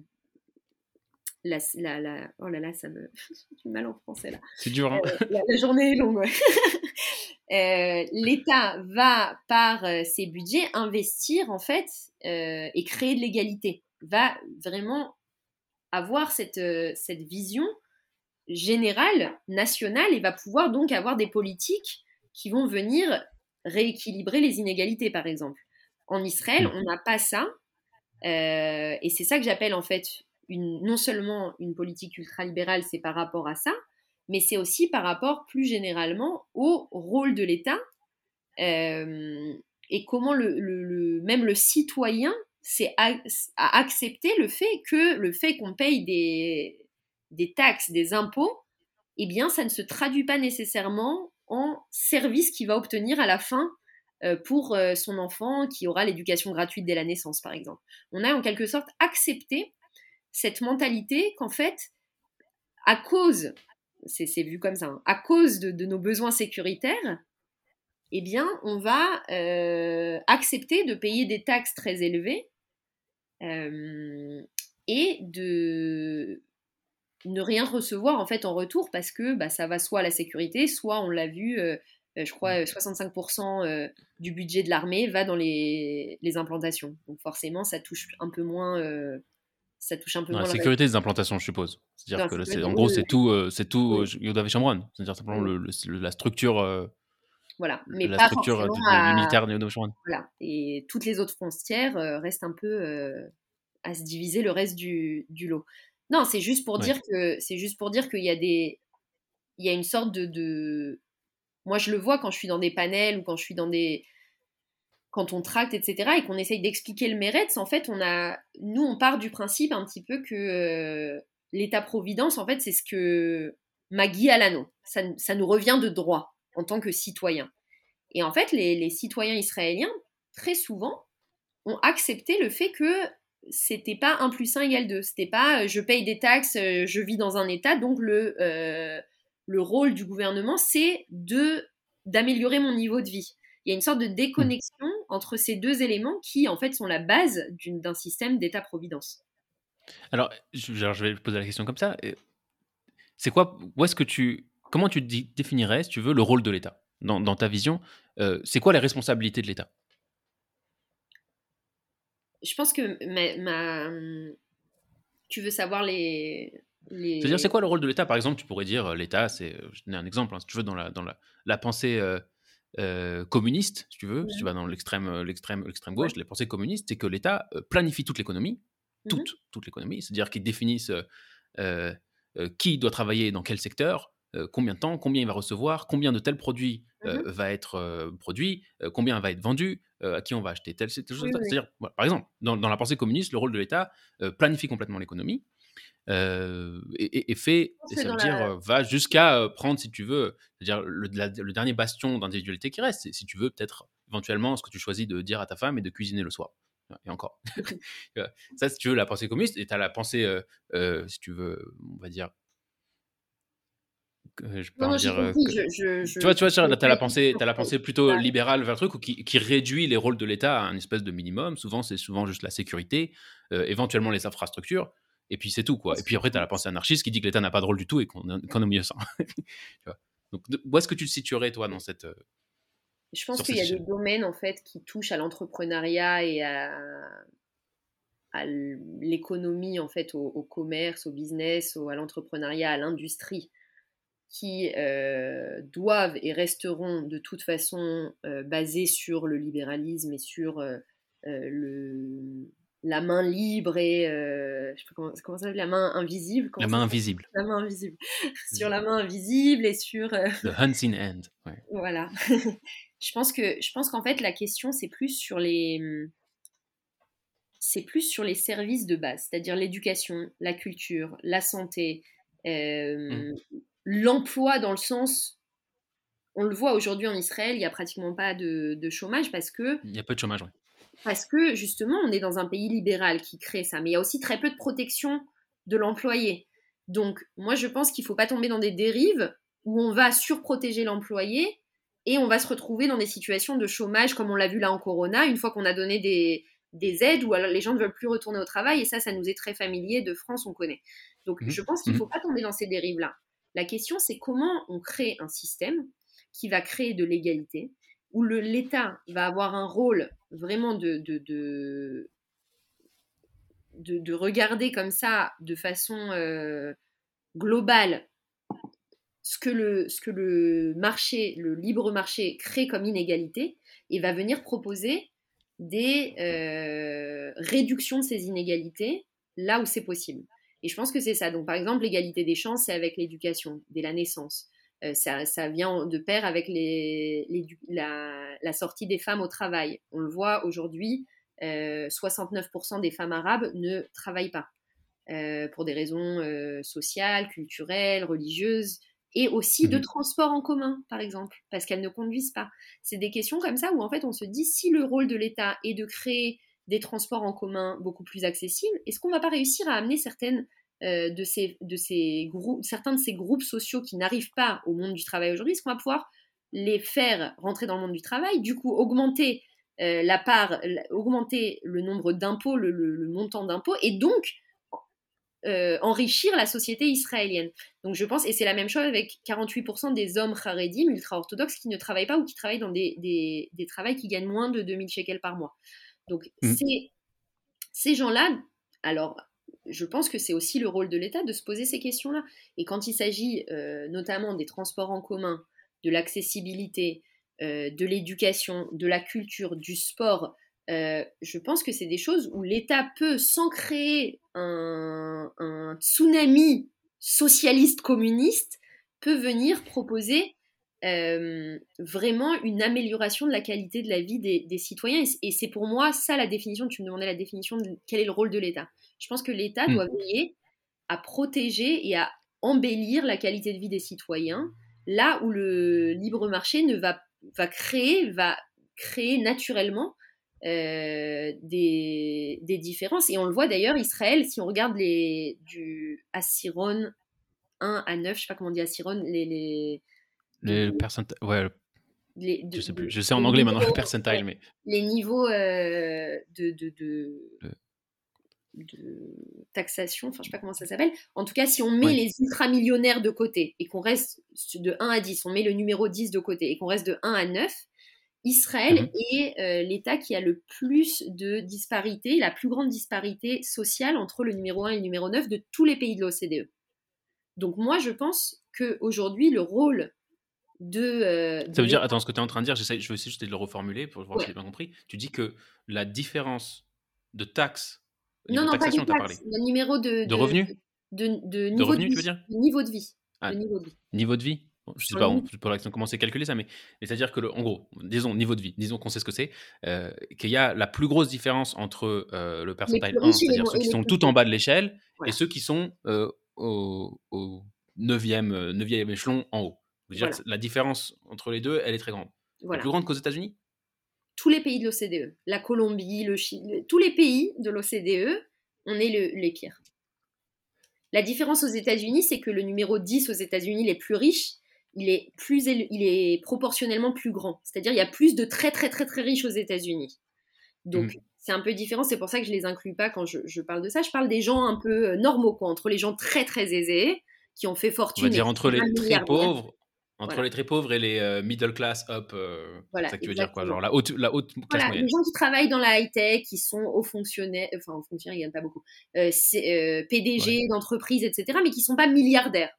la, la, oh là là, ça me, du mal en français là. C'est dur. Hein euh, la, journée est longue. euh, L'État va par euh, ses budgets investir en fait et créer de l'égalité. Va vraiment avoir cette, cette vision générale, nationale, et va pouvoir donc avoir des politiques qui vont venir rééquilibrer les inégalités, par exemple. En Israël, mmh. on n'a pas ça. Euh, et c'est ça que j'appelle en fait une, non seulement une politique ultralibérale, c'est par rapport à ça, mais c'est aussi par rapport plus généralement au rôle de l'État euh, et comment le, même le citoyen a accepté le fait que le fait qu'on paye des, des taxes, des impôts, eh bien, ça ne se traduit pas nécessairement en service qu'il va obtenir à la fin pour son enfant qui aura l'éducation gratuite dès la naissance, par exemple. On a en quelque sorte accepté cette mentalité qu'en fait, à cause, c'est vu comme ça, hein, à cause de, nos besoins sécuritaires, eh bien, on va accepter de payer des taxes très élevées et de ne rien recevoir en fait en retour parce que bah, ça va soit la sécurité, soit on l'a vu, euh, euh, je crois 65% euh, du budget de l'armée va dans les, implantations. Donc forcément, ça touche un peu moins. ça touche un peu la sécurité des implantations, je suppose. C'est-à-dire que en gros, c'est tout, c'est tout Yodav C'est-à-dire simplement le, la structure. voilà, mais la structure du, militaire de Voilà, et toutes les autres frontières restent un peu à se diviser le reste du, du lot. Non, c'est juste pour dire que c'est juste pour dire qu'il y a des il y a une sorte de, moi je le vois quand je suis dans des panels ou quand je suis dans des quand on tracte etc et qu'on essaye d'expliquer le mérite en fait on a nous on part du principe un petit peu que euh, l'état providence en fait c'est ce que Maggie Alano ça, ça nous revient de droit en tant que citoyen et en fait les, les citoyens israéliens très souvent ont accepté le fait que c'était pas 1 plus 1 égale 2. C'était pas euh, je paye des taxes, euh, je vis dans un État, donc le, le rôle du gouvernement, c'est de d'améliorer mon niveau de vie. Il y a une sorte de déconnexion entre ces deux éléments qui, en fait, sont la base d'un système d'État-providence. Alors, je, je, vais poser la question comme ça. C'est quoi, où est-ce que tu, comment tu définirais, si tu veux, le rôle de l'État dans, dans, ta vision C'est quoi les responsabilités de l'État? Je pense que ma, tu veux savoir les. Les... C'est-à-dire, c'est quoi le rôle de l'État? Par exemple, tu pourrais dire euh, l'État, c'est. Euh, je donne un exemple, hein, si tu veux, dans la, dans la, la pensée euh, communiste, si tu veux, si tu vas dans l'extrême, l'extrême, l'extrême gauche, les pensées communistes, c'est que l'État planifie toute l'économie, mmh toute, toute l'économie, c'est-à-dire qu'il définisse qui doit travailler dans quel secteur, combien de temps, combien il va recevoir, combien de tels produits mmh va être produit, combien va être vendu, à qui on va acheter tel, tel chose. C'est-à-dire, par exemple, dans, la pensée communiste, le rôle de l'État planifie complètement l'économie. Et, fait, ça veut dire, va jusqu'à prendre, si tu veux, dire le, le, dernier bastion d'individualité qui reste, si tu veux, peut-être éventuellement ce que tu choisis de dire à ta femme et de cuisiner le soir et encore. ça, si tu veux, la pensée communiste, et tu as la pensée, si tu veux, on va dire, je peux non, dire. tu vois, tu vois, tu as la pensée, as la pensée plutôt libérale vers le truc ou qui, qui, réduit les rôles de l'État à un espèce de minimum. Souvent, c'est souvent juste la sécurité, euh, éventuellement les infrastructures, et puis c'est tout quoi. Et puis après, tu as la pensée anarchiste qui dit que l'État n'a pas de rôle du tout et qu'on qu est mieux sans. Donc, où est-ce que tu te situerais toi dans cette euh, Je pense qu'il y a des domaines en fait qui touchent à l'entrepreneuriat et à, à l'économie en fait, au, au, commerce, au business, au, à l'entrepreneuriat, à l'industrie qui euh, doivent et resteront de toute façon euh, basés sur le libéralisme et sur euh, le, la main libre et je sais pas comment, comment ça s'appelle la main invisible la main invisible. La main invisible. Sur la main invisible et sur the hunting end voilà. Je pense que je pense qu'en fait la question c'est plus sur les c'est plus sur les services de base c'est-à-dire l'éducation la culture la santé mmh. l'emploi dans le sens on le voit aujourd'hui en Israël, il n'y a pratiquement pas de, chômage parce que. Il y a peu de chômage, oui. Parce que justement, on est dans un pays libéral qui crée ça, mais il y a aussi très peu de protection de l'employé. Donc, moi, je pense qu'il ne faut pas tomber dans des dérives où on va surprotéger l'employé et on va se retrouver dans des situations de chômage comme on l'a vu là en Corona, une fois qu'on a donné des, des aides où alors les gens ne veulent plus retourner au travail et ça, ça nous est très familier de France, on connaît. Donc, mmh. je pense qu'il ne mmh. faut pas tomber dans ces dérives-là. La question, c'est comment on crée un système qui va créer de l'égalité, où l'État va avoir un rôle vraiment de, de, de, regarder comme ça, de façon euh, globale, ce que, le, ce que le marché, le libre marché crée comme inégalité, et va venir proposer des euh, réductions de ces inégalités là où c'est possible. Et je pense que c'est ça. Donc, par exemple, l'égalité des chances, c'est avec l'éducation, dès la naissance. Euh, ça, vient de pair avec les, la, sortie des femmes au travail. On le voit aujourd'hui, 69% euh, des femmes arabes ne travaillent pas. Euh, pour des raisons sociales, culturelles, religieuses. et aussi de Mhm. transport en commun, par exemple, parce qu'elles ne conduisent pas. C'est des questions comme ça où en fait on se dit si le rôle de l'État est de créer des transports en commun beaucoup plus accessibles, est-ce qu'on ne va pas réussir à amener certaines euh, de ces, de ces groupes, certains de ces groupes sociaux qui n'arrivent pas au monde du travail aujourd'hui, est-ce qu'on va pouvoir les faire rentrer dans le monde du travail, du coup augmenter euh, la part, augmenter le nombre d'impôts, le, le- le montant d'impôts, et donc euh, enrichir la société israélienne? Donc je pense, et c'est la même chose avec 48% des hommes charedim ultra-orthodoxes qui ne travaillent pas ou qui travaillent dans des, des, des travails qui gagnent moins de 2000 shekels par mois. Donc Mhm. c'est- ces gens-là, alors je pense que c'est aussi le rôle de l'État de se poser ces questions-là. Et quand il s'agit euh, notamment des transports en commun, de l'accessibilité, euh, de l'éducation, de la culture, du sport, euh, je pense que c'est des choses où l'État peut, sans créer un, un tsunami socialiste communiste, peut venir proposer vraiment une amélioration de la qualité de la vie des, des citoyens. Et c'est pour moi ça la définition, tu me demandais la définition de quel est le rôle de l'État. Je pense que l'État Mm. doit veiller à protéger et à embellir la qualité de vie des citoyens, là où le libre marché ne va, va créer, va créer naturellement euh, des, des différences. Et on le voit d'ailleurs, Israël, si on regarde les, du Asiron 1 à 9, je sais pas comment on dit Asiron, les, les, Le percentile, ouais, les- de- je sais plus. Je sais en les anglais maintenant le percentile, ouais, mais les niveaux euh, de, de, de, Le- de taxation, enfin je sais pas comment ça s'appelle. En tout cas, si on met les ultramillionnaires de côté et qu'on reste de 1 à 10, on met le numéro 10 de côté et qu'on reste de 1 à 9, Israël Mhm. est euh, l'État qui a le plus de disparité, la plus grande disparité sociale entre le numéro 1 et le numéro 9 de tous les pays de l'OCDE. Donc moi, je pense qu'aujourd'hui, le rôle de... euh, de ça veut dire, attends, ce que tu es en train de dire, je vais essayer juste de le reformuler pour voir Ouais. si j'ai bien compris. Tu dis que la différence de taxes, Non, non, pas taxation, du t'as parlé. taxe, le numéro de... De revenus de, de niveau revenus, de tu veux vie. dire De niveau de vie. Ah. De niveau de vie. Niveau de vie? Bon, Je sais pas, on pas comment c'est calculé ça, mais, mais c'est-à-dire que, le- en gros, disons niveau de vie, disons qu'on sait ce que c'est, euh, qu'il y a la plus grosse différence entre euh, le percentile plus 1, riches et les c'est-à-dire ceux qui sont tout en bas de l'échelle, Voilà. et ceux qui sont euh, au, au 9e, euh, 9e échelon en haut. Dire que la différence entre les deux, elle est très grande. Voilà. Plus grande qu'aux États-Unis? Tous les pays de l'OCDE, la Colombie, le Chili, tous les pays de l'OCDE, on est le- les pires. La différence aux États-Unis, c'est que le numéro 10 aux États-Unis, les plus riches, il est, plus éle- il est proportionnellement plus grand. C'est-à-dire, il y a plus de très, très, très, très riches aux États-Unis. Donc, Mhm. c'est un peu différent. C'est pour ça que je les inclus pas quand je, je parle de ça. Je parle des gens un peu euh, normaux, quoi, entre les gens très, très aisés, qui ont fait On fortune. va et dire entre les très pauvres, entre Voilà. les très pauvres et les euh, middle class up, euh, Voilà, c'est ça que tu veux dire quoi, genre la haute, la haute classe Voilà, moyenne. les gens qui travaillent dans la high-tech, qui sont hauts fonctionnaires, enfin hauts fonctionnaires, ils gagnent pas beaucoup, euh, c'est, PDG d'entreprises, etc., mais qui sont pas milliardaires.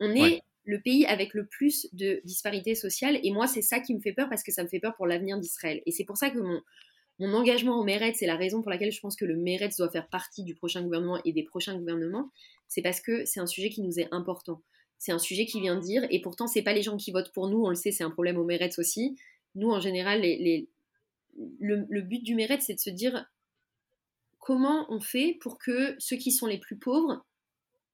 On est Ouais. le pays avec le plus de disparités sociales, et moi, c'est ça qui me fait peur, parce que ça me fait peur pour l'avenir d'Israël. Et c'est pour ça que mon, mon engagement au Meretz, c'est la raison pour laquelle je pense que le Meretz doit faire partie du prochain gouvernement et des prochains gouvernements, c'est parce que c'est un sujet qui nous est important. C'est un sujet qui vient dire, et pourtant, c'est pas les gens qui votent pour nous, on le sait, c'est un problème au Meretz aussi. Nous, en général, les, les- le, le but du Meretz, c'est de se dire comment on fait pour que ceux qui sont les plus pauvres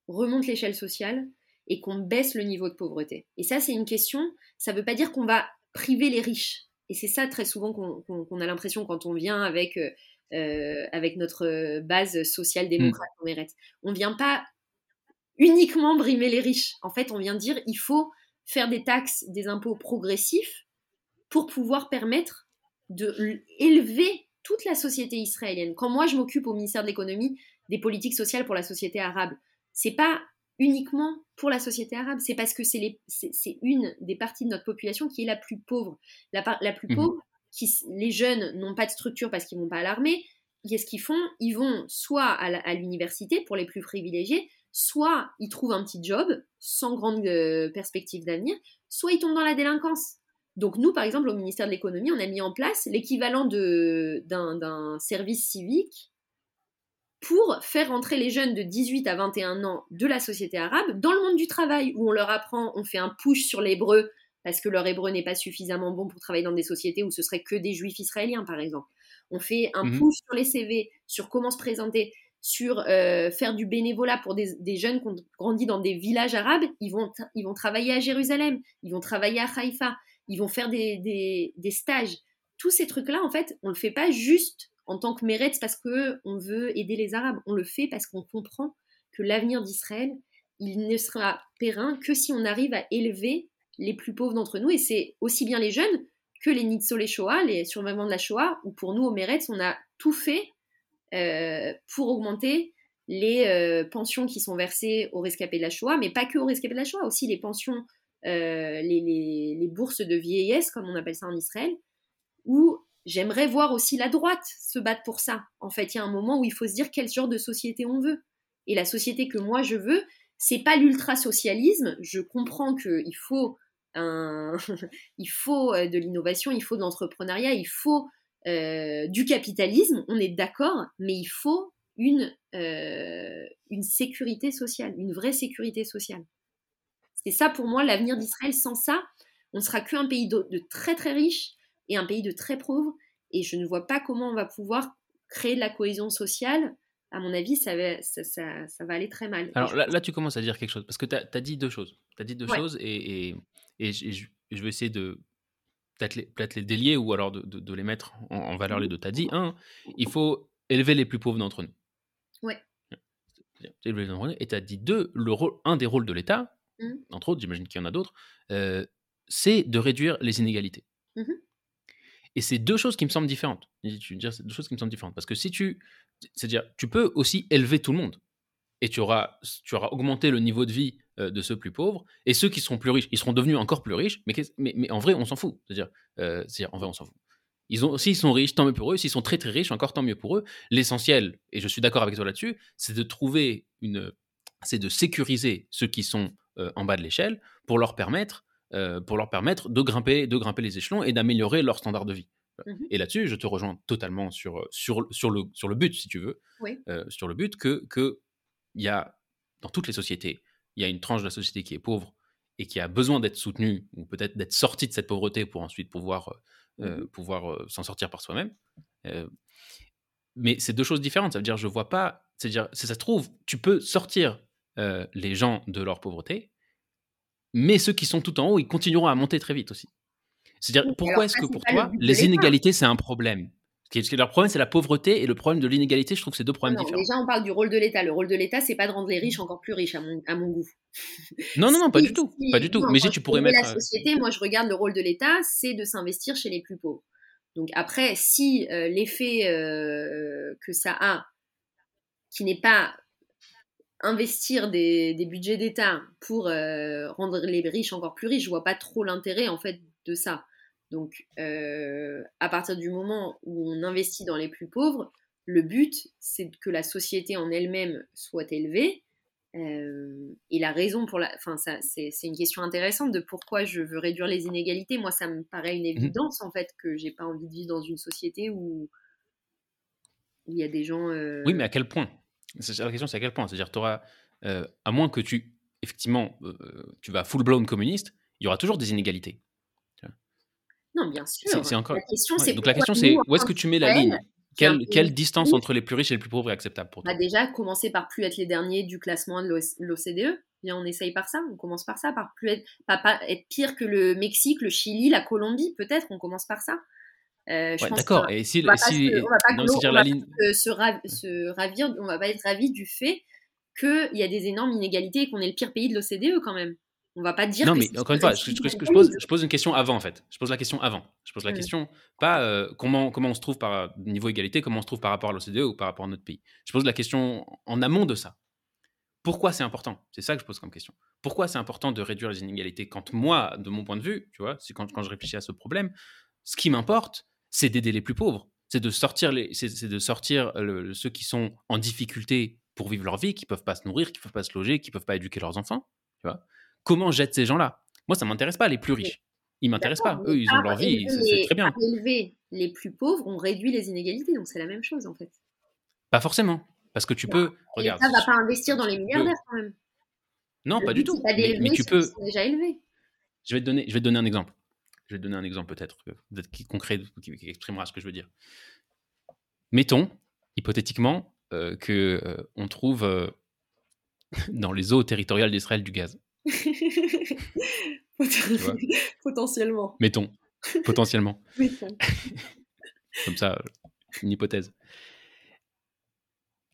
remontent l'échelle sociale et qu'on baisse le niveau de pauvreté? Et ça, c'est une question, ça ne veut pas dire qu'on va priver les riches. Et c'est ça très souvent qu'on a l'impression quand on vient avec, euh, avec notre base sociale démocrate au Meretz. On vient pas uniquement brimer les riches. En fait, on vient dire il faut faire des taxes, des impôts progressifs pour pouvoir permettre de élever toute la société israélienne. Quand moi je m'occupe au ministère de l'économie des politiques sociales pour la société arabe, c'est pas uniquement pour la société arabe, c'est parce que c'est une des parties de notre population qui est la plus pauvre. La, la plus Mhm. pauvre, qui, les jeunes n'ont pas de structure parce qu'ils vont pas à l'armée. Qu'est-ce qu'ils font? Ils vont soit à l'université pour les plus privilégiés, soit ils trouvent un petit job sans grande euh, perspective d'avenir, soit ils tombent dans la délinquance. Donc nous, par exemple, au ministère de l'économie, on a mis en place l'équivalent d'un service civique pour faire entrer les jeunes de 18 à 21 ans de la société arabe dans le monde du travail, où on leur apprend, on fait un push sur l'hébreu, parce que leur hébreu n'est pas suffisamment bon pour travailler dans des sociétés où ce serait que des juifs israéliens, par exemple. On fait un Mhm. push sur les CV, sur comment se présenter. Sur euh, faire du bénévolat pour des, jeunes qui ont grandi dans des villages arabes, ils vont, ils vont travailler à Jérusalem, ils vont travailler à Haïfa, ils vont faire des, stages. Tous ces trucs-là, en fait, on ne le fait pas juste en tant que mérite parce qu'on veut aider les Arabes. On le fait parce qu'on comprend que l'avenir d'Israël, il ne sera périn que si on arrive à élever les plus pauvres d'entre nous. Et c'est aussi bien les jeunes que les Nitzolé Shoah, les survivants de la Shoah, où pour nous, au Meretz, on a tout fait pour augmenter les euh, pensions qui sont versées aux rescapés de la Shoah, mais pas que aux rescapés de la Shoah, aussi les pensions, euh, les, bourses de vieillesse, comme on appelle ça en Israël, où j'aimerais voir aussi la droite se battre pour ça. En fait, il y a un moment où il faut se dire quel genre de société on veut. Et la société que moi je veux, c'est pas l'ultra-socialisme. Je comprends qu'il faut faut de l'innovation, il faut de l'entrepreneuriat, il faut euh, du capitalisme, on est d'accord, mais il faut une, euh, une sécurité sociale, une vraie sécurité sociale. C'est ça pour moi l'avenir d'Israël. Sans ça, on sera qu'un pays de, très très riche et un pays de très pauvre. Et je ne vois pas comment on va pouvoir créer de la cohésion sociale. À mon avis, ça va, ça, ça, va aller très mal. Alors là, tu commences à dire quelque chose, parce que tu as, dit deux choses. Tu as dit deux choses et, et, et, je, vais essayer de, peut-être les, délier ou alors de, les mettre en, valeur les deux. Tu as dit, un, il faut élever les plus pauvres d'entre nous. Ouais. Et tu as dit, deux, le rôle, un des rôles de l'État, mmh. entre autres, j'imagine qu'il y en a d'autres, euh, c'est de réduire les inégalités. Mmh Et c'est deux choses qui me semblent différentes. Tu dire, c'est deux choses qui me semblent différentes. Parce que si tu. C'est-à-dire, tu peux aussi élever tout le monde. Et tu auras, tu auras augmenté le niveau de vie euh, de ceux plus pauvres. Et ceux qui seront plus riches, ils seront devenus encore plus riches. Mais, mais, en vrai, on s'en fout. C'est-à-dire, euh, en vrai, on s'en fout. Ils ont, s'ils sont riches, tant mieux pour eux. S'ils sont très très riches, encore tant mieux pour eux. L'essentiel, et je suis d'accord avec toi là-dessus, c'est de trouver une, c'est de sécuriser ceux qui sont euh, en bas de l'échelle pour leur permettre, pour leur permettre de grimper, de grimper les échelons et d'améliorer leur standard de vie. Mmh et là-dessus, je te rejoins totalement sur, sur, sur, le, sur le but, si tu veux, sur le but que que il y a dans toutes les sociétés il y a une tranche de la société qui est pauvre et qui a besoin d'être soutenue ou peut-être d'être sortie de cette pauvreté pour ensuite pouvoir, euh, mmh pouvoir euh, s'en sortir par soi-même. Euh, mais c'est deux choses différentes. Ça veut dire, je vois pas. C'est-à-dire, si ça se trouve, tu peux sortir les gens de leur pauvreté, mais ceux qui sont tout en haut, ils continueront à monter très vite aussi. C'est-à-dire, pourquoi est-ce que pour toi, les inégalités, c'est un problème? Leur problème, c'est la pauvreté et le problème de l'inégalité. Je trouve que c'est deux problèmes différents. Déjà, on parle du rôle de l'État. Le rôle de l'État, c'est pas de rendre les riches encore plus riches, à mon, à mon goût. Non, non, non, pas du tout. pas du tout. Mais si tu pourrais mettre. La euh, société, moi, je regarde le rôle de l'État, c'est de s'investir chez les plus pauvres. Donc après, si euh, l'effet euh, que ça a, qui n'est pas investir des, des budgets d'État pour rendre les riches encore plus riches, je vois pas trop l'intérêt en fait de ça. Donc, euh, à partir du moment où on investit dans les plus pauvres, le but, c'est que la société en elle-même soit élevée. Euh, et la raison pour la. Enfin, c'est une question intéressante de pourquoi je veux réduire les inégalités. Moi, ça me paraît une mmh évidence, en fait, que j'ai pas envie de vivre dans une société où il y a des gens. Euh, oui, mais à quel point? La question, c'est à quel point? C'est-à-dire, tu auras. à moins que tu. Effectivement, tu vas full-blown communiste, il y aura toujours des inégalités. Non, bien sûr. Encore... La question, c'est Donc la question, c'est où est-ce que tu mets la ligne? Quelle, quelle, distance entre les plus riches et les plus pauvres est acceptable pour toi? bah Déjà, commencer par plus être les derniers du classement de l'OCDE. Bien, on essaye par ça, on commence par ça, par plus être, pas, être pire que le Mexique, le Chili, la Colombie, peut-être, on commence par ça. Euh, D'accord, et si, on va pas, si, se, ravir, on va pas être ravi du fait qu'il y a des énormes inégalités et qu'on est le pire pays de l'OCDE quand même. On va pas dire. Non, mais encore une fois, je, pose, une question avant en fait. Je pose la question avant. Je pose la mmh. question pas euh, comment, comment on se trouve par niveau égalité, comment on se trouve par rapport à l'OCDE ou par rapport à notre pays. Je pose la question en amont de ça. Pourquoi c'est important? C'est ça que je pose comme question. Pourquoi c'est important de réduire les inégalités Quand moi, de mon point de vue, tu vois, c'est quand, quand je réfléchis à ce problème, ce qui m'importe, c'est d'aider les plus pauvres. C'est de sortir, les, c'est, de sortir ceux qui sont en difficulté pour vivre leur vie, qui peuvent pas se nourrir, qui peuvent pas se loger, qui peuvent pas éduquer leurs enfants. Tu vois comment jette ces gens-là Moi, ça m'intéresse pas, les plus riches. Ils m'intéressent pas. Eux, ils ont leur vie, c'est très bien. élever les plus pauvres, on réduit les inégalités, donc c'est la même chose en fait. Pas forcément, parce que tu peux. Regarde. L'État va pas investir dans les milliardaires quand même. Non, pas du tout. mais, tu peux. déjà élevés. Je vais te donner, je vais te donner un exemple. Je vais te donner un exemple peut-être, peut-être qui concret, qui, exprimera ce que je veux dire. Mettons, hypothétiquement, euh, que euh, on trouve euh, dans les eaux territoriales d'Israël du gaz. Potentiellement. Mettons, potentiellement. Mettons. Comme ça, euh, une hypothèse.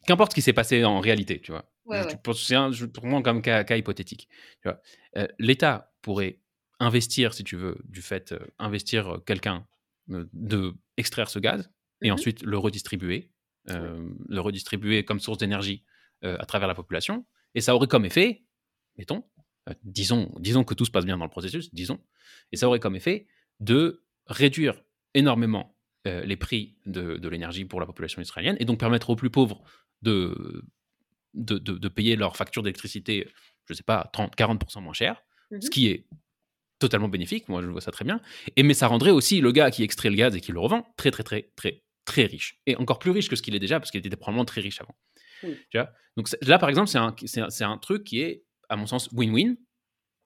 Qu'importe ce qui s'est passé en réalité, tu vois. Ouais, Je- ouais. C'est un- pour moi, comme cas, cas hypothétique. tu vois. Euh, L'État pourrait investir, si tu veux, du fait, euh, investir quelqu'un euh, de extraire ce gaz et Mhm. ensuite le redistribuer, le redistribuer comme source d'énergie à travers la population. Et ça aurait comme effet, mettons, disons, disons que tout se passe bien dans le processus, disons, et ça aurait comme effet de réduire énormément euh, les prix de, de l'énergie pour la population israélienne et donc permettre aux plus pauvres de, de, de- de payer leur facture d'électricité, je sais pas, 30, 40% moins cher, Mhm. ce qui est totalement bénéfique, moi je vois ça très bien, et, mais ça rendrait aussi le gars qui extrait le gaz et qui le revend très très très très très riche, et encore plus riche que ce qu'il est déjà, parce qu'il était probablement très riche avant. Oui. Tu vois? Donc là par exemple, c'est un, un truc qui est, à mon sens, win-win,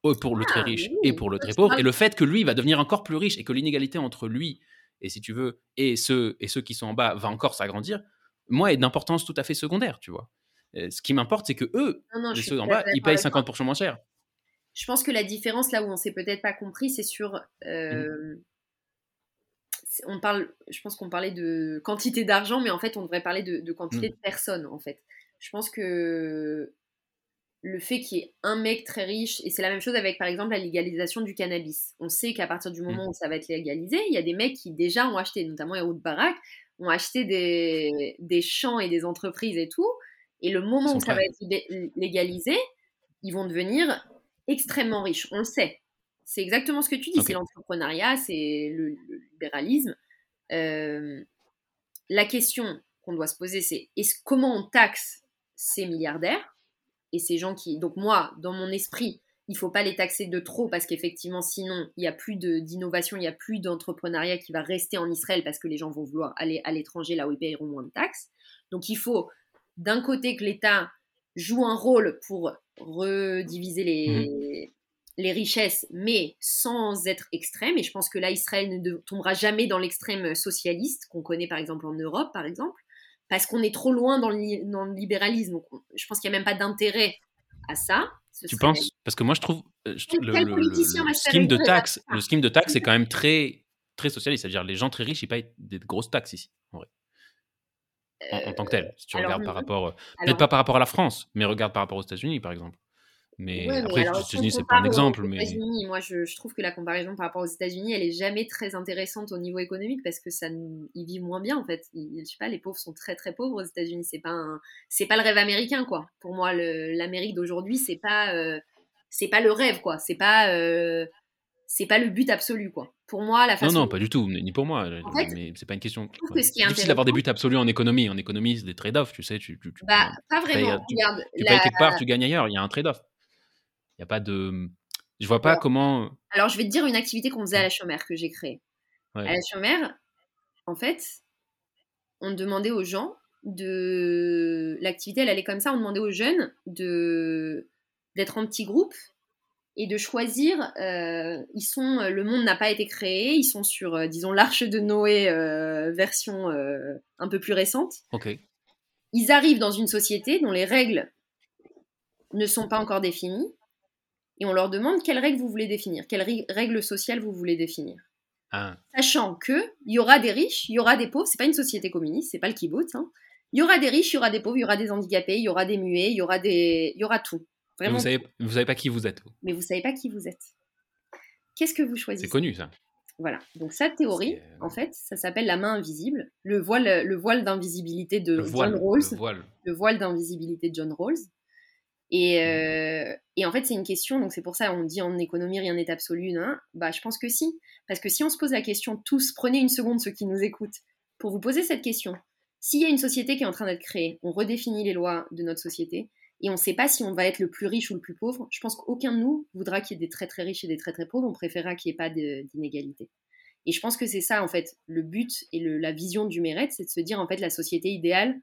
euh, pour le très Ah, riche oui, et pour le très pauvre, et le fait que lui va devenir encore plus riche et que l'inégalité entre lui et si tu veux et ceux et ceux qui sont en bas va encore s'agrandir, moi est d'importance tout à fait secondaire, tu vois. Euh, ce qui m'importe, c'est que eux, Non, les ceux en bas, ils payent avec toi. 50% moins cher. Je pense que la différence là où on s'est peut-être pas compris, c'est sur. Mmh. euh, On parle, je pense qu'on parlait de quantité d'argent, mais en fait, on devrait parler de, de quantité Mmh. de personnes, en fait. Je pense que le fait qu'il y ait un mec très riche, et c'est la même chose avec, par exemple, la légalisation du cannabis. On sait qu'à partir du moment où ça va être légalisé, il y a des mecs qui déjà ont acheté, notamment Yaoud Barak, ont acheté des, des champs et des entreprises et tout. Et le moment où ça va être lé- légalisé, ils vont devenir extrêmement riches. On le sait. C'est exactement ce que tu dis. C'est l'entrepreneuriat, c'est le, le libéralisme. Euh, la question qu'on doit se poser, c'est comment on taxe ces milliardaires? Et ces gens qui. Donc, moi, dans mon esprit, il faut pas les taxer de trop parce qu'effectivement, sinon, il n'y a plus d'innovation, il n'y a plus d'entrepreneuriat qui va rester en Israël parce que les gens vont vouloir aller à l'étranger là où ils paieront moins de taxes. Donc, il faut d'un côté que l'État joue un rôle pour rediviser les, les richesses, mais sans être extrême. Et je pense que là, Israël ne tombera jamais dans l'extrême socialiste qu'on connaît par exemple en Europe, par exemple, parce qu'on est trop loin dans le, li- dans le libéralisme. Donc, on- je pense qu'il n'y a même pas d'intérêt à ça. Ce Tu serait- penses? Parce que moi, je trouve euh, je- le, le- scheme de taxe, le scheme de taxe, c'est quand même très très socialiste. C'est-à-dire les gens très riches, ils payent des grosses taxes ici, en vrai, en, en tant que tel. Si tu Euh, alors, regardes par rapport, euh, peut-être pas par rapport à la France, mais regarde par rapport aux États-Unis, par exemple. Mais Ouais, mais après, alors, les États-Unis, c'est pas un exemple, mais États-Unis, moi, je, je trouve que la comparaison par rapport aux États-Unis, elle est jamais très intéressante au niveau économique parce que ça, ils vivent moins bien en fait. Ils- je sais pas, les pauvres sont très très pauvres aux États-Unis. C'est pas un- c'est pas le rêve américain quoi. Pour moi, le- l'Amérique d'aujourd'hui, c'est pas, euh, c'est pas le rêve quoi. C'est pas, euh, c'est pas le but absolu quoi. Pour moi, la non, façon. non, pas du tout, ni pour moi. En fait, mais c'est pas une question. que c'est difficile d'avoir des buts absolus en économie. En économie, c'est des trade-offs, tu sais. Tu, tu, tu- Bah, pas payes, vraiment. tu- Regarde, tu la- payes quelque part, tu gagnes ailleurs. Il y a un trade-off. Il y a pas de. Je vois pas comment. Alors, je vais te dire une activité qu'on faisait à la chômère que j'ai créée. Ouais. À la chômère, en fait, on demandait aux gens de. L'activité, elle allait comme ça on demandait aux jeunes de d'être en petits groupes et de choisir. euh, ils sont. Le monde n'a pas été créé, ils sont sur, euh, disons, l'arche de Noé, euh, version euh, un peu plus récente. Ok. Ils arrivent dans une société dont les règles ne sont pas encore définies et on leur demande quelles règles vous voulez définir, quelles règles sociales vous voulez définir. Ah, Sachant que il y aura des riches, il y aura des pauvres, c'est pas une société communiste, c'est pas le kibbutz. hein. Il y aura des riches, il y aura des pauvres, il y aura des handicapés, il y aura des muets, il y aura des, il y aura tout. mais vous savez, vous savez pas qui vous êtes. Mais vous savez pas qui vous êtes. Qu'est-ce que vous C'est choisissez connu ça. Voilà. Donc cette théorie, C'est, euh, en fait, ça s'appelle la main invisible, le voile, le voile d'invisibilité de Le voile. John Rawls Le voile. le voile d'invisibilité de John Rawls. Et, euh, et en fait, c'est une question, donc c'est pour ça on dit en économie rien n'est absolu. hein. Bah, je pense que si. Parce que si on se pose la question, tous, prenez une seconde ceux qui nous écoutent, pour vous poser cette question. S'il y a une société qui est en train d'être créée, on redéfinit les lois de notre société, et on ne sait pas si on va être le plus riche ou le plus pauvre, je pense qu'aucun de nous voudra qu'il y ait des très très riches et des très très pauvres, on préférera qu'il n'y ait pas d'inégalité. Et je pense que c'est ça, en fait, le but et la vision du mérite, c'est de se dire, en fait, la société idéale,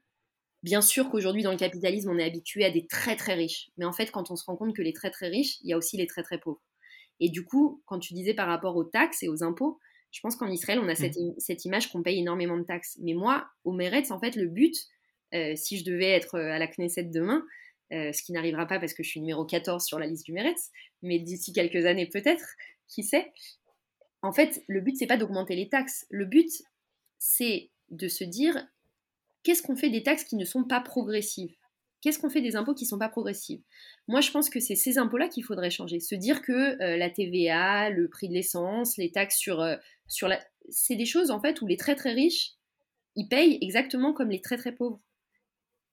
Bien sûr qu'aujourd'hui, dans le capitalisme, on est habitué à des très très riches. Mais en fait, quand on se rend compte que les très très riches, il y a aussi les très très pauvres. Et du coup, quand tu disais par rapport aux taxes et aux impôts, je pense qu'en Israël, on a cette, cette image qu'on paye énormément de taxes. Mais moi, au Meretz, en fait, le but, si je devais être à la Knesset demain, ce qui n'arrivera pas parce que je suis numéro 14 sur la liste du Meretz, mais d'ici quelques années peut-être, qui sait? En fait, le but, c'est pas d'augmenter les taxes. Le but, c'est de se dire qu'est-ce qu'on fait des taxes qui ne sont pas progressives? Qu'est-ce qu'on fait des impôts qui ne sont pas progressifs Moi, je pense que c'est ces impôts-là qu'il faudrait changer. Se dire que euh, la TVA, le prix de l'essence, les taxes sur, euh, sur la... C'est des choses, en fait, où les très très riches, ils payent exactement comme les très très pauvres.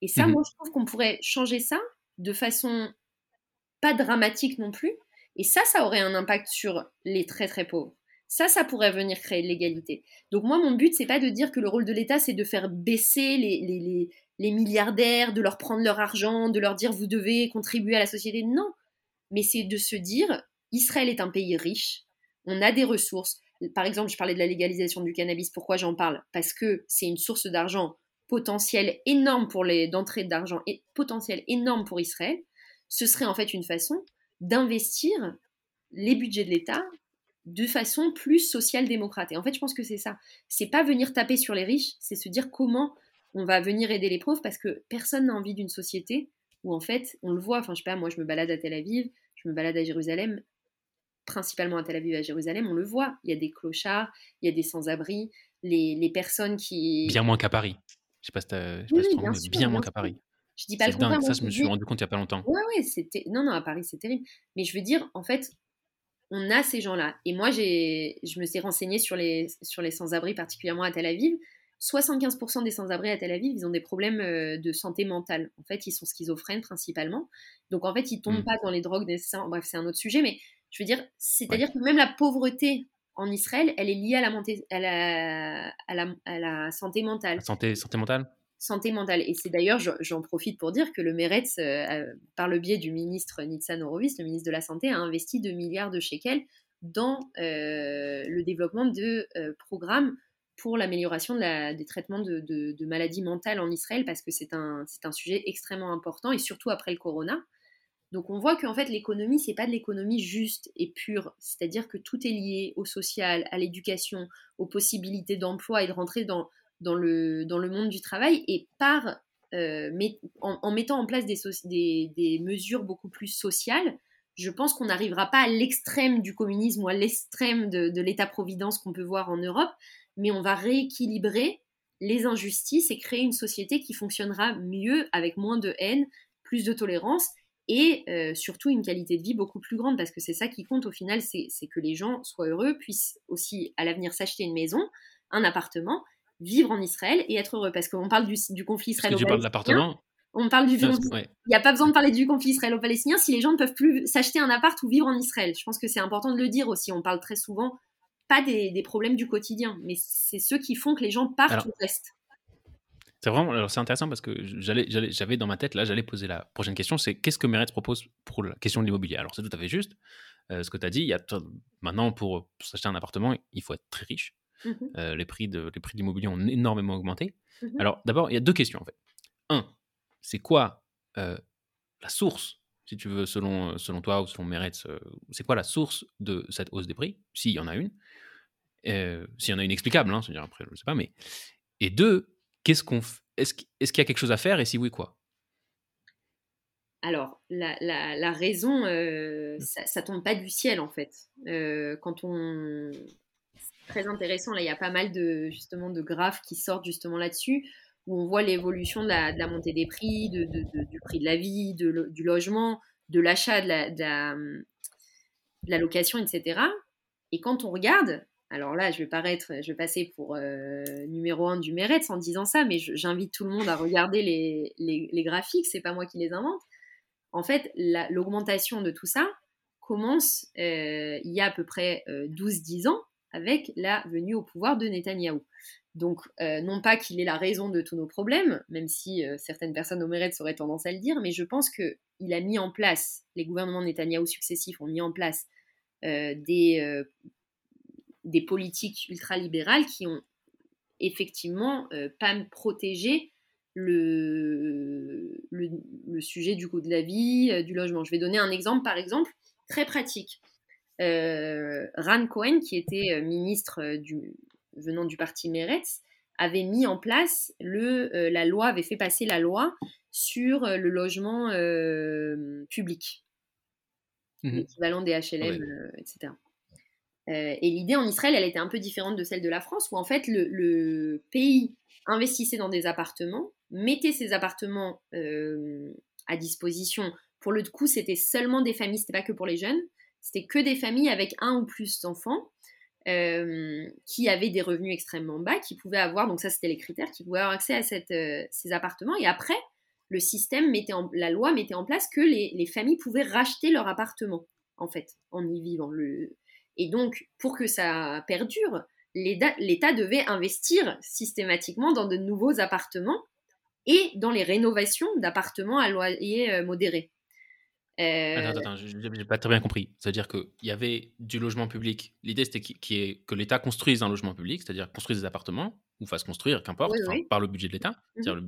Et ça, mmh moi, je trouve qu'on pourrait changer ça de façon pas dramatique non plus. Et ça, ça aurait un impact sur les très très pauvres. Ça, ça pourrait venir créer de l'égalité. Donc moi, mon but, c'est pas de dire que le rôle de l'État, c'est de faire baisser les, milliardaires, de leur prendre leur argent, de leur dire vous devez contribuer à la société. Non, mais c'est de se dire Israël est un pays riche, on a des ressources. Par exemple, je parlais de la légalisation du cannabis. Pourquoi j'en parle? Parce que c'est une source d'argent potentielle énorme pour les d'entrée d'argent et potentielle énorme pour Israël. Ce serait en fait une façon d'investir les budgets de l'État de façon plus social-démocrate. Et en fait, je pense que c'est ça. C'est pas venir taper sur les riches, c'est se dire comment on va venir aider les pauvres parce que personne n'a envie d'une société où en fait, on le voit, enfin je sais pas, moi je me balade à Tel Aviv, je me balade à Jérusalem, principalement à Tel Aviv et à Jérusalem, on le voit, il y a des clochards, il y a des sans-abri, les, personnes qui... Bien moins qu'à Paris. Je sais pas si, tu bien, moins qu'à Paris. Je dis pas le dingue, ça je me suis rendu compte il y a pas longtemps. Ouais, ouais, c'était... Non, non, à Paris c'est terrible. Mais je veux dire, en fait, on a ces gens-là. Et moi, je me suis renseignée sur les, sur les sans-abri, particulièrement à Tel Aviv. 75% des sans-abri à Tel Aviv, ils ont des problèmes euh, de santé mentale. En fait, ils sont schizophrènes principalement. Donc, en fait, ils tombent mm. pas dans les drogues nécessaires. Bref, c'est un autre sujet. Mais je veux dire, c'est-à-dire que même la pauvreté en Israël, elle est liée à la, à la, à la, santé mentale. Santé, santé mentale? Santé mentale. Et c'est d'ailleurs, j'en profite pour dire que le Meretz, euh, par le biais du ministre Nitzan Horowitz, le ministre de la Santé, a investi 2 milliards de shekels dans euh, le développement de programmes pour l'amélioration des traitements de, maladies mentales en Israël parce que c'est un, un sujet extrêmement important et surtout après le corona. Donc on voit qu'en fait l'économie, c'est pas de l'économie juste et pure, c'est-à-dire que tout est lié au social, à l'éducation, aux possibilités d'emploi et de rentrer dans, dans, le, dans le monde du travail et par euh, en, mettant en place des, des, mesures beaucoup plus sociales, je pense qu'on n'arrivera pas à l'extrême du communisme ou à l'extrême de, de l'État-providence qu'on peut voir en Europe, mais on va rééquilibrer les injustices et créer une société qui fonctionnera mieux avec moins de haine, plus de tolérance et euh, surtout une qualité de vie beaucoup plus grande parce que c'est ça qui compte au final, c'est que les gens soient heureux, puissent aussi à l'avenir s'acheter une maison, un appartement, vivre en Israël et être heureux parce qu'on parle du, conflit israélo-palestinien. On parle du. Il n'y a pas besoin de parler du conflit israélo-palestinien si les gens ne peuvent plus s'acheter un appart ou vivre en Israël. Je pense que c'est important de le dire aussi. On parle très souvent pas des, problèmes du quotidien, mais c'est ceux qui font que les gens partent ou restent. C'est vraiment, alors c'est intéressant parce que j'avais dans ma tête, là, j'allais poser la prochaine question, c'est qu'est-ce que Meretz propose pour la question de l'immobilier? Alors c'est tout à fait juste, euh, ce que tu as dit, il y a maintenant pour, s'acheter un appartement, il faut être très riche. Mmh euh, les prix de les prix de l'immobilier ont énormément augmenté. Mmh alors d'abord, il y a deux questions en fait. Un, c'est quoi euh, la source, si tu veux, selon, selon toi ou selon Meretz, c'est quoi la source de cette hausse des prix, s'il y en a une? Euh, s'il y en a une explicable, hein, dire après, je ne sais pas, mais. Et deux, qu'est-ce qu'on est-ce, est-ce qu'il y a quelque chose à faire et si oui, quoi? Alors, la, la, raison, euh, mmh. ça, ne tombe pas du ciel en fait. Euh, quand on, très intéressant. Là, il y a pas mal de justement de graphes qui sortent justement là-dessus où on voit l'évolution de la, montée des prix, de, du prix de la vie, du logement, de l'achat, de la, location, etc. Et quand on regarde, alors là, je vais paraître, je vais passer pour euh, numéro un du Meretz en disant ça, mais j'invite tout le monde à regarder les, les, graphiques, c'est pas moi qui les invente. En fait, l'augmentation de tout ça commence euh, il y a à peu près 12-10 euh, ans avec la venue au pouvoir de Netanyahou. Donc, non pas qu'il est la raison de tous nos problèmes, même si certaines personnes au Meretz auraient tendance à le dire, mais je pense qu'il a mis en place, les gouvernements Netanyahou successifs ont mis en place des des politiques ultralibérales qui ont effectivement euh, pas protégé le, sujet du coût de la vie, euh, du logement. Je vais donner un exemple, par exemple, très pratique. Euh, Ran Cohen, qui était ministre du, venant du parti Meretz, avait mis en place le, la loi, avait fait passer la loi sur le logement public, mmh l'équivalent des HLM, etc. et l'idée en Israël, elle était un peu différente de celle de la France, où en fait le, pays investissait dans des appartements, mettait ces appartements à disposition. Pour le coup, c'était seulement des familles, c'était pas que pour les jeunes, c'était que des familles avec un ou plus d'enfants. qui avaient des revenus extrêmement bas, qui pouvaient avoir, donc ça c'était les critères, qui pouvaient avoir accès à cette, ces appartements. Et après, le système mettait la loi mettait en place que les, familles pouvaient racheter leur appartement, en fait, en y vivant. Et donc, pour que ça perdure, l'État devait investir systématiquement dans de nouveaux appartements et dans les rénovations d'appartements à loyer euh. Attends, attends, je n'ai pas très bien compris. C'est-à-dire qu'il y avait du logement public. L'idée, c'était que l'État construise un logement public, c'est-à-dire construise des appartements, ou fasse construire, qu'importe, par le budget de l'État. Mmh c'est-à-dire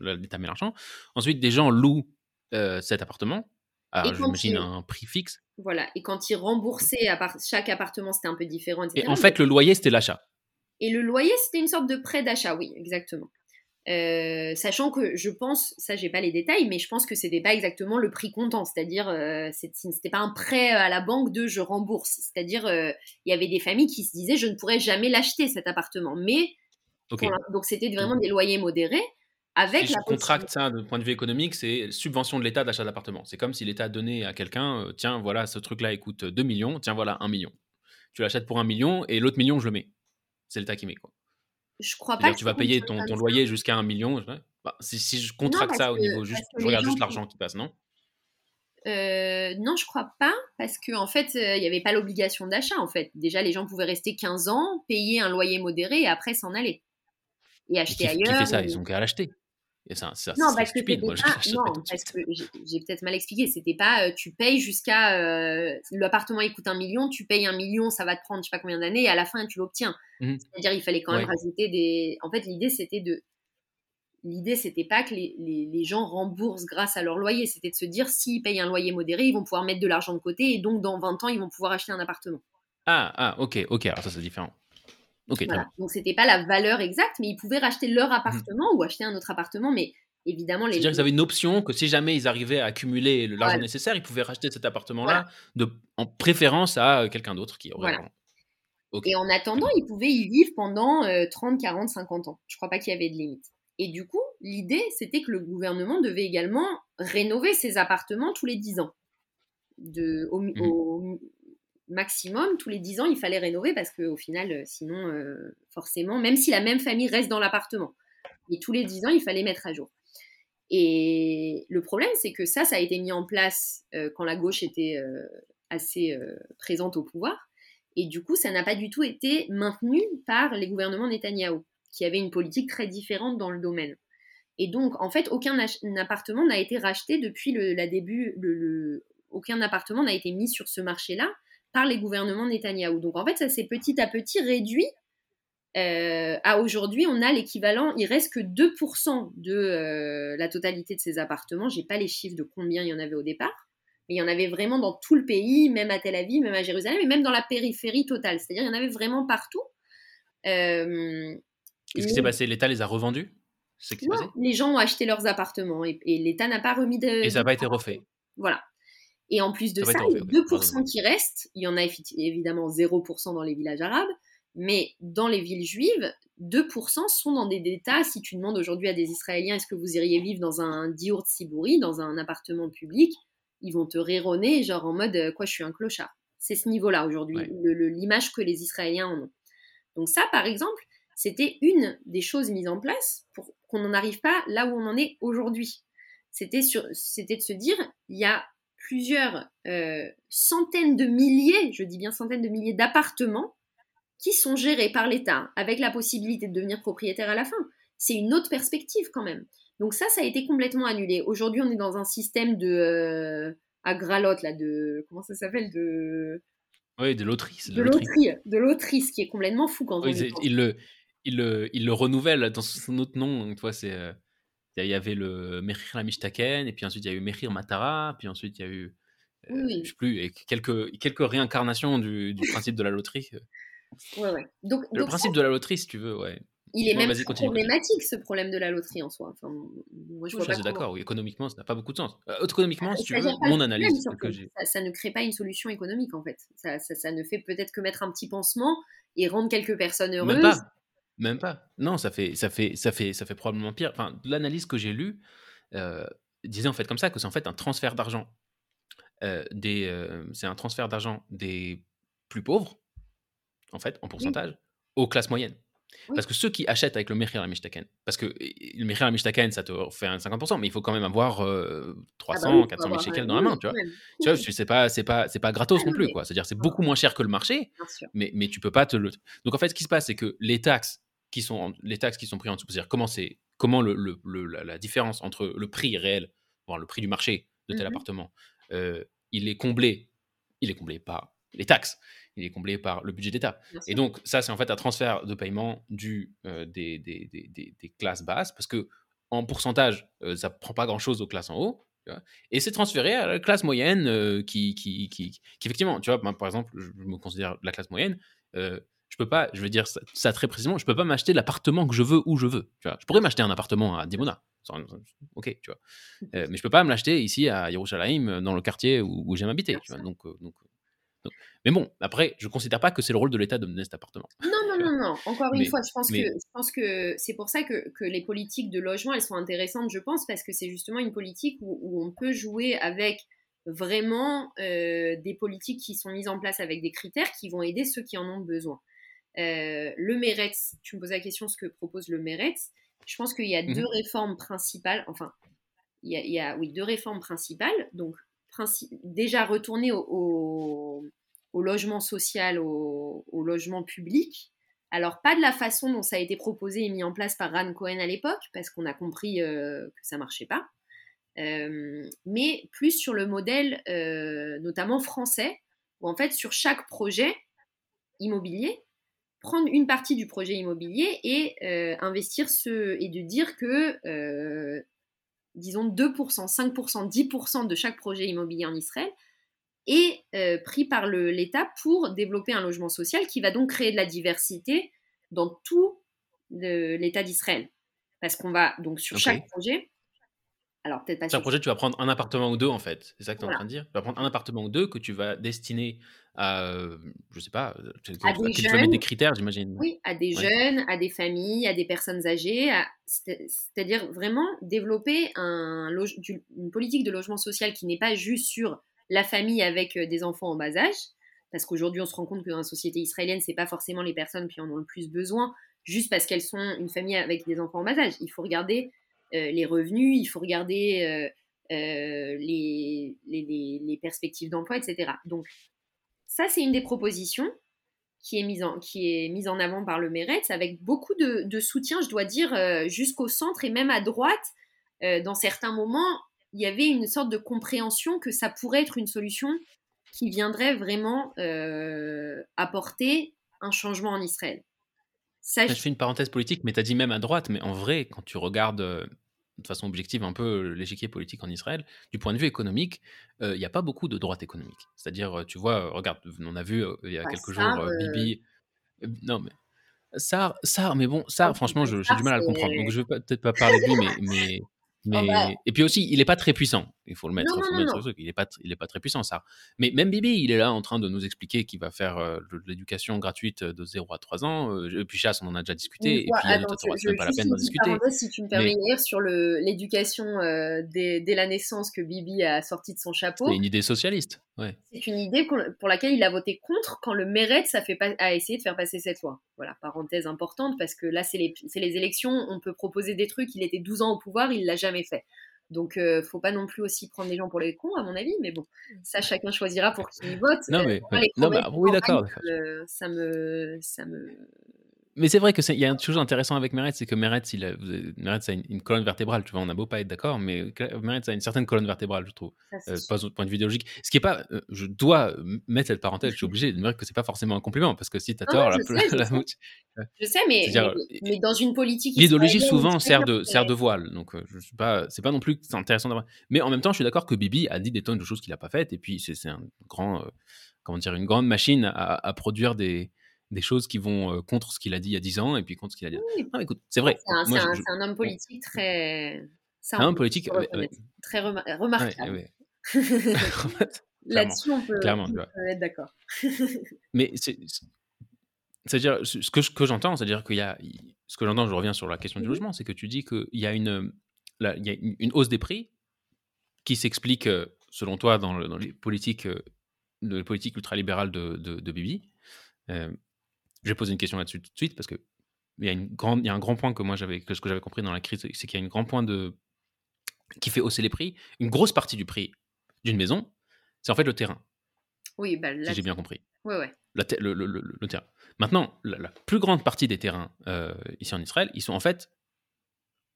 l'État met l'argent. Ensuite, des gens louent euh, cet appartement. J'imagine un prix fixe. Voilà. Et quand ils remboursaient chaque appartement, c'était un peu différent. Et en fait, le loyer, c'était l'achat. Et le loyer, c'était une sorte de prêt d'achat, oui, exactement. Euh, sachant que je pense, ça j'ai pas les détails, mais je pense que c'était pas exactement le prix comptant, c'est-à-dire euh, c'était pas un prêt à la banque de je rembourse, c'est-à-dire euh, il y avait des familles qui se disaient je ne pourrais jamais l'acheter cet appartement, mais donc c'était vraiment des loyers modérés avec si la je contracte ça de point de vue économique, c'est subvention de l'État d'achat d'appartement. C'est comme si l'État donnait à quelqu'un, tiens voilà ce truc-là coûte 2 millions, tiens voilà 1 million. Tu l'achètes pour 1 million et l'autre million je le mets. C'est l'État qui met quoi. Je crois pas. Que tu vas payer ton, loyer jusqu'à un million. Bah, si, je contracte ça au niveau juste, je regarde juste l'argent qui passe, non? Euh, non, je crois pas, parce qu'en en fait, euh, il n'y avait pas l'obligation d'achat. En fait, déjà, les gens pouvaient rester 15 ans, payer un loyer modéré et après s'en aller et acheter ailleurs. Qui fait ça? Ils ont qu'à l'acheter. Ça, ça, non, parce stupide. que non, parce que j'ai peut-être mal expliqué. C'était pas euh, tu payes jusqu'à euh, l'appartement il coûte un million, tu payes un million, ça va te prendre je sais pas combien d'années et à la fin tu l'obtiens. Mmh C'est-à-dire il fallait quand même rajouter des. En fait l'idée c'était de l'idée c'était pas que les, les, les, gens remboursent grâce à leur loyer, c'était de se dire s'ils payent un loyer modéré, ils vont pouvoir mettre de l'argent de côté et donc dans 20 ans ils vont pouvoir acheter un appartement. Ah ah ok ok alors ça c'est différent. Donc, voilà. Donc, c'était pas la valeur exacte, mais ils pouvaient racheter leur mmh appartement ou acheter un autre appartement. Mais évidemment, les. C'est-à-dire qu'ils avaient une option que si jamais ils arrivaient à accumuler l'argent nécessaire, ils pouvaient racheter cet appartement-là en préférence à quelqu'un d'autre qui aurait. Voilà. Et en attendant, ils pouvaient y vivre pendant 30, 40, 50 ans. Je crois pas qu'il y avait de limite. Et du coup, l'idée, c'était que le gouvernement devait également rénover ses appartements tous les 10 ans. De, au, mmh maximum, tous les 10 ans, il fallait rénover parce qu'au final, euh, sinon, euh, forcément, même si la même famille reste dans l'appartement, et tous les 10 ans, il fallait mettre à jour. Et le problème, c'est que ça, ça a été mis en place euh, quand la gauche était assez présente au pouvoir. Et du coup, ça n'a pas du tout été maintenu par les gouvernements Netanyahou, qui avaient une politique très différente dans le domaine. Et donc, en fait, aucun appartement n'a été racheté depuis le début. Aucun appartement n'a été mis sur ce marché-là par les gouvernements Netanyahou. Donc en fait, ça s'est petit à petit réduit. Euh, à aujourd'hui, on a l'équivalent, il reste que 2% de euh, la totalité de ces appartements. J'ai pas les chiffres de combien il y en avait au départ, mais il y en avait vraiment dans tout le pays, même à Tel Aviv, même à Jérusalem, et même dans la périphérie totale. C'est-à-dire, il y en avait vraiment partout. Euh, Qu'est-ce qui s'est passé? L'État les a revendus? Les gens ont acheté leurs appartements et, et l'État n'a pas remis de. Et ça n'a pas été refait. Voilà. Et en plus de ça, les 2% qui restent, il y en a évidemment 0% dans les villages arabes, mais dans les villes juives, 2% sont dans des États. Si tu demandes aujourd'hui à des Israéliens est-ce que vous iriez vivre dans un diur Sibouri, dans un appartement public, ils vont te rironner, genre en mode quoi, je suis un clochard. C'est ce niveau-là aujourd'hui, l'image que les Israéliens en ont. Donc, ça, par exemple, c'était une des choses mises en place pour qu'on n'en arrive pas là où on en est aujourd'hui. C'était de se dire, il y a plusieurs euh, centaines de milliers, je dis bien centaines de milliers d'appartements qui sont gérés par l'État avec la possibilité de devenir propriétaire à la fin. C'est une autre perspective quand même. Donc ça, ça a été complètement annulé. Aujourd'hui, on est dans un système de euh, à gralotte là, de comment ça s'appelle de oui, de loterie. De, loterie, de loterie, ce qui est complètement fou quand on il, le, il, le, il le renouvelle dans son autre nom. Tu vois, c'est euh, il y avait le Mehir Lamishtaken, et puis ensuite il y a eu Mehir Matara, puis ensuite il y a eu, euh, je sais plus, et quelques, quelques réincarnations du, du principe de la loterie. Ouais, ouais. Donc, le principe de la loterie, si tu veux, ouais. il est même problématique ce problème de la loterie en soi. Enfin, moi, je, suis d'accord. économiquement, ça n'a pas beaucoup de sens. Euh, économiquement, si tu veux, mon analyse que ça, ça, ne crée pas une solution économique en fait. Ça, ça ne fait peut-être que mettre un petit pansement et rendre quelques personnes heureuses. Même pas. Même pas. Non, ça fait, ça fait, ça fait, ça fait probablement pire. Enfin, l'analyse que j'ai lue euh, disait en fait comme ça que c'est en fait un transfert d'argent. Euh, des, c'est un transfert d'argent des plus pauvres, en fait, en pourcentage, aux classes moyennes. Parce que ceux qui achètent avec le Mechir Mishtaken, parce que le Mechir Mishtaken, ça te fait un 50%, mais il faut quand même avoir 300, 400 000 shekels dans la main, tu vois. Tu vois, c'est pas, c'est pas, c'est pas gratos ah non plus, quoi. C'est-à-dire, c'est beaucoup moins cher que le marché, mais, mais tu peux pas te le. Donc en fait, ce qui se passe, c'est que les taxes qui sont, les taxes qui sont prises en dessous, c'est-à-dire comment c'est, comment le, le, la, différence entre le prix réel, le prix du marché de tel mmh appartement, euh, il est comblé, il est comblé par les taxes il est comblé par le budget d'État. Et donc, ça, c'est en fait un transfert de paiement du, euh, des, des, des, des, classes basses, parce que en pourcentage, euh, ça ne prend pas grand-chose aux classes en haut. et c'est transféré à la classe moyenne euh, qui, qui, qui, effectivement, tu vois, par exemple, je me considère la classe moyenne, je peux pas, je veux dire ça, très précisément, je peux pas m'acheter l'appartement que je veux où je veux. Tu vois. Je pourrais m'acheter un appartement à Dimona, ok, tu vois. mais je peux pas me l'acheter ici à Yerushalayim, dans le quartier où, où j'aime habiter. Tu vois. Donc, donc mais bon, après, je ne considère pas que c'est le rôle de l'État de mener cet appartement. Non, non, non, non. Encore une fois, je pense, que, je pense que c'est pour ça que, que, les politiques de logement, elles sont intéressantes, je pense, parce que c'est justement une politique où, où, on peut jouer avec vraiment euh, des politiques qui sont mises en place avec des critères qui vont aider ceux qui en ont besoin. Euh, le MERETS, tu me poses la question ce que propose le MERETS. Je pense qu'il y a deux mmh réformes principales, enfin, il y, a, il y a, oui, deux réformes principales. Donc, déjà retourner au, logement social, au, logement public. Alors, pas de la façon dont ça a été proposé et mis en place par Ran Cohen à l'époque, parce qu'on a compris euh, que ça marchait pas, euh, mais plus sur le modèle, euh, notamment français, où en fait, sur chaque projet immobilier, prendre une partie du projet immobilier et investir ce, et de dire que disons 2%, 5%, 10% de chaque projet immobilier en Israël est euh, pris par l'État pour développer un logement social qui va donc créer de la diversité dans tout l'État d'Israël. Parce qu'on va donc sur chaque projet alors, peut-être pas. C'est un projet, tu vas prendre un appartement ou deux, en fait. C'est ça que tu es en train de dire Tu vas prendre un appartement ou deux que tu vas destiner à, euh, je sais pas, tu, à des jeunes, mettre des critères, j'imagine. Oui, à des jeunes, à des familles, à des personnes âgées. C'est-à-dire vraiment développer un, une politique de logement social qui n'est pas juste sur la famille avec euh, des enfants en bas âge. Parce qu'aujourd'hui, on se rend compte que dans la société israélienne, c'est pas forcément les personnes qui en ont le plus besoin, juste parce qu'elles sont une famille avec des enfants en bas âge. Il faut regarder euh, les revenus, il faut regarder euh, euh, les, perspectives d'emploi, etc. Donc, ça, c'est une des propositions qui est mise en, qui est mise en avant par le MERETS avec beaucoup de, soutien, je dois dire, jusqu'au centre et même à droite. dans certains moments, il y avait une sorte de compréhension que ça pourrait être une solution qui viendrait vraiment apporter un changement en Israël. Ça, je... fais une parenthèse politique, mais tu as dit même à droite, mais en vrai, quand tu regardes de façon objective un peu l'échiquier politique en Israël, du point de vue économique, il n'y a pas beaucoup de droite économique. C'est-à-dire, tu vois, regarde, on a vu il y a quelques jours Bibi. Non, mais. ça ça mais bon, ça, franchement, j'ai du mal à le comprendre. Donc, je vais peut-être pas parler de lui, mais, mais Oh. Bah et puis aussi, il n'est pas très puissant. Il faut le mettre, Il n'est pas, il est pas très puissant, ça. Mais même Bibi, il est là en train de nous expliquer qu'il va faire euh, l'éducation gratuite de 0 à 3 ans. Euh, et puis Chasse, on en a déjà discuté. et puis, attends, c'est pas la peine d'en discuter. Si tu me permets mais... sur l'éducation euh, dès, dès, la naissance que Bibi a sorti de son chapeau. C'est une idée socialiste. Ouais. C'est une idée pour laquelle il a voté contre quand le Meret ça fait pas, a essayé de faire passer cette loi. Voilà, parenthèse importante, parce que là, c'est les, les élections. On peut proposer des trucs. Il était 12 ans au pouvoir, il l'a jamais fait. Donc, euh, faut pas non plus aussi prendre les gens pour les cons, à mon avis. Mais bon, ça, chacun choisira pour qui il vote. Non, euh, mais, non, bah, oui, d'accord. Euh, ça me, ça me, mais c'est vrai qu'il y a une chose intéressant avec Meretz, c'est que Meretz, il a, Meretz a une, colonne vertébrale. Tu vois, on a beau pas être d'accord, mais Meretz a une certaine colonne vertébrale, je trouve, euh, pas au point de vue idéologique. Ce qui est pas, euh, je dois mettre cette parenthèse, je suis obligé de dire que c'est pas forcément un compliment, parce que si tu as tort, la, je, sais, la, je, sais, mais, mais, dans une politique. L'idéologie souvent sert de, sert de voile, donc euh, je suis pas, c'est pas non plus intéressant d'avoir. Mais en même temps, je suis d'accord que Bibi a dit des tonnes de choses qu'il a pas faites, et puis c'est un grand, comment dire, une grande machine à, à produire des des choses qui vont contre ce qu'il a dit il y a 10 ans et puis contre ce qu'il a dit. Non, écoute, c'est vrai. C'est un, homme politique très. C'est un homme politique très remarquable. Là-dessus, on peut, Clairement, être d'accord. Mais c'est-à-dire, ce que, que j'entends, c'est-à-dire qu'il y a. Ce que j'entends, je reviens sur la question du mmh logement, c'est que tu dis qu'il y a une, il y a une hausse des prix qui s'explique, selon toi, dans, dans les politiques, de les politiques ultralibérales de, de, de Bibi. Euh, je vais poser une question là-dessus tout de suite parce que il y a, une grande, il y a un grand point que moi j'avais, que ce que j'avais compris dans la crise, c'est qu'il y a un grand point de qui fait hausser les prix. Une grosse partie du prix d'une maison, c'est en fait le terrain. Oui, bah, si j'ai bien compris. Oui, oui. le, le, le, terrain. Maintenant, la, plus grande partie des terrains euh, ici en Israël, ils sont en fait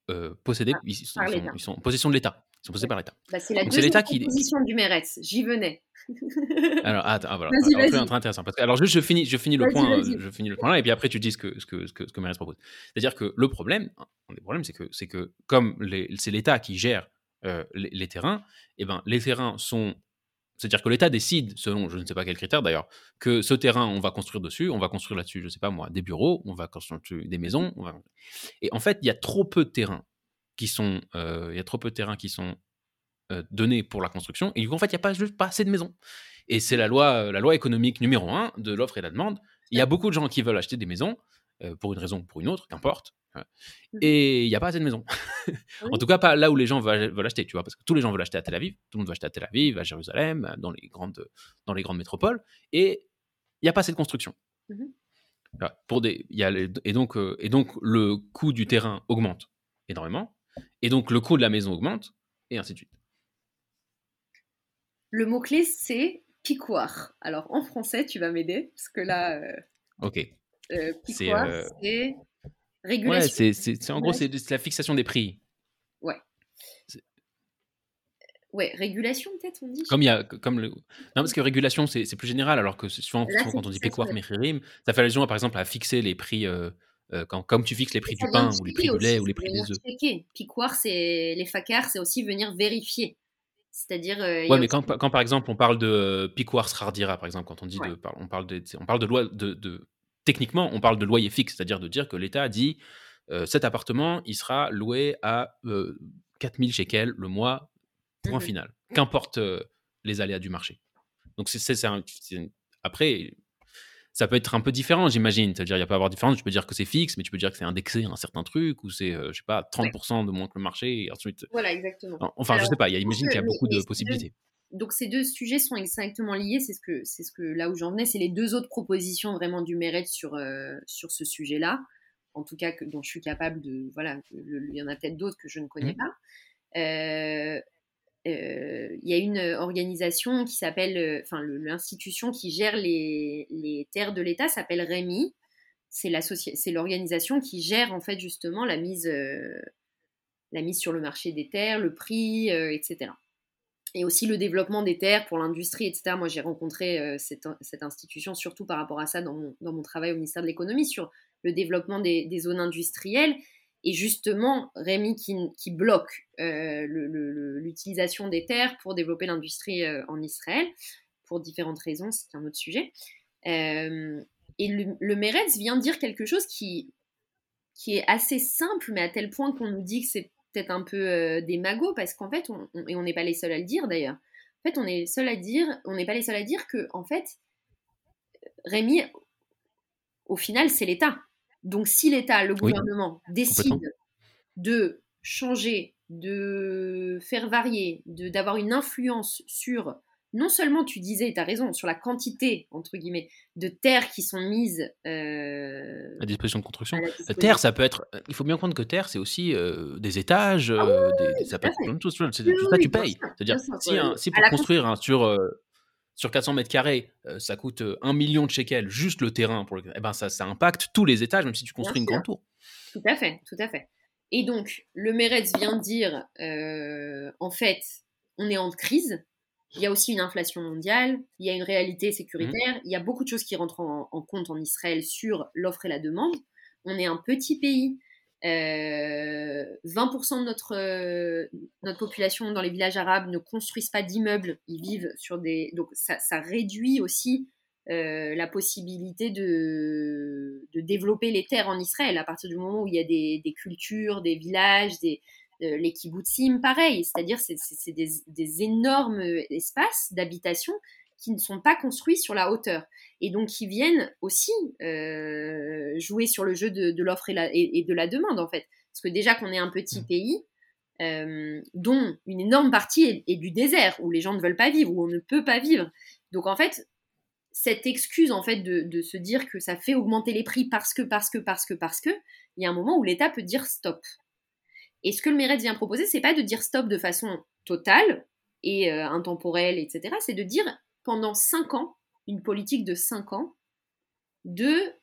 euh, possédés, ah, ils, sont, ils, sont, en possession de l'État. Ils sont possédés par l'État. Bah, c'est la deuxième qui... position du Meretz. J'y venais. alors, attends, ah, voilà. Vas-y, vas-y. intéressant. Parce que, alors, juste, je finis, je finis le point, je finis le point là, et puis après, tu dis ce que, ce que, ce que, ce que propose. C'est-à-dire que le problème, le problème, c'est que, c'est que comme c'est l'État qui gère euh, les, les, terrains, et eh ben, les terrains sont c'est-à-dire que l'État décide, selon je ne sais pas quel critère d'ailleurs, que ce terrain, on va construire dessus, on va construire là-dessus, je ne sais pas moi, des bureaux, on va construire des maisons. Et en fait, il y a trop peu de terrains qui sont, euh, il y a trop peu de terrains qui sont euh, donnés pour la construction. Et du coup, en fait, il n'y a pas juste pas assez de maisons. Et c'est la loi, la loi économique numéro un de l'offre et la demande. Il y a beaucoup de gens qui veulent acheter des maisons, euh, pour une raison ou pour une autre, qu'importe. Mmh. Et il n'y a pas assez de maisons. en tout cas, pas là où les gens veulent, veulent, acheter, tu vois, parce que tous les gens veulent acheter à Tel Aviv, tout le monde veut acheter à Tel Aviv, à Jérusalem, dans les grandes, dans les grandes métropoles, et il n'y a pas assez de construction. Mmh pour des, y a et, donc, euh, et donc, le coût du terrain augmente énormément, et donc le coût de la maison augmente, et ainsi de suite. Le mot-clé, c'est piquoir. Alors, en français, tu vas m'aider, parce que là... Euh, ok. Euh, c'est Régulation. Ouais, c'est en gros, c'est la fixation des prix. Ouais. Ouais, régulation peut-être, on dit. Comme il y a, comme le... Non, parce que régulation, c'est plus général, alors que souvent, souvent quand on dit péquoir, méchirim, ça fait allusion, par exemple, à fixer les prix, euh, euh, quand, comme tu fixes les prix du pain, ou les prix du lait, ou les prix des œufs. Piquoir, c'est les facars, c'est aussi venir vérifier. C'est-à-dire. Euh, ouais, mais quand, quand, par exemple on parle de piquoir srardira, par exemple, quand on dit de, on parle de, on parle de loi de, de techniquement, on parle de loyer fixe, c'est-à-dire de dire que l'État dit euh, cet appartement, il sera loué à 4000 euh, shekels le mois, point mmh final. Qu'importe euh, les aléas du marché. Donc, c'est après, ça peut être un peu différent, j'imagine. C'est-à-dire, il n'y a pas à avoir différence. Tu peux dire que c'est fixe, mais tu peux dire que c'est indexé à un certain truc, ou c'est, je sais pas, 30% de moins que le marché, et ensuite. Voilà, exactement. Enfin, je sais pas, j'imagine qu'il y a beaucoup de possibilités donc ces deux sujets sont exactement liés. C'est ce que c'est ce que là où j'en venais, c'est les deux autres propositions vraiment du mérite sur euh, sur ce sujet-là. En tout cas, que, dont je suis capable de voilà. il y en a peut-être d'autres que je ne connais mmh. pas. Euh, euh, il y a une organisation qui s'appelle, enfin l'institution qui gère les, terres de l'État s'appelle REMI. C'est l'organisation qui gère en fait justement la mise, la mise sur le marché des terres, le prix, etc et aussi le développement des terres pour l'industrie, etc. Moi, j'ai rencontré euh, cette, institution surtout par rapport à ça dans mon, travail au ministère de l'économie sur le développement des, zones industrielles. Et justement, Rémi qui, bloque euh, l'utilisation des terres pour développer l'industrie euh, en Israël, pour différentes raisons, c'est un autre sujet. et le, le Meretz vient dire quelque chose qui, est assez simple, mais à tel point qu'on nous dit que c'est peut-être un peu euh, des magots parce qu'en fait, on, et on n'est pas les seuls à le dire d'ailleurs. En fait, on seul à dire, on n'est pas les seuls à dire que en fait, Rémi, au final, c'est l'État. Donc, si l'État, le gouvernement décide de changer, de faire varier, d'avoir une influence sur non seulement tu disais, tu as raison, sur la quantité, entre guillemets, de terres qui sont mises euh, à disposition de construction. Terre, ça peut être. Il faut bien comprendre que terre, c'est aussi euh, des étages, ah euh, des, ça peut être plein de choses. Tout ça, tu payes. C'est-à-dire, si, pour construire sur, sur 400 mètres carrés, ça coûte 1 million de shekels, juste le terrain, pour eh ben, ça, ça impacte tous les étages, même si tu construis une grande tour. Tout à fait, tout à fait. Et donc, le Meretz vient dire, en fait, on est en crise, il y a aussi une inflation mondiale, il y a une réalité sécuritaire, mmh. il y a beaucoup de choses qui rentrent en, compte en Israël sur l'offre et la demande. On est un petit pays. 20% euh, de notre, euh, notre population dans les villages arabes ne construisent pas d'immeubles, ils vivent sur des... Donc ça, réduit aussi la possibilité de, de, développer les terres en Israël. À partir du moment où il y a des, des cultures, des villages, des, les kibbutzim, pareil, c'est-à-dire c'est, c'est des, des, énormes espaces d'habitation qui ne sont pas construits sur la hauteur et donc qui viennent aussi euh, jouer sur le jeu de, l'offre et, de la demande en fait. Parce que déjà qu'on est un petit mmh. pays euh, dont une énorme partie est, du désert où les gens ne veulent pas vivre où on ne peut pas vivre. Donc en fait cette excuse en fait de, de se dire que ça fait augmenter les prix parce que parce que parce que parce que il y a un moment où l'État peut dire stop. Et ce que le Méret vient proposer, c'est pas de dire stop de façon totale et euh, intemporelle, etc. C'est de dire pendant cinq ans, une politique de cinq ans, de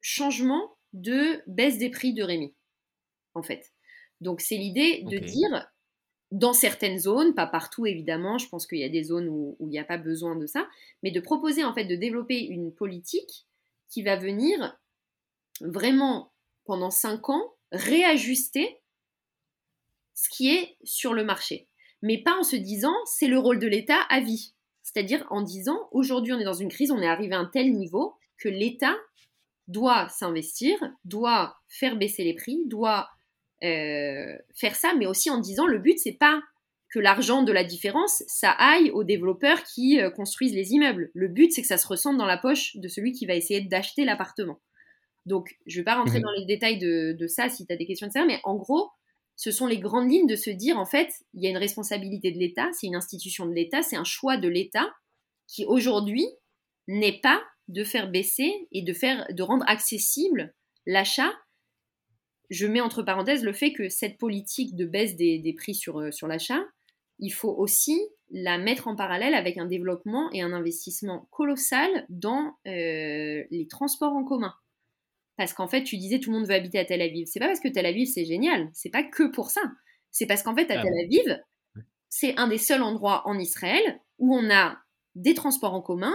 changement de baisse des prix de Rémi, en fait. Donc c'est l'idée de dire, dans certaines zones, pas partout évidemment, je pense qu'il y a des zones où, où il n'y a pas besoin de ça, mais de proposer en fait de développer une politique qui va venir vraiment pendant cinq ans réajuster ce qui est sur le marché. Mais pas en se disant c'est le rôle de l'État à vie. C'est-à-dire en disant aujourd'hui on est dans une crise, on est arrivé à un tel niveau que l'État doit s'investir, doit faire baisser les prix, doit euh, faire ça, mais aussi en disant le but c'est pas que l'argent de la différence, ça aille aux développeurs qui euh, construisent les immeubles. Le but c'est que ça se ressente dans la poche de celui qui va essayer d'acheter l'appartement. Donc je ne vais pas rentrer mmh dans les détails de, de ça si tu as des questions de ça, mais en gros, ce sont les grandes lignes de se dire, en fait, il y a une responsabilité de l'État, c'est une institution de l'État, c'est un choix de l'État qui aujourd'hui n'est pas de faire baisser et de, faire, de rendre accessible l'achat. Je mets entre parenthèses le fait que cette politique de baisse des, prix sur, euh, sur l'achat, il faut aussi la mettre en parallèle avec un développement et un investissement colossal dans euh, les transports en commun. Parce qu'en fait, tu disais tout le monde veut habiter à Tel Aviv. C'est pas parce que Tel Aviv c'est génial, c'est pas que pour ça. C'est parce qu'en fait, à ah Tel Aviv, c'est un des seuls endroits en Israël où on a des transports en commun,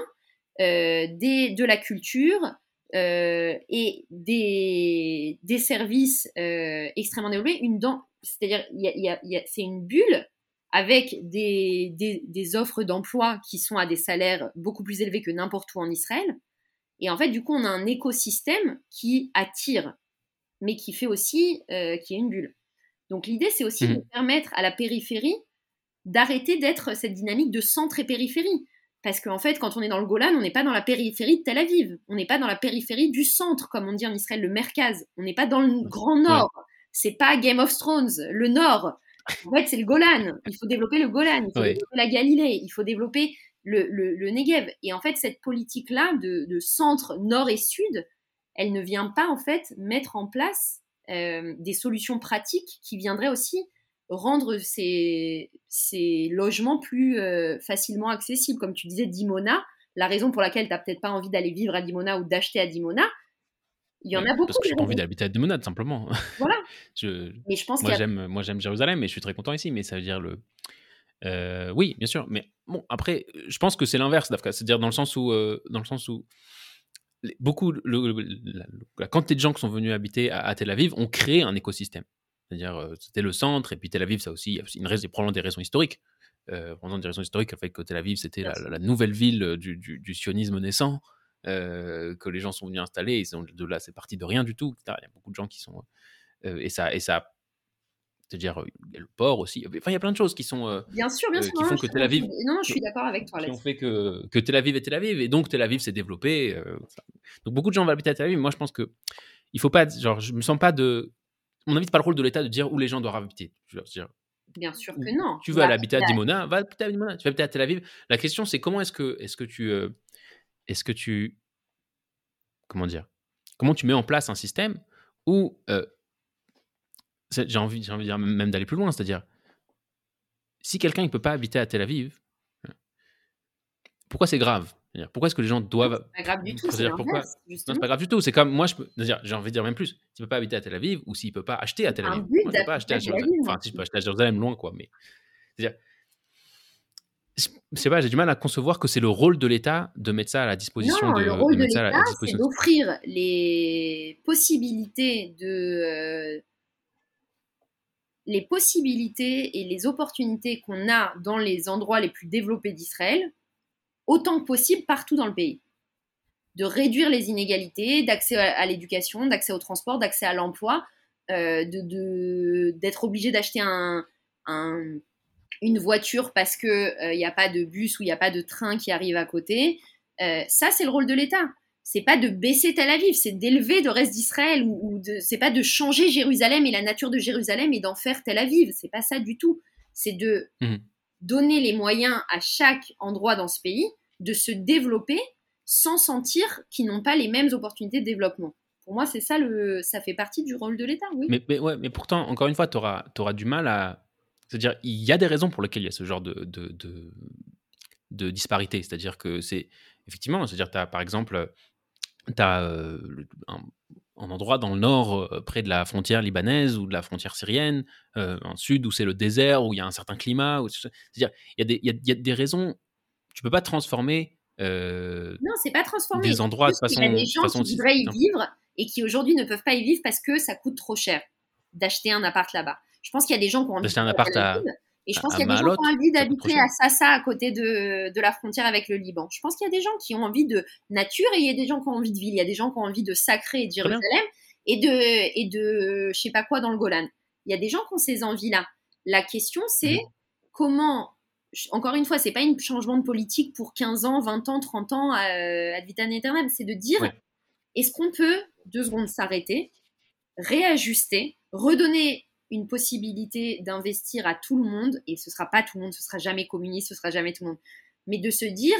euh, des, de la culture euh, et des, des services euh, extrêmement développés. Une c'est-à-dire, c'est une bulle avec des, des, des offres d'emploi qui sont à des salaires beaucoup plus élevés que n'importe où en Israël. Et en fait, du coup, on a un écosystème qui attire, mais qui fait aussi, euh, qui est une bulle. Donc l'idée, c'est aussi de mmh. permettre à la périphérie d'arrêter d'être cette dynamique de centre et périphérie. Parce qu'en fait, quand on est dans le Golan, on n'est pas dans la périphérie de Tel Aviv. On n'est pas dans la périphérie du centre, comme on dit en Israël, le Merkaz. On n'est pas dans le Grand Nord. C'est pas Game of Thrones, le Nord. En fait, c'est le Golan. Il faut développer le Golan. Il faut développer la Galilée. Il faut développer le, le, Negev. Et en fait, cette politique-là de, centre, nord et sud, elle ne vient pas en fait mettre en place euh, des solutions pratiques qui viendraient aussi rendre ces, ces logements plus euh, facilement accessibles. Comme tu disais, Dimona, la raison pour laquelle tu n'as peut-être pas envie d'aller vivre à Dimona ou d'acheter à Dimona, il y en a beaucoup. Parce que j'ai pas envie d'habiter à Dimona, tout simplement. Voilà. je, mais je pense moi, j'aime, moi, j'aime Jérusalem et je suis très content ici, mais ça veut dire le, euh, oui, bien sûr, mais bon, après, je pense que c'est l'inverse, C'est-à-dire dans le sens où, euh, dans le sens où beaucoup, la, quantité de gens qui sont venus habiter à, Tel Aviv ont créé un écosystème. C'est-à-dire, euh, c'était le centre, et puis Tel Aviv, ça aussi, il y a une raison, probablement des raisons historiques. Euh, probablement des raisons historiques, fait que Tel Aviv, c'était la, nouvelle ville du, du, sionisme naissant, que les gens sont venus installer, et de là, c'est parti de rien du tout. Il y a beaucoup de gens qui sont. et, ça, et ça c'est-à-dire, il y a le port aussi. Enfin, il y a plein de choses qui sont. Euh, bien sûr, bien sûr. qui font que Tel Aviv. Non, non, je suis d'accord avec toi. Qui ont fait que, que Tel Aviv est Tel Aviv. Et donc, Tel Aviv s'est développé. donc, beaucoup de gens vont habiter à Tel Aviv. Moi, je pense que. Il faut pas. Genre, je me sens pas de. Mon avis, c'est pas le rôle de l'État de dire où les gens doivent habiter. Je veux dire, Bien sûr que non. Tu veux aller habiter à Dimona, va habiter à Dimona. Tu vas habiter à Tel Aviv. La question, c'est comment est-ce que, est-ce que tu. est-ce que tu. Comment dire Comment tu mets en place un système où j'ai envie, j'ai envie de dire même d'aller plus loin, c'est-à-dire, si quelqu'un ne peut pas habiter à Tel Aviv, pourquoi c'est grave? Pourquoi est-ce que les gens doivent. C'est pas grave du tout. C'est pourquoi... c'est pas grave du tout. C'est comme moi, je peux j'ai envie de dire même plus. S'il ne peut pas habiter à Tel Aviv ou s'il ne peut pas acheter à Tel Aviv. Moi, je peux pas acheter à Jérusalem. Enfin, si je peux acheter à Jérusalem, loin, quoi. Mais. C'est-à-dire. Pas, j'ai du mal à concevoir que c'est le rôle de l'État de mettre ça à la disposition non, de. Le rôle de, l'État, c'est d'offrir les possibilités de. Les possibilités et les opportunités qu'on a dans les endroits les plus développés d'Israël autant que possible partout dans le pays. de réduire les inégalités d'accès à, l'éducation, d'accès au transport, d'accès à l'emploi, euh, de, d'être obligé d'acheter un, une voiture parce qu'il n'y euh, a pas de bus ou il n'y a pas de train qui arrive à côté. Euh, ça, c'est le rôle de l'État. C'est pas de baisser Tel Aviv, c'est d'élever le reste d'Israël ou, ou de, c'est pas de changer Jérusalem et la nature de Jérusalem et d'en faire Tel Aviv. C'est pas ça du tout. C'est de mmh. donner les moyens à chaque endroit dans ce pays de se développer sans sentir qu'ils n'ont pas les mêmes opportunités de développement. Pour moi, c'est ça, le, ça fait partie du rôle de l'État, oui. Mais, ouais, mais pourtant, encore une fois, tu auras, auras, du mal à... C'est-à-dire, il y a des raisons pour lesquelles il y a ce genre de, de, de, disparité. C'est-à-dire que c'est... Effectivement, c'est-à-dire, tu as, par exemple, tu as euh, un, endroit dans le nord, euh, près de la frontière libanaise ou de la frontière syrienne, euh, en sud, où c'est le désert, où il y a un certain climat. C'est-à-dire, il y, y, y, a des raisons... Tu peux pas transformer euh, non, c'est pas transformé. Des endroits de façon. Il y a des gens qui voudraient y vivre et qui aujourd'hui ne peuvent pas y vivre parce que ça coûte trop cher d'acheter un appart là-bas. Je pense qu'il y a des gens qui ont envie d'acheter un appart à, et je pense qu'il y a des gens qui ont envie d'habiter à Sassa, à côté de, de, la frontière avec le Liban. Je pense qu'il y a des gens qui ont envie de nature et il y a des gens qui ont envie de ville. Il y a des gens qui ont envie de sacré et de Jérusalem et de, et de je sais pas quoi dans le Golan. Il y a des gens qui ont ces envies-là. La question, c'est mhm. comment encore une fois, c'est pas un changement de politique pour 15 ans, 20 ans, 30 ans, euh, ad vitam aeternam. C'est de dire, est-ce qu'on peut, deux secondes, s'arrêter, réajuster, redonner une possibilité d'investir à tout le monde, et ce sera pas tout le monde, ce sera jamais communiste, ce sera jamais tout le monde, mais de se dire,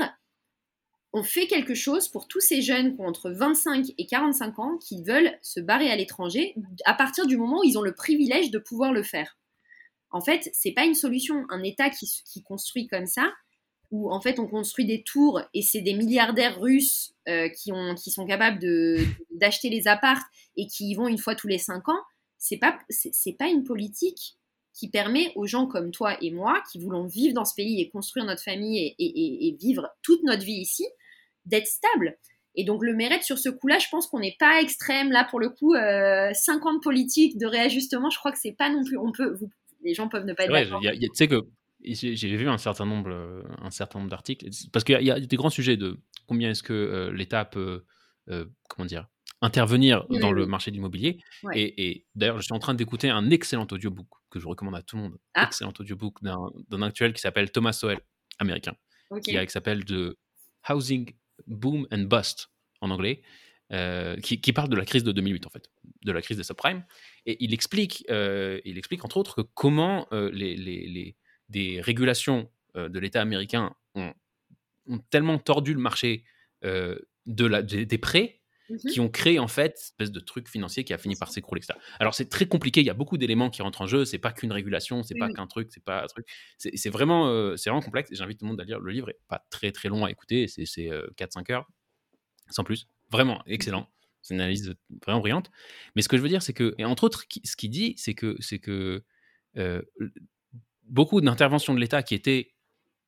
on fait quelque chose pour tous ces jeunes qui ont entre 25 et 45 ans qui veulent se barrer à l'étranger à partir du moment où ils ont le privilège de pouvoir le faire en fait, c'est pas une solution. Un État qui, construit comme ça, où en fait on construit des tours et c'est des milliardaires russes euh, qui, ont, qui sont capables d'acheter les appartes et qui y vont une fois tous les cinq ans, c'est pas, c'est, pas une politique qui permet aux gens comme toi et moi, qui voulons vivre dans ce pays et construire notre famille et, vivre toute notre vie ici, d'être stable. Et donc le mérite sur ce coup-là, je pense qu'on n'est pas extrême là pour le coup. Euh, 50 politiques de réajustement, je crois que c'est pas non plus. On peut, vous, les gens peuvent ne pas être d'accord. Tu sais que j'ai vu un certain nombre, euh, un certain nombre d'articles, parce qu'il y, a des grands sujets de combien est-ce que euh, l'État peut, euh, comment dire, intervenir dans le marché de l'immobilier. Et, d'ailleurs, je suis en train d'écouter un excellent audiobook que je recommande à tout le monde. Ah. Excellent audiobook d'un actuel qui s'appelle Thomas Sowell, américain, qui, qui s'appelle The Housing Boom and Bust en anglais. Euh, qui, parle de la crise de 2008 en fait, de la crise des subprimes, et il explique, euh, il explique entre autres que comment euh, les, les, des régulations de l'État américain ont, ont, tellement tordu le marché de la, des, prêts mmh qui ont créé en fait une espèce de truc financier qui a fini par s'écrouler, etc. Alors c'est très compliqué, il y a beaucoup d'éléments qui rentrent en jeu, c'est pas qu'une régulation, c'est pas qu'un truc, c'est pas un truc, c'est vraiment, c'est vraiment complexe. Et j'invite tout le monde à lire. Le livre est pas très très long à écouter, c'est 4-5 heures, sans plus. Vraiment excellent. C'est une analyse vraiment brillante. Mais ce que je veux dire, c'est que, et entre autres, ce qu'il dit, c'est que, c'est que euh, beaucoup d'interventions de l'État qui étaient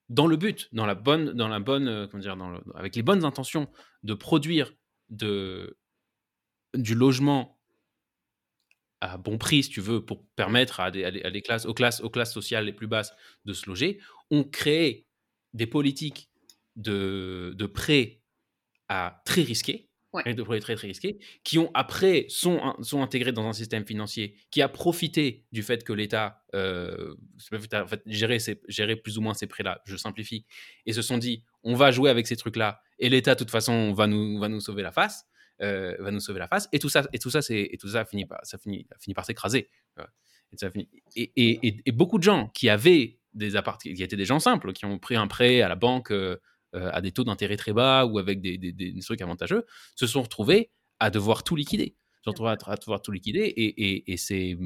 dans le but, dans la bonne, dans la bonne, euh, comment dire, dans avec les bonnes intentions de produire de, du logement à bon prix, si tu veux, pour permettre à des, à des classes, aux classes, aux classes sociales les plus basses de se loger, ont créé des politiques de, de prêts à très risqués ouais. de très très risqués, qui ont après sont, sont intégrés dans un système financier qui a profité du fait que l'État euh, en fait, gérait, gérer plus ou moins ces prêts-là, je simplifie, et se sont dit on va jouer avec ces trucs-là, et l'État de toute façon va nous, va nous sauver la face. Euh, va nous sauver la face et tout ça et tout ça c'est et tout ça finit par ça finit finit par s'écraser et, et, et, beaucoup de gens qui avaient des appartements qui étaient des gens simples qui ont pris un prêt à la banque euh, euh, à des taux d'intérêt très bas ou avec des, des, trucs avantageux, se sont retrouvés à devoir tout liquider. Se sont retrouvés à, devoir tout liquider et, c'est.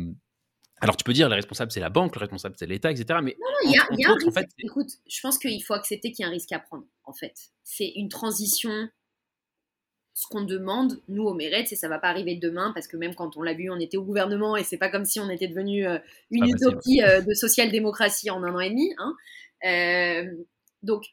Alors tu peux dire le responsable c'est la banque, le responsable c'est l'État, etc. Mais non, non, il y a, y a un risque. En fait, Écoute, je pense qu'il faut accepter qu'il y a un risque à prendre. En fait, c'est une transition. Ce qu'on demande, nous au Mérite, c'est ça va pas arriver demain parce que même quand on l'a vu, on était au gouvernement et c'est pas comme si on était devenu euh, une utopie euh, de social-démocratie en un an et demi. Hein. donc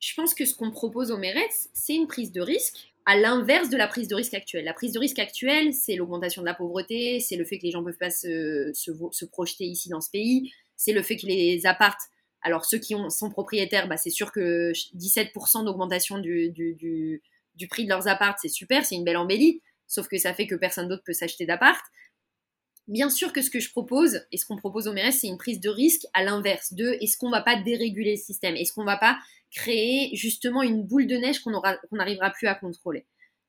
je pense que ce qu'on propose au Meretz, c'est une prise de risque à l'inverse de la prise de risque actuelle. La prise de risque actuelle, c'est l'augmentation de la pauvreté, c'est le fait que les gens ne peuvent pas se, se, projeter ici dans ce pays, c'est le fait que les appartes, alors ceux qui ont, sont propriétaires, bah, c'est sûr que 17% d'augmentation du, du, du prix de leurs apparts, c'est super, c'est une belle embellie, sauf que ça fait que personne d'autre peut s'acheter d'appart. Bien sûr que ce que je propose et ce qu'on propose au maire, c'est une prise de risque à l'inverse de est-ce qu'on va pas déréguler le système? Est-ce qu'on va pas créer justement une boule de neige qu'on n'arrivera plus à contrôler?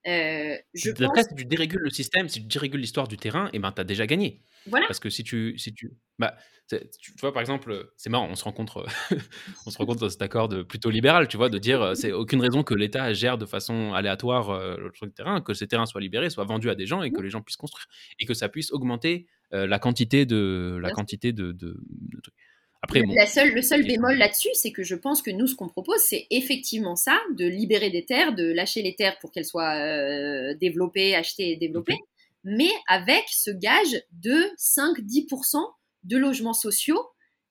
Euh, je pense... si tu dérégules le système, si tu dérégules l'histoire du terrain, et eh ben, tu as déjà gagné. Voilà. Parce que si tu, si tu, bah, tu vois, par exemple, c'est marrant, on se rencontre, on se rencontre dans cet accord de, plutôt libéral, tu vois, de dire, c'est aucune raison que l'État gère de façon aléatoire euh, le terrain, que ces terrains soient libérés, soient vendus à des gens et que mmh. les gens puissent construire et que ça puisse augmenter euh, la quantité de, la quantité de, de, de trucs. Après, la seule, le seul bémol là-dessus, c'est que je pense que nous, ce qu'on propose, c'est effectivement ça, de libérer des terres, de lâcher les terres pour qu'elles soient euh, développées, achetées et développées, mais avec ce gage de 5-10% de logements sociaux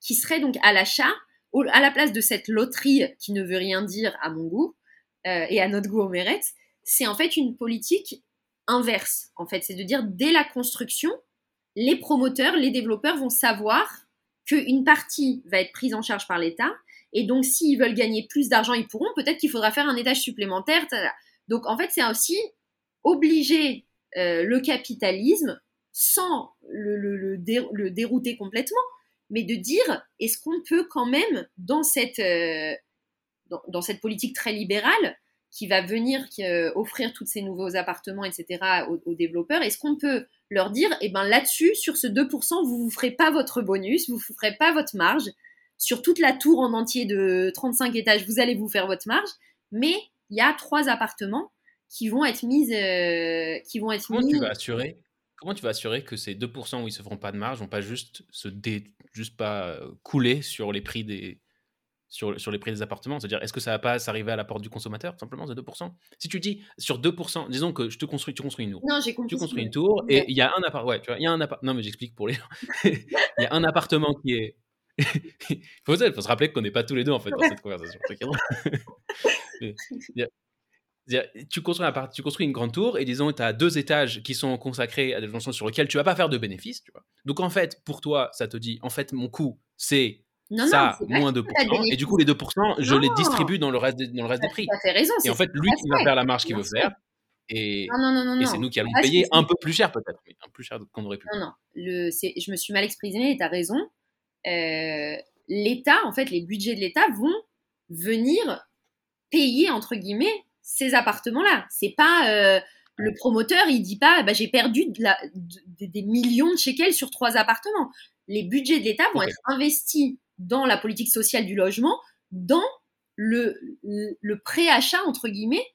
qui seraient donc à l'achat, à la place de cette loterie qui ne veut rien dire à mon goût euh, et à notre goût au mérite, c'est en fait une politique inverse. En fait, c'est de dire dès la construction, les promoteurs, les développeurs vont savoir qu'une partie va être prise en charge par l'État. Et donc, s'ils veulent gagner plus d'argent, ils pourront. Peut-être qu'il faudra faire un étage supplémentaire. Donc, en fait, c'est aussi obliger euh, le capitalisme sans le, dérouter complètement, mais de dire est-ce qu'on peut quand même, dans cette, euh, dans, cette politique très libérale, qui va venir euh, offrir tous ces nouveaux appartements, etc., aux, développeurs, est-ce qu'on peut leur dire, eh ben là-dessus, sur ce 2%, vous ne vous ferez pas votre bonus, vous ne ferez pas votre marge. Sur toute la tour en entier de 35 étages, vous allez vous faire votre marge, mais il y a trois appartements qui vont être mis, euh, qui vont être Comment tu vas assurer Comment tu vas assurer que ces 2% où ils se feront pas de marge vont pas juste se juste pas euh, couler sur les prix des, sur, sur les prix des appartements C'est-à-dire, est-ce que ça va pas s'arriver à la porte du consommateur, simplement, ces 2% Si tu dis sur 2%, disons que je te construis, tu construis une tour. Non, j'ai compris. Tu construis une tour et il y a un appartement. Ouais, tu vois, il y a un appartement. Non, mais j'explique pour les gens. Il y a un appartement qui est. il faut, faut, se rappeler qu'on n'est pas tous les deux, en fait, dans cette conversation. tu construis, un, tu construis une grande tour et disons tu as deux étages qui sont consacrés à des fonctions sur lesquels tu vas pas faire de bénéfices. Tu vois. Donc en fait, pour toi, ça te dit, en fait, mon coût, c'est non, ça, moins 2%. Et du coup, les 2%, je les distribue dans le reste, des, dans le reste des prix. Fait raison, et en fait, lui, il va faire la marge qu'il veut faire. Et, et c'est nous qui allons payer un peu plus cher, peut-être, mais un peu plus cher qu'on aurait pu. Non, non. Le, je me suis mal exprimée et tu as raison. Euh, L'État, en fait, les budgets de l'État vont venir payer, entre guillemets, ces appartements-là. C'est pas. Euh, le promoteur, il dit pas, bah, j'ai perdu de la, des millions de shekels sur trois appartements. Les budgets de l'État vont être investis dans la politique sociale du logement, dans le, le préachat, entre guillemets,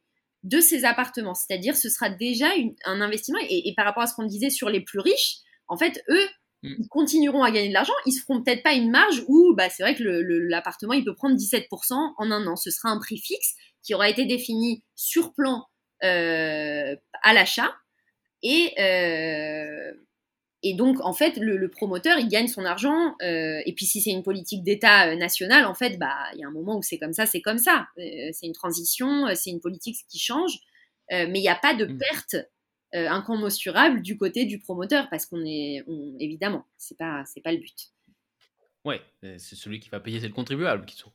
de ces appartements. C'est-à-dire, ce sera déjà un investissement. Et, par rapport à ce qu'on disait sur les plus riches, en fait, eux, mm. ils continueront à gagner de l'argent. Ils se feront peut-être pas une marge où, bah, c'est vrai que l'appartement, il peut prendre 17% en un an. Ce sera un prix fixe qui aura été défini sur plan euh, à l'achat. Et, euh, et donc, en fait, le, promoteur, il gagne son argent. Euh, et puis, si c'est une politique d'État euh, nationale, en fait, bah, il y a un moment où c'est comme ça, c'est comme ça. Euh, c'est une transition, c'est une politique qui change. mais il n'y a pas de mmh. perte incommensurable du côté du promoteur, parce qu'on est, évidemment, c'est pas, c'est pas le but. Ouais, c'est celui qui va payer, c'est le contribuable qui sont.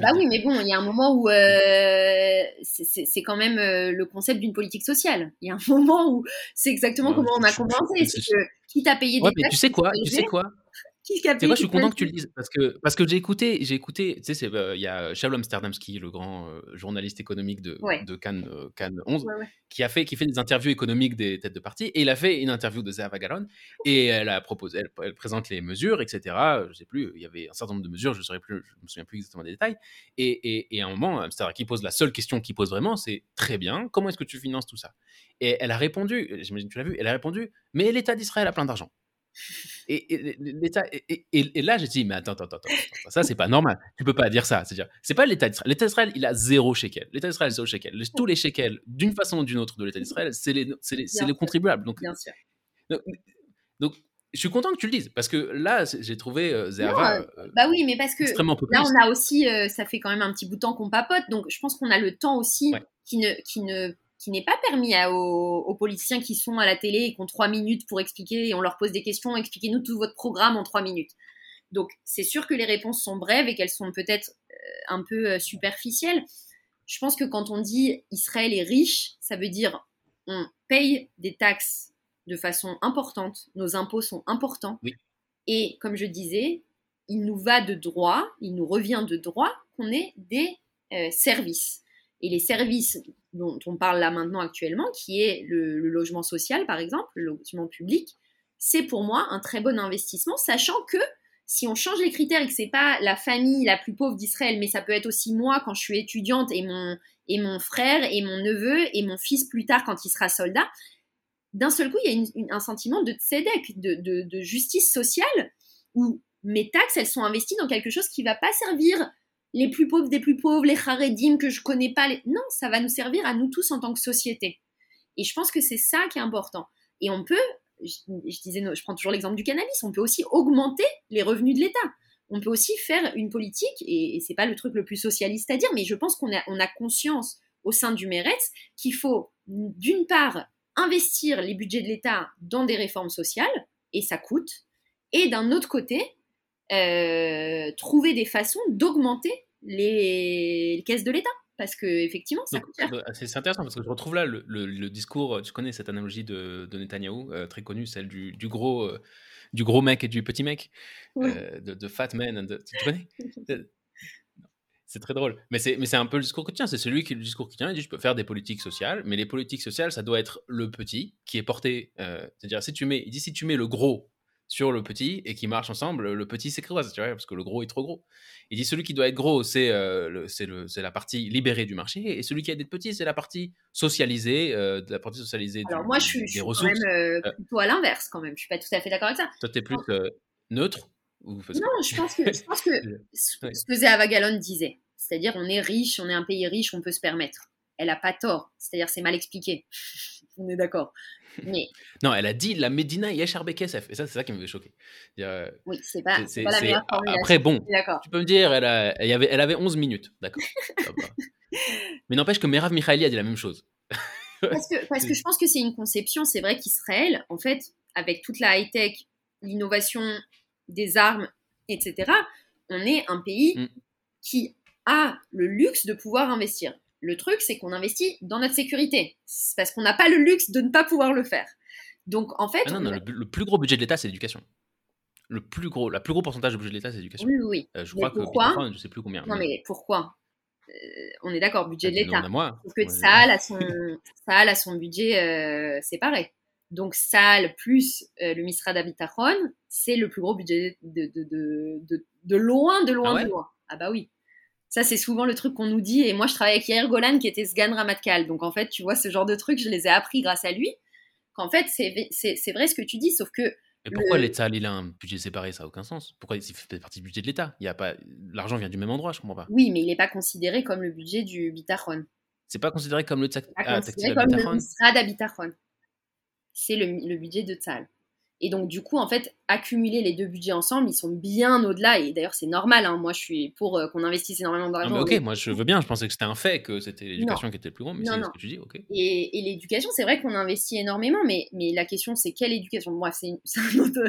Bah oui, mais bon, il y a un moment où euh, c'est quand même euh, le concept d'une politique sociale. Il y a un moment où c'est exactement comment on a commencé. Que qui t'a payé des ouais, tu sais quoi Tu sais quoi? C'est moi, je suis content que tu le dises parce que parce que j'ai écouté, j'ai écouté. Tu sais, euh, il y a Shalom Amsterdamski, le grand euh, journaliste économique de, de Cannes, euh, Cannes 11, qui a fait qui fait des interviews économiques des têtes de parti et il a fait une interview de Galon et elle a proposé, elle, présente les mesures, etc. Je sais plus, il y avait un certain nombre de mesures, je ne plus, je me souviens plus exactement des détails. Et, et, et à un moment, Amsterdam qui pose la seule question qu'il pose vraiment, c'est très bien, comment est-ce que tu finances tout ça? Et elle a répondu, j'imagine que tu l'as vu, elle a répondu, mais l'État d'Israël a plein d'argent. Et, l'État, et, là, j'ai dit, mais attends, attends, attends, attends, ça, c'est pas normal. Tu peux pas dire ça. C'est-à-dire, c'est pas l'État d'Israël. L'État d'Israël, il a zéro shekel. L'État d'Israël, zéro shekel. Tous les shekels, d'une façon ou d'une autre, de l'État d'Israël, c'est les, c'est les, les, contribuables. Donc, Bien sûr. Donc, je suis content que tu le dises parce que là, j'ai trouvé euh, euh, euh, bah oui, mais parce que là, on a aussi, ça fait quand même un petit bout de temps qu'on papote, donc je pense qu'on a le temps aussi qui ne, qui ne qui n'est pas permis aux, politiciens qui sont à la télé et qui ont trois minutes pour expliquer et on leur pose des questions, expliquez-nous tout votre programme en trois minutes. Donc c'est sûr que les réponses sont brèves et qu'elles sont peut-être euh, un peu euh, superficielles, je pense que quand on dit Israël est riche, ça veut dire on paye des taxes de façon importante, nos impôts sont importants. Et comme je disais, il nous va de droit, il nous revient de droit qu'on ait des euh, services. Et les services dont on parle là maintenant actuellement, qui est le, logement social par exemple, le logement public, c'est pour moi un très bon investissement, sachant que si on change les critères et que c'est pas la famille la plus pauvre d'Israël, mais ça peut être aussi moi quand je suis étudiante et mon, et mon frère et mon neveu et mon fils plus tard quand il sera soldat, d'un seul coup, il y a un sentiment de tzedek, de, justice sociale, où mes taxes, elles sont investies dans quelque chose qui va pas servir les plus pauvres des plus pauvres, les haredim que je connais pas. Non, ça va nous servir à nous tous en tant que société. Et je pense que c'est ça qui est important. Et on peut je, disais, je prends toujours l'exemple du cannabis, on peut aussi augmenter les revenus de l'État. On peut aussi faire une politique, et, c'est pas le truc le plus socialiste à dire, mais je pense qu'on a, on a conscience au sein du Meretz qu'il faut, d'une part, investir les budgets de l'État dans des réformes sociales, et ça coûte, et d'un autre côté, euh, trouver des façons d'augmenter les caisses de l'État parce que effectivement, ça coûte cher. C'est intéressant parce que je retrouve là le, le, discours. Tu connais cette analogie de, de Netanyahou, euh, très connue, celle du, du gros, euh, du gros mec et du petit mec, euh, de, fat man. tu connais? C'est très drôle. Mais c'est un peu le discours que tient. C'est celui qui le discours qui tient. Il dit je peux faire des politiques sociales, mais les politiques sociales, ça doit être le petit qui est porté. C'est-à-dire si tu mets, il dit si tu mets le gros sur le petit et qui marchent ensemble, le petit s'écrase, tu vois, parce que le gros est trop gros. Il dit celui qui doit être gros, c'est euh, la partie libérée du marché, et celui qui a d'être petit, c'est la partie socialisée, euh, la partie socialisée Alors moi, je suis, je suis quand même euh, plutôt à l'inverse, quand même. Je suis pas tout à fait d'accord avec ça. Toi, tu es plus neutre ou... Non, je pense que, je pense que ce que Zéa Galon disait, c'est-à-dire on est riche, on est un pays riche, on peut se permettre. Elle a pas tort, c'est-à-dire c'est mal expliqué. on est d'accord. Mais... Non, elle a dit la Medina Yachar Bekesef. Et ça, c'est ça qui me fait choquer. Euh, oui, c'est pas, pas la meilleure formulation. Après, bon, tu peux me dire, elle, a, elle, avait, elle avait 11 minutes. D'accord. Mais n'empêche que Merav Mikhaili a dit la même chose. parce, que, parce que je pense que c'est une conception. C'est vrai qu'Israël, en fait, avec toute la high-tech, l'innovation des armes, etc., on est un pays mm. qui a le luxe de pouvoir investir. Le truc, c'est qu'on investit dans notre sécurité. parce qu'on n'a pas le luxe de ne pas pouvoir le faire. Donc, en fait. Ah non, non, le, plus gros budget de l'État, c'est l'éducation. Le plus gros, la plus gros pourcentage du budget de l'État, c'est l'éducation. Oui, oui. Euh, je crois pourquoi que je sais plus combien. Non, mais, pourquoi? Euh, On est d'accord, budget de l'État. Parce que Saal a son, a son budget euh, séparé. Donc Saal plus le Misra d'Habitaron, c'est le plus gros budget de, de, de, de, loin, de loin, ah de loin. Ah bah oui. Ça, c'est souvent le truc qu'on nous dit. Et moi, je travaille avec Yair Golan, qui était Sgan Ramatkal. Donc, en fait, tu vois, ce genre de trucs, je les ai appris grâce à lui. Qu'en fait, c'est vrai ce que tu dis, sauf que. Mais pourquoi l'État, il a un budget séparé? Ça n'a aucun sens. Pourquoi il fait partie du budget de l'État? Il a pas L'argent vient du même endroit, je comprends pas. Oui, mais il n'est pas considéré comme le budget du Bitachon. C'est pas considéré comme le considéré comme le C'est le, le budget de Tzal. Et donc, du coup, en fait, accumuler les deux budgets ensemble, ils sont bien au-delà. Et d'ailleurs, c'est normal. Hein. Moi, je suis pour euh, qu'on investisse énormément d'argent. Ok, moi, je veux bien. Je pensais que c'était un fait, que c'était l'éducation qui était le plus grand. Mais c'est ce que tu dis, ok. Et, et l'éducation, c'est vrai qu'on investit énormément. Mais, mais la question, c'est quelle éducation? Bref, c'est un autre.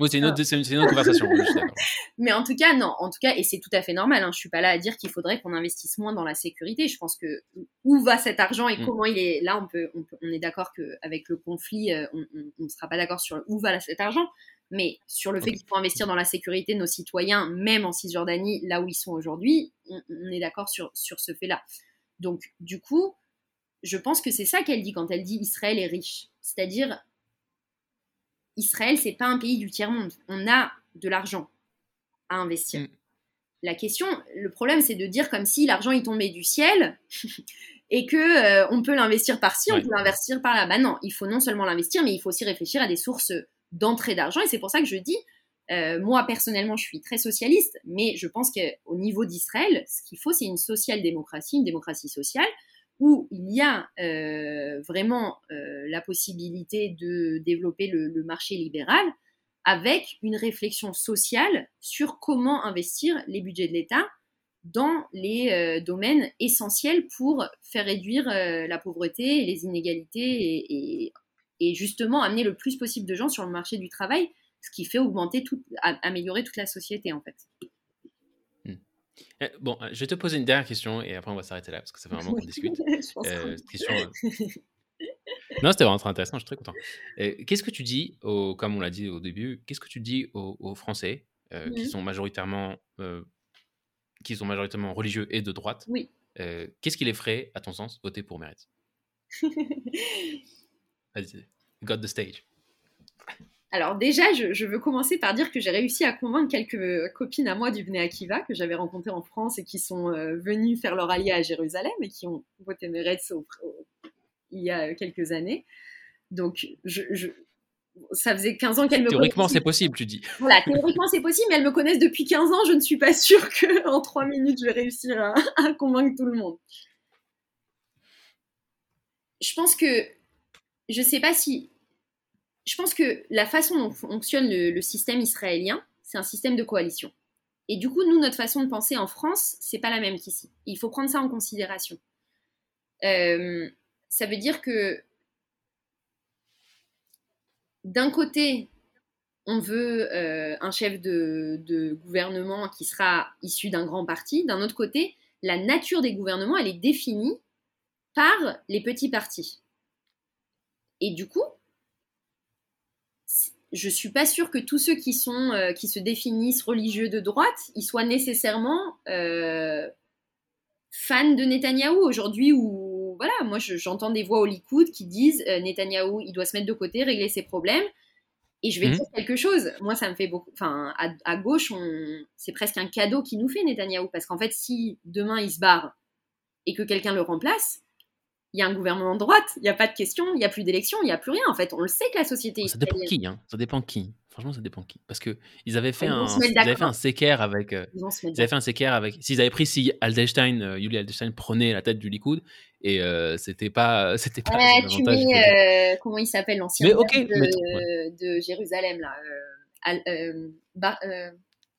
Oui, c'est une, autre, une autre conversation. mais en tout cas, non. En tout cas, et c'est tout à fait normal. Hein. Je suis pas là à dire qu'il faudrait qu'on investisse moins dans la sécurité. Je pense que où va cet argent et mm. comment il est. Là, on, peut, on, est d'accord qu'avec le conflit, euh, on ne sera pas d'accord sur où va cet argent. Mais sur le fait qu'il faut investir dans la sécurité de nos citoyens, même en Cisjordanie, là où ils sont aujourd'hui, on, est d'accord sur, sur ce fait-là. Donc, du coup, je pense que c'est ça qu'elle dit quand elle dit Israël est riche. C'est-à-dire, Israël, c'est pas un pays du tiers-monde. On a de l'argent à investir. Mm. La question, le problème, c'est de dire comme si l'argent il tombait du ciel et que euh, on peut l'investir par-ci, on peut l'investir par-là. Bah non, il faut non seulement l'investir, mais il faut aussi réfléchir à des sources d'entrée d'argent. Et c'est pour ça que je dis, euh, moi personnellement, je suis très socialiste, mais je pense qu'au niveau d'Israël, ce qu'il faut, c'est une social-démocratie, une démocratie sociale, où il y a euh, vraiment euh, la possibilité de développer le, marché libéral avec une réflexion sociale sur comment investir les budgets de l'État dans les domaines essentiels pour faire réduire la pauvreté et les inégalités et et justement amener le plus possible de gens sur le marché du travail, ce qui fait augmenter, tout, améliorer toute la société en fait. Hmm. Eh, bon, je vais te poser une dernière question et après on va s'arrêter là parce que ça fait vraiment qu'on discute. question, non, c'était vraiment très intéressant, je suis très content. Qu'est-ce que tu dis, comme on l'a dit au début, qu'est-ce que tu dis aux, Français qui, mmh sont majoritairement, qui sont majoritairement religieux et de droite Oui. Qu'est-ce qui les ferait, à ton sens, voter pour Meretz? Vas-y, got the stage. Alors déjà, je, veux commencer par dire que j'ai réussi à convaincre quelques copines à moi du Bnei Akiva que j'avais rencontrées en France et qui sont venues faire leur allié à Jérusalem et qui ont voté Meretz au, il y a quelques années. Donc, je, ça faisait 15 ans qu'elles me Théoriquement, c'est possible, tu dis. Voilà, théoriquement, c'est possible, mais elles me connaissent depuis 15 ans. Je ne suis pas sûre qu'en 3 minutes, je vais réussir à, convaincre tout le monde. Je pense que, je ne sais pas si. Je pense que la façon dont fonctionne le, système israélien, c'est un système de coalition. Et du coup, nous, notre façon de penser en France, c'est pas la même qu'ici. Il faut prendre ça en considération. Euh, ça veut dire que d'un côté, on veut euh, un chef de, gouvernement qui sera issu d'un grand parti. D'un autre côté, la nature des gouvernements, elle est définie par les petits partis. Et du coup, je ne suis pas sûre que tous ceux qui, sont, euh, qui se définissent religieux de droite, ils soient nécessairement euh, fans de Netanyahou aujourd'hui ou voilà, moi j'entends des voix au Likoud qui disent euh, Netanyahou, il doit se mettre de côté, régler ses problèmes. Et je vais mhm. dire quelque chose. Moi, ça me fait beaucoup. Enfin, à, gauche, c'est presque un cadeau qu'il nous fait, Netanyahou. Parce qu'en fait, si demain il se barre et que quelqu'un le remplace, il y a un gouvernement de droite, il n'y a pas de question, il n'y a plus d'élection, il n'y a plus rien. En fait, on le sait que la société. Ça dépend qui, hein. Ça dépend qui. Franchement, ça dépend qui. Parce que ils avaient fait un, ils avaient fait un séquer avec. Euh, ils, avaient fait un séquer avec. S'ils avaient pris si Aldenstein, euh, Yuli Aldenstein prenait la tête du Likoud et euh, c'était pas, c'était pas. Ouais, tu mets, comment il s'appelle l'ancien de, de, Jérusalem là.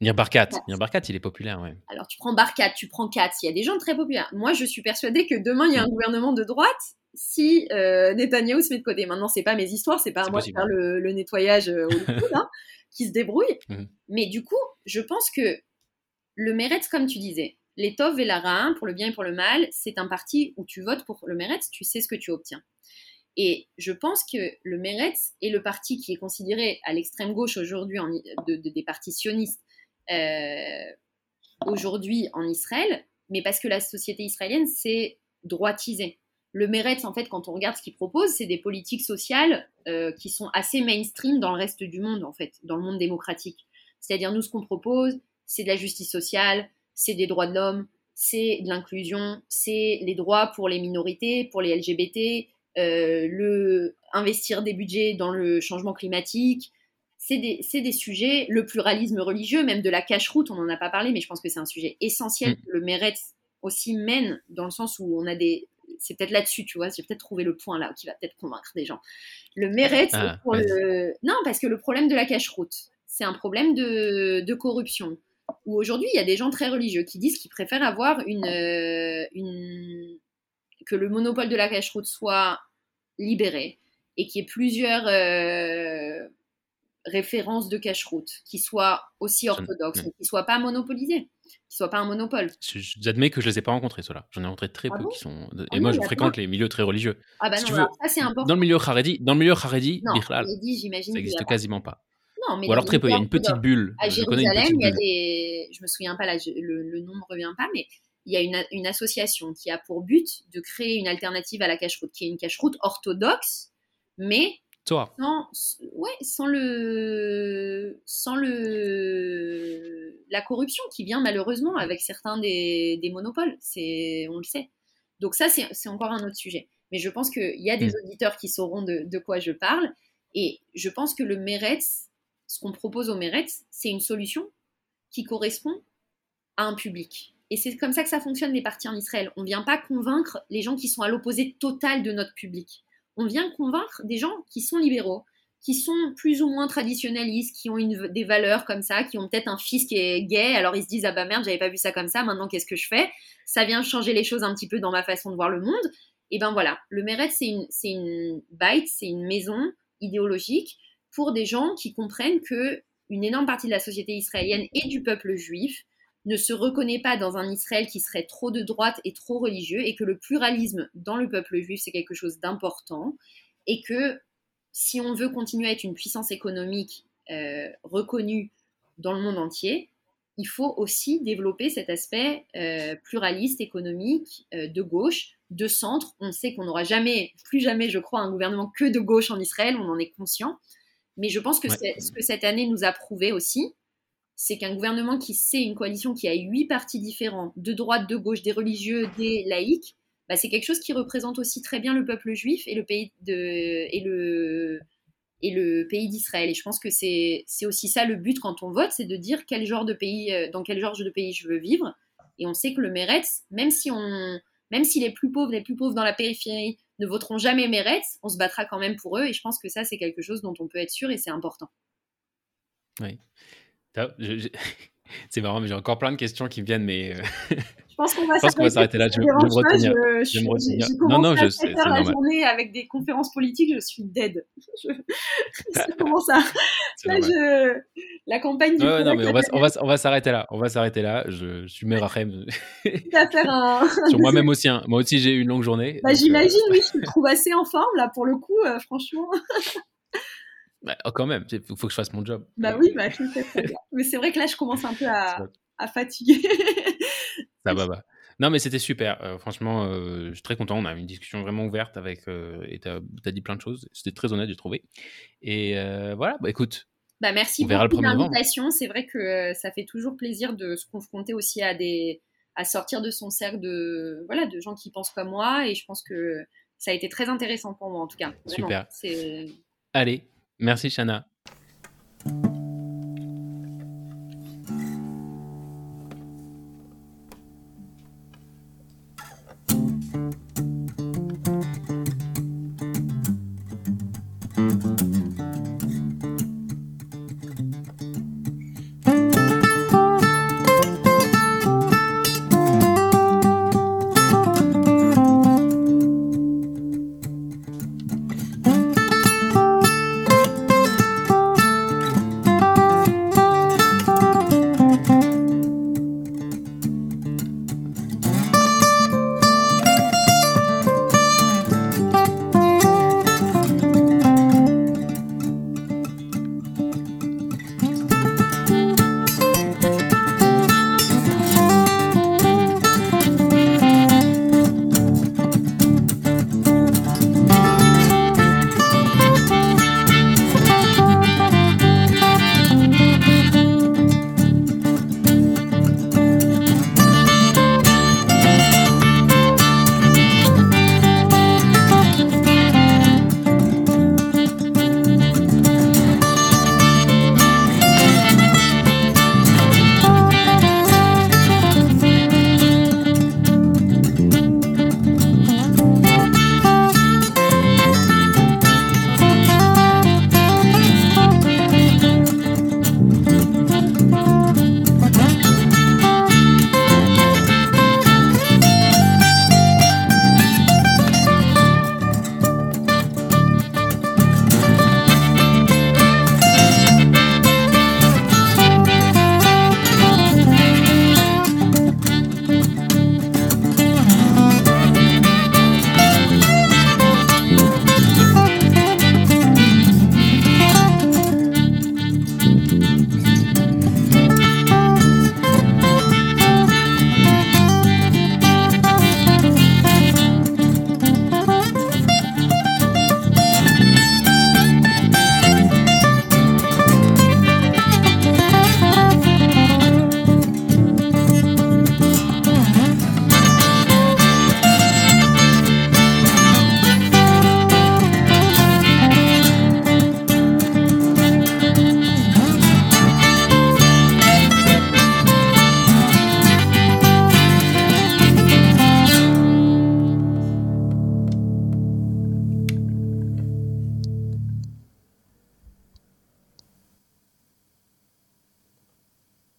Nir Barkat. Nir Barkat, il est populaire, ouais. Alors, tu prends Barkat, tu prends Katz, il y a des gens très populaires. Moi, je suis persuadée que demain, il y a un mm. gouvernement de droite si euh, Netanyahu se met de côté. Maintenant, c'est pas mes histoires, c'est pas à moi de faire le, nettoyage euh, au hein, qui se débrouille. Mhm. Mais du coup, je pense que le Meretz, comme tu disais, les Tov et la pour le bien et pour le mal, c'est un parti où tu votes pour le Meretz, tu sais ce que tu obtiens. Et je pense que le Meretz est le parti qui est considéré à l'extrême gauche aujourd'hui de, des partis sionistes aujourd'hui en Israël, mais parce que la société israélienne s'est droitisée le Meretz, en fait, quand on regarde ce qu'il propose, c'est des politiques sociales euh, qui sont assez mainstream dans le reste du monde, en fait, dans le monde démocratique. C'est-à-dire, nous, ce qu'on propose, c'est de la justice sociale, c'est des droits de l'homme, c'est de l'inclusion, c'est les droits pour les minorités, pour les LGBT, euh, le investir des budgets dans le changement climatique. C'est des, des, sujets, le pluralisme religieux, même de la cache-route, on n'en a pas parlé, mais je pense que c'est un sujet essentiel mm. que le Meretz aussi mène, dans le sens où on a des c'est peut-être là-dessus, tu vois, j'ai peut-être trouvé le point là qui va peut-être convaincre des gens. Le mérite ah, pour le... Non, parce que le problème de la cache-route, c'est un problème de, corruption. Où aujourd'hui, il y a des gens très religieux qui disent qu'ils préfèrent avoir une, euh, une... que le monopole de la cache-route soit libéré et qu'il y ait plusieurs euh, références de cache-route qui soient aussi orthodoxes, mais qui ne soient pas monopolisées qui soit pas un monopole. J'admets que je les ai pas rencontrés, ceux-là. J'en ai rencontré très ah peu qui sont. Ah et moi, je fréquente les milieux très religieux. Ah bah non, ça c'est important. Dans le milieu Haredi, dans le milieu Haredi, j'imagine. Ça n'existe quasiment pas. Non, mais Ou alors très peu. Il y a une petite bulle. À Jérusalem, il y a des. Je me souviens pas là, le, nom ne revient pas, mais il y a une, une, association qui a pour but de créer une alternative à la cache-route, qui est une cache-route orthodoxe, mais toi. Sans, ouais, sans le, sans le, la corruption qui vient malheureusement avec certains des, des monopoles. C'est, on le sait. Donc ça, c'est encore un autre sujet. Mais je pense qu'il y a des mm. auditeurs qui sauront de, de, quoi je parle. Et je pense que le Meretz, ce qu'on propose au Meretz, c'est une solution qui correspond à un public. Et c'est comme ça que ça fonctionne les partis en Israël. On ne vient pas convaincre les gens qui sont à l'opposé total de notre public on vient convaincre des gens qui sont libéraux, qui sont plus ou moins traditionnalistes, qui ont des valeurs comme ça, qui ont peut-être un fils qui est gay, alors ils se disent ah bah merde, j'avais pas vu ça comme ça, maintenant qu'est-ce que je fais? Ça vient changer les choses un petit peu dans ma façon de voir le monde. Et ben voilà, le Meretz c'est une, c'est une bite, c'est une maison idéologique pour des gens qui comprennent que une énorme partie de la société israélienne et du peuple juif ne se reconnaît pas dans un Israël qui serait trop de droite et trop religieux, et que le pluralisme dans le peuple juif, c'est quelque chose d'important, et que si on veut continuer à être une puissance économique euh, reconnue dans le monde entier, il faut aussi développer cet aspect euh, pluraliste, économique, euh, de gauche, de centre. On sait qu'on n'aura jamais, plus jamais, je crois, un gouvernement que de gauche en Israël, on en est conscient. Mais je pense que ce que cette année nous a prouvé aussi, c'est qu'un gouvernement qui sait une coalition qui a huit partis différents, de droite, de gauche, des religieux, des laïcs, bah, c'est quelque chose qui représente aussi très bien le peuple juif et le pays de et le et le pays d'Israël. Et je pense que c'est aussi ça le but quand on vote, c'est de dire quel genre de pays, euh, dans quel genre de pays je veux vivre. Et on sait que le Meretz, même si on, même si les plus pauvres, les plus pauvres dans la périphérie ne voteront jamais Meretz, on se battra quand même pour eux. Et je pense que ça, c'est quelque chose dont on peut être sûr et c'est important. Oui. C'est marrant, mais j'ai encore plein de questions qui me viennent, mais. Euh, je pense qu'on va s'arrêter là. Je, vais me retenir. Je, je, je, non, non, je sais. la journée avec des conférences politiques, je suis dead. C'est comment ça Là, je... La campagne du. Ouais, non, mais on va, on va, on va s'arrêter là. On va s'arrêter là. Je, suis Merachem. faire un. Sur moi-même aussi. Hein. Moi aussi, j'ai eu une longue journée. Bah, J'imagine, euh... oui, je te trouve assez en forme là pour le coup, euh, franchement. Bah, oh, quand même, il faut que je fasse mon job. Bah oui, bah, je sais très bien. Mais c'est vrai que là, je commence un peu à, à fatiguer. Ça va, bah. Non, mais c'était super. Euh, franchement, euh, je suis très content. On a eu une discussion vraiment ouverte avec. Euh, et tu as, dit plein de choses. C'était très honnête, j'ai trouvé. Et voilà, bah écoute. Bah merci pour l'invitation. C'est vrai que ça fait toujours plaisir de se confronter aussi à des à sortir de son cercle de voilà de gens qui pensent comme moi et je pense que ça a été très intéressant pour moi en tout cas. Super. Allez, merci Shana.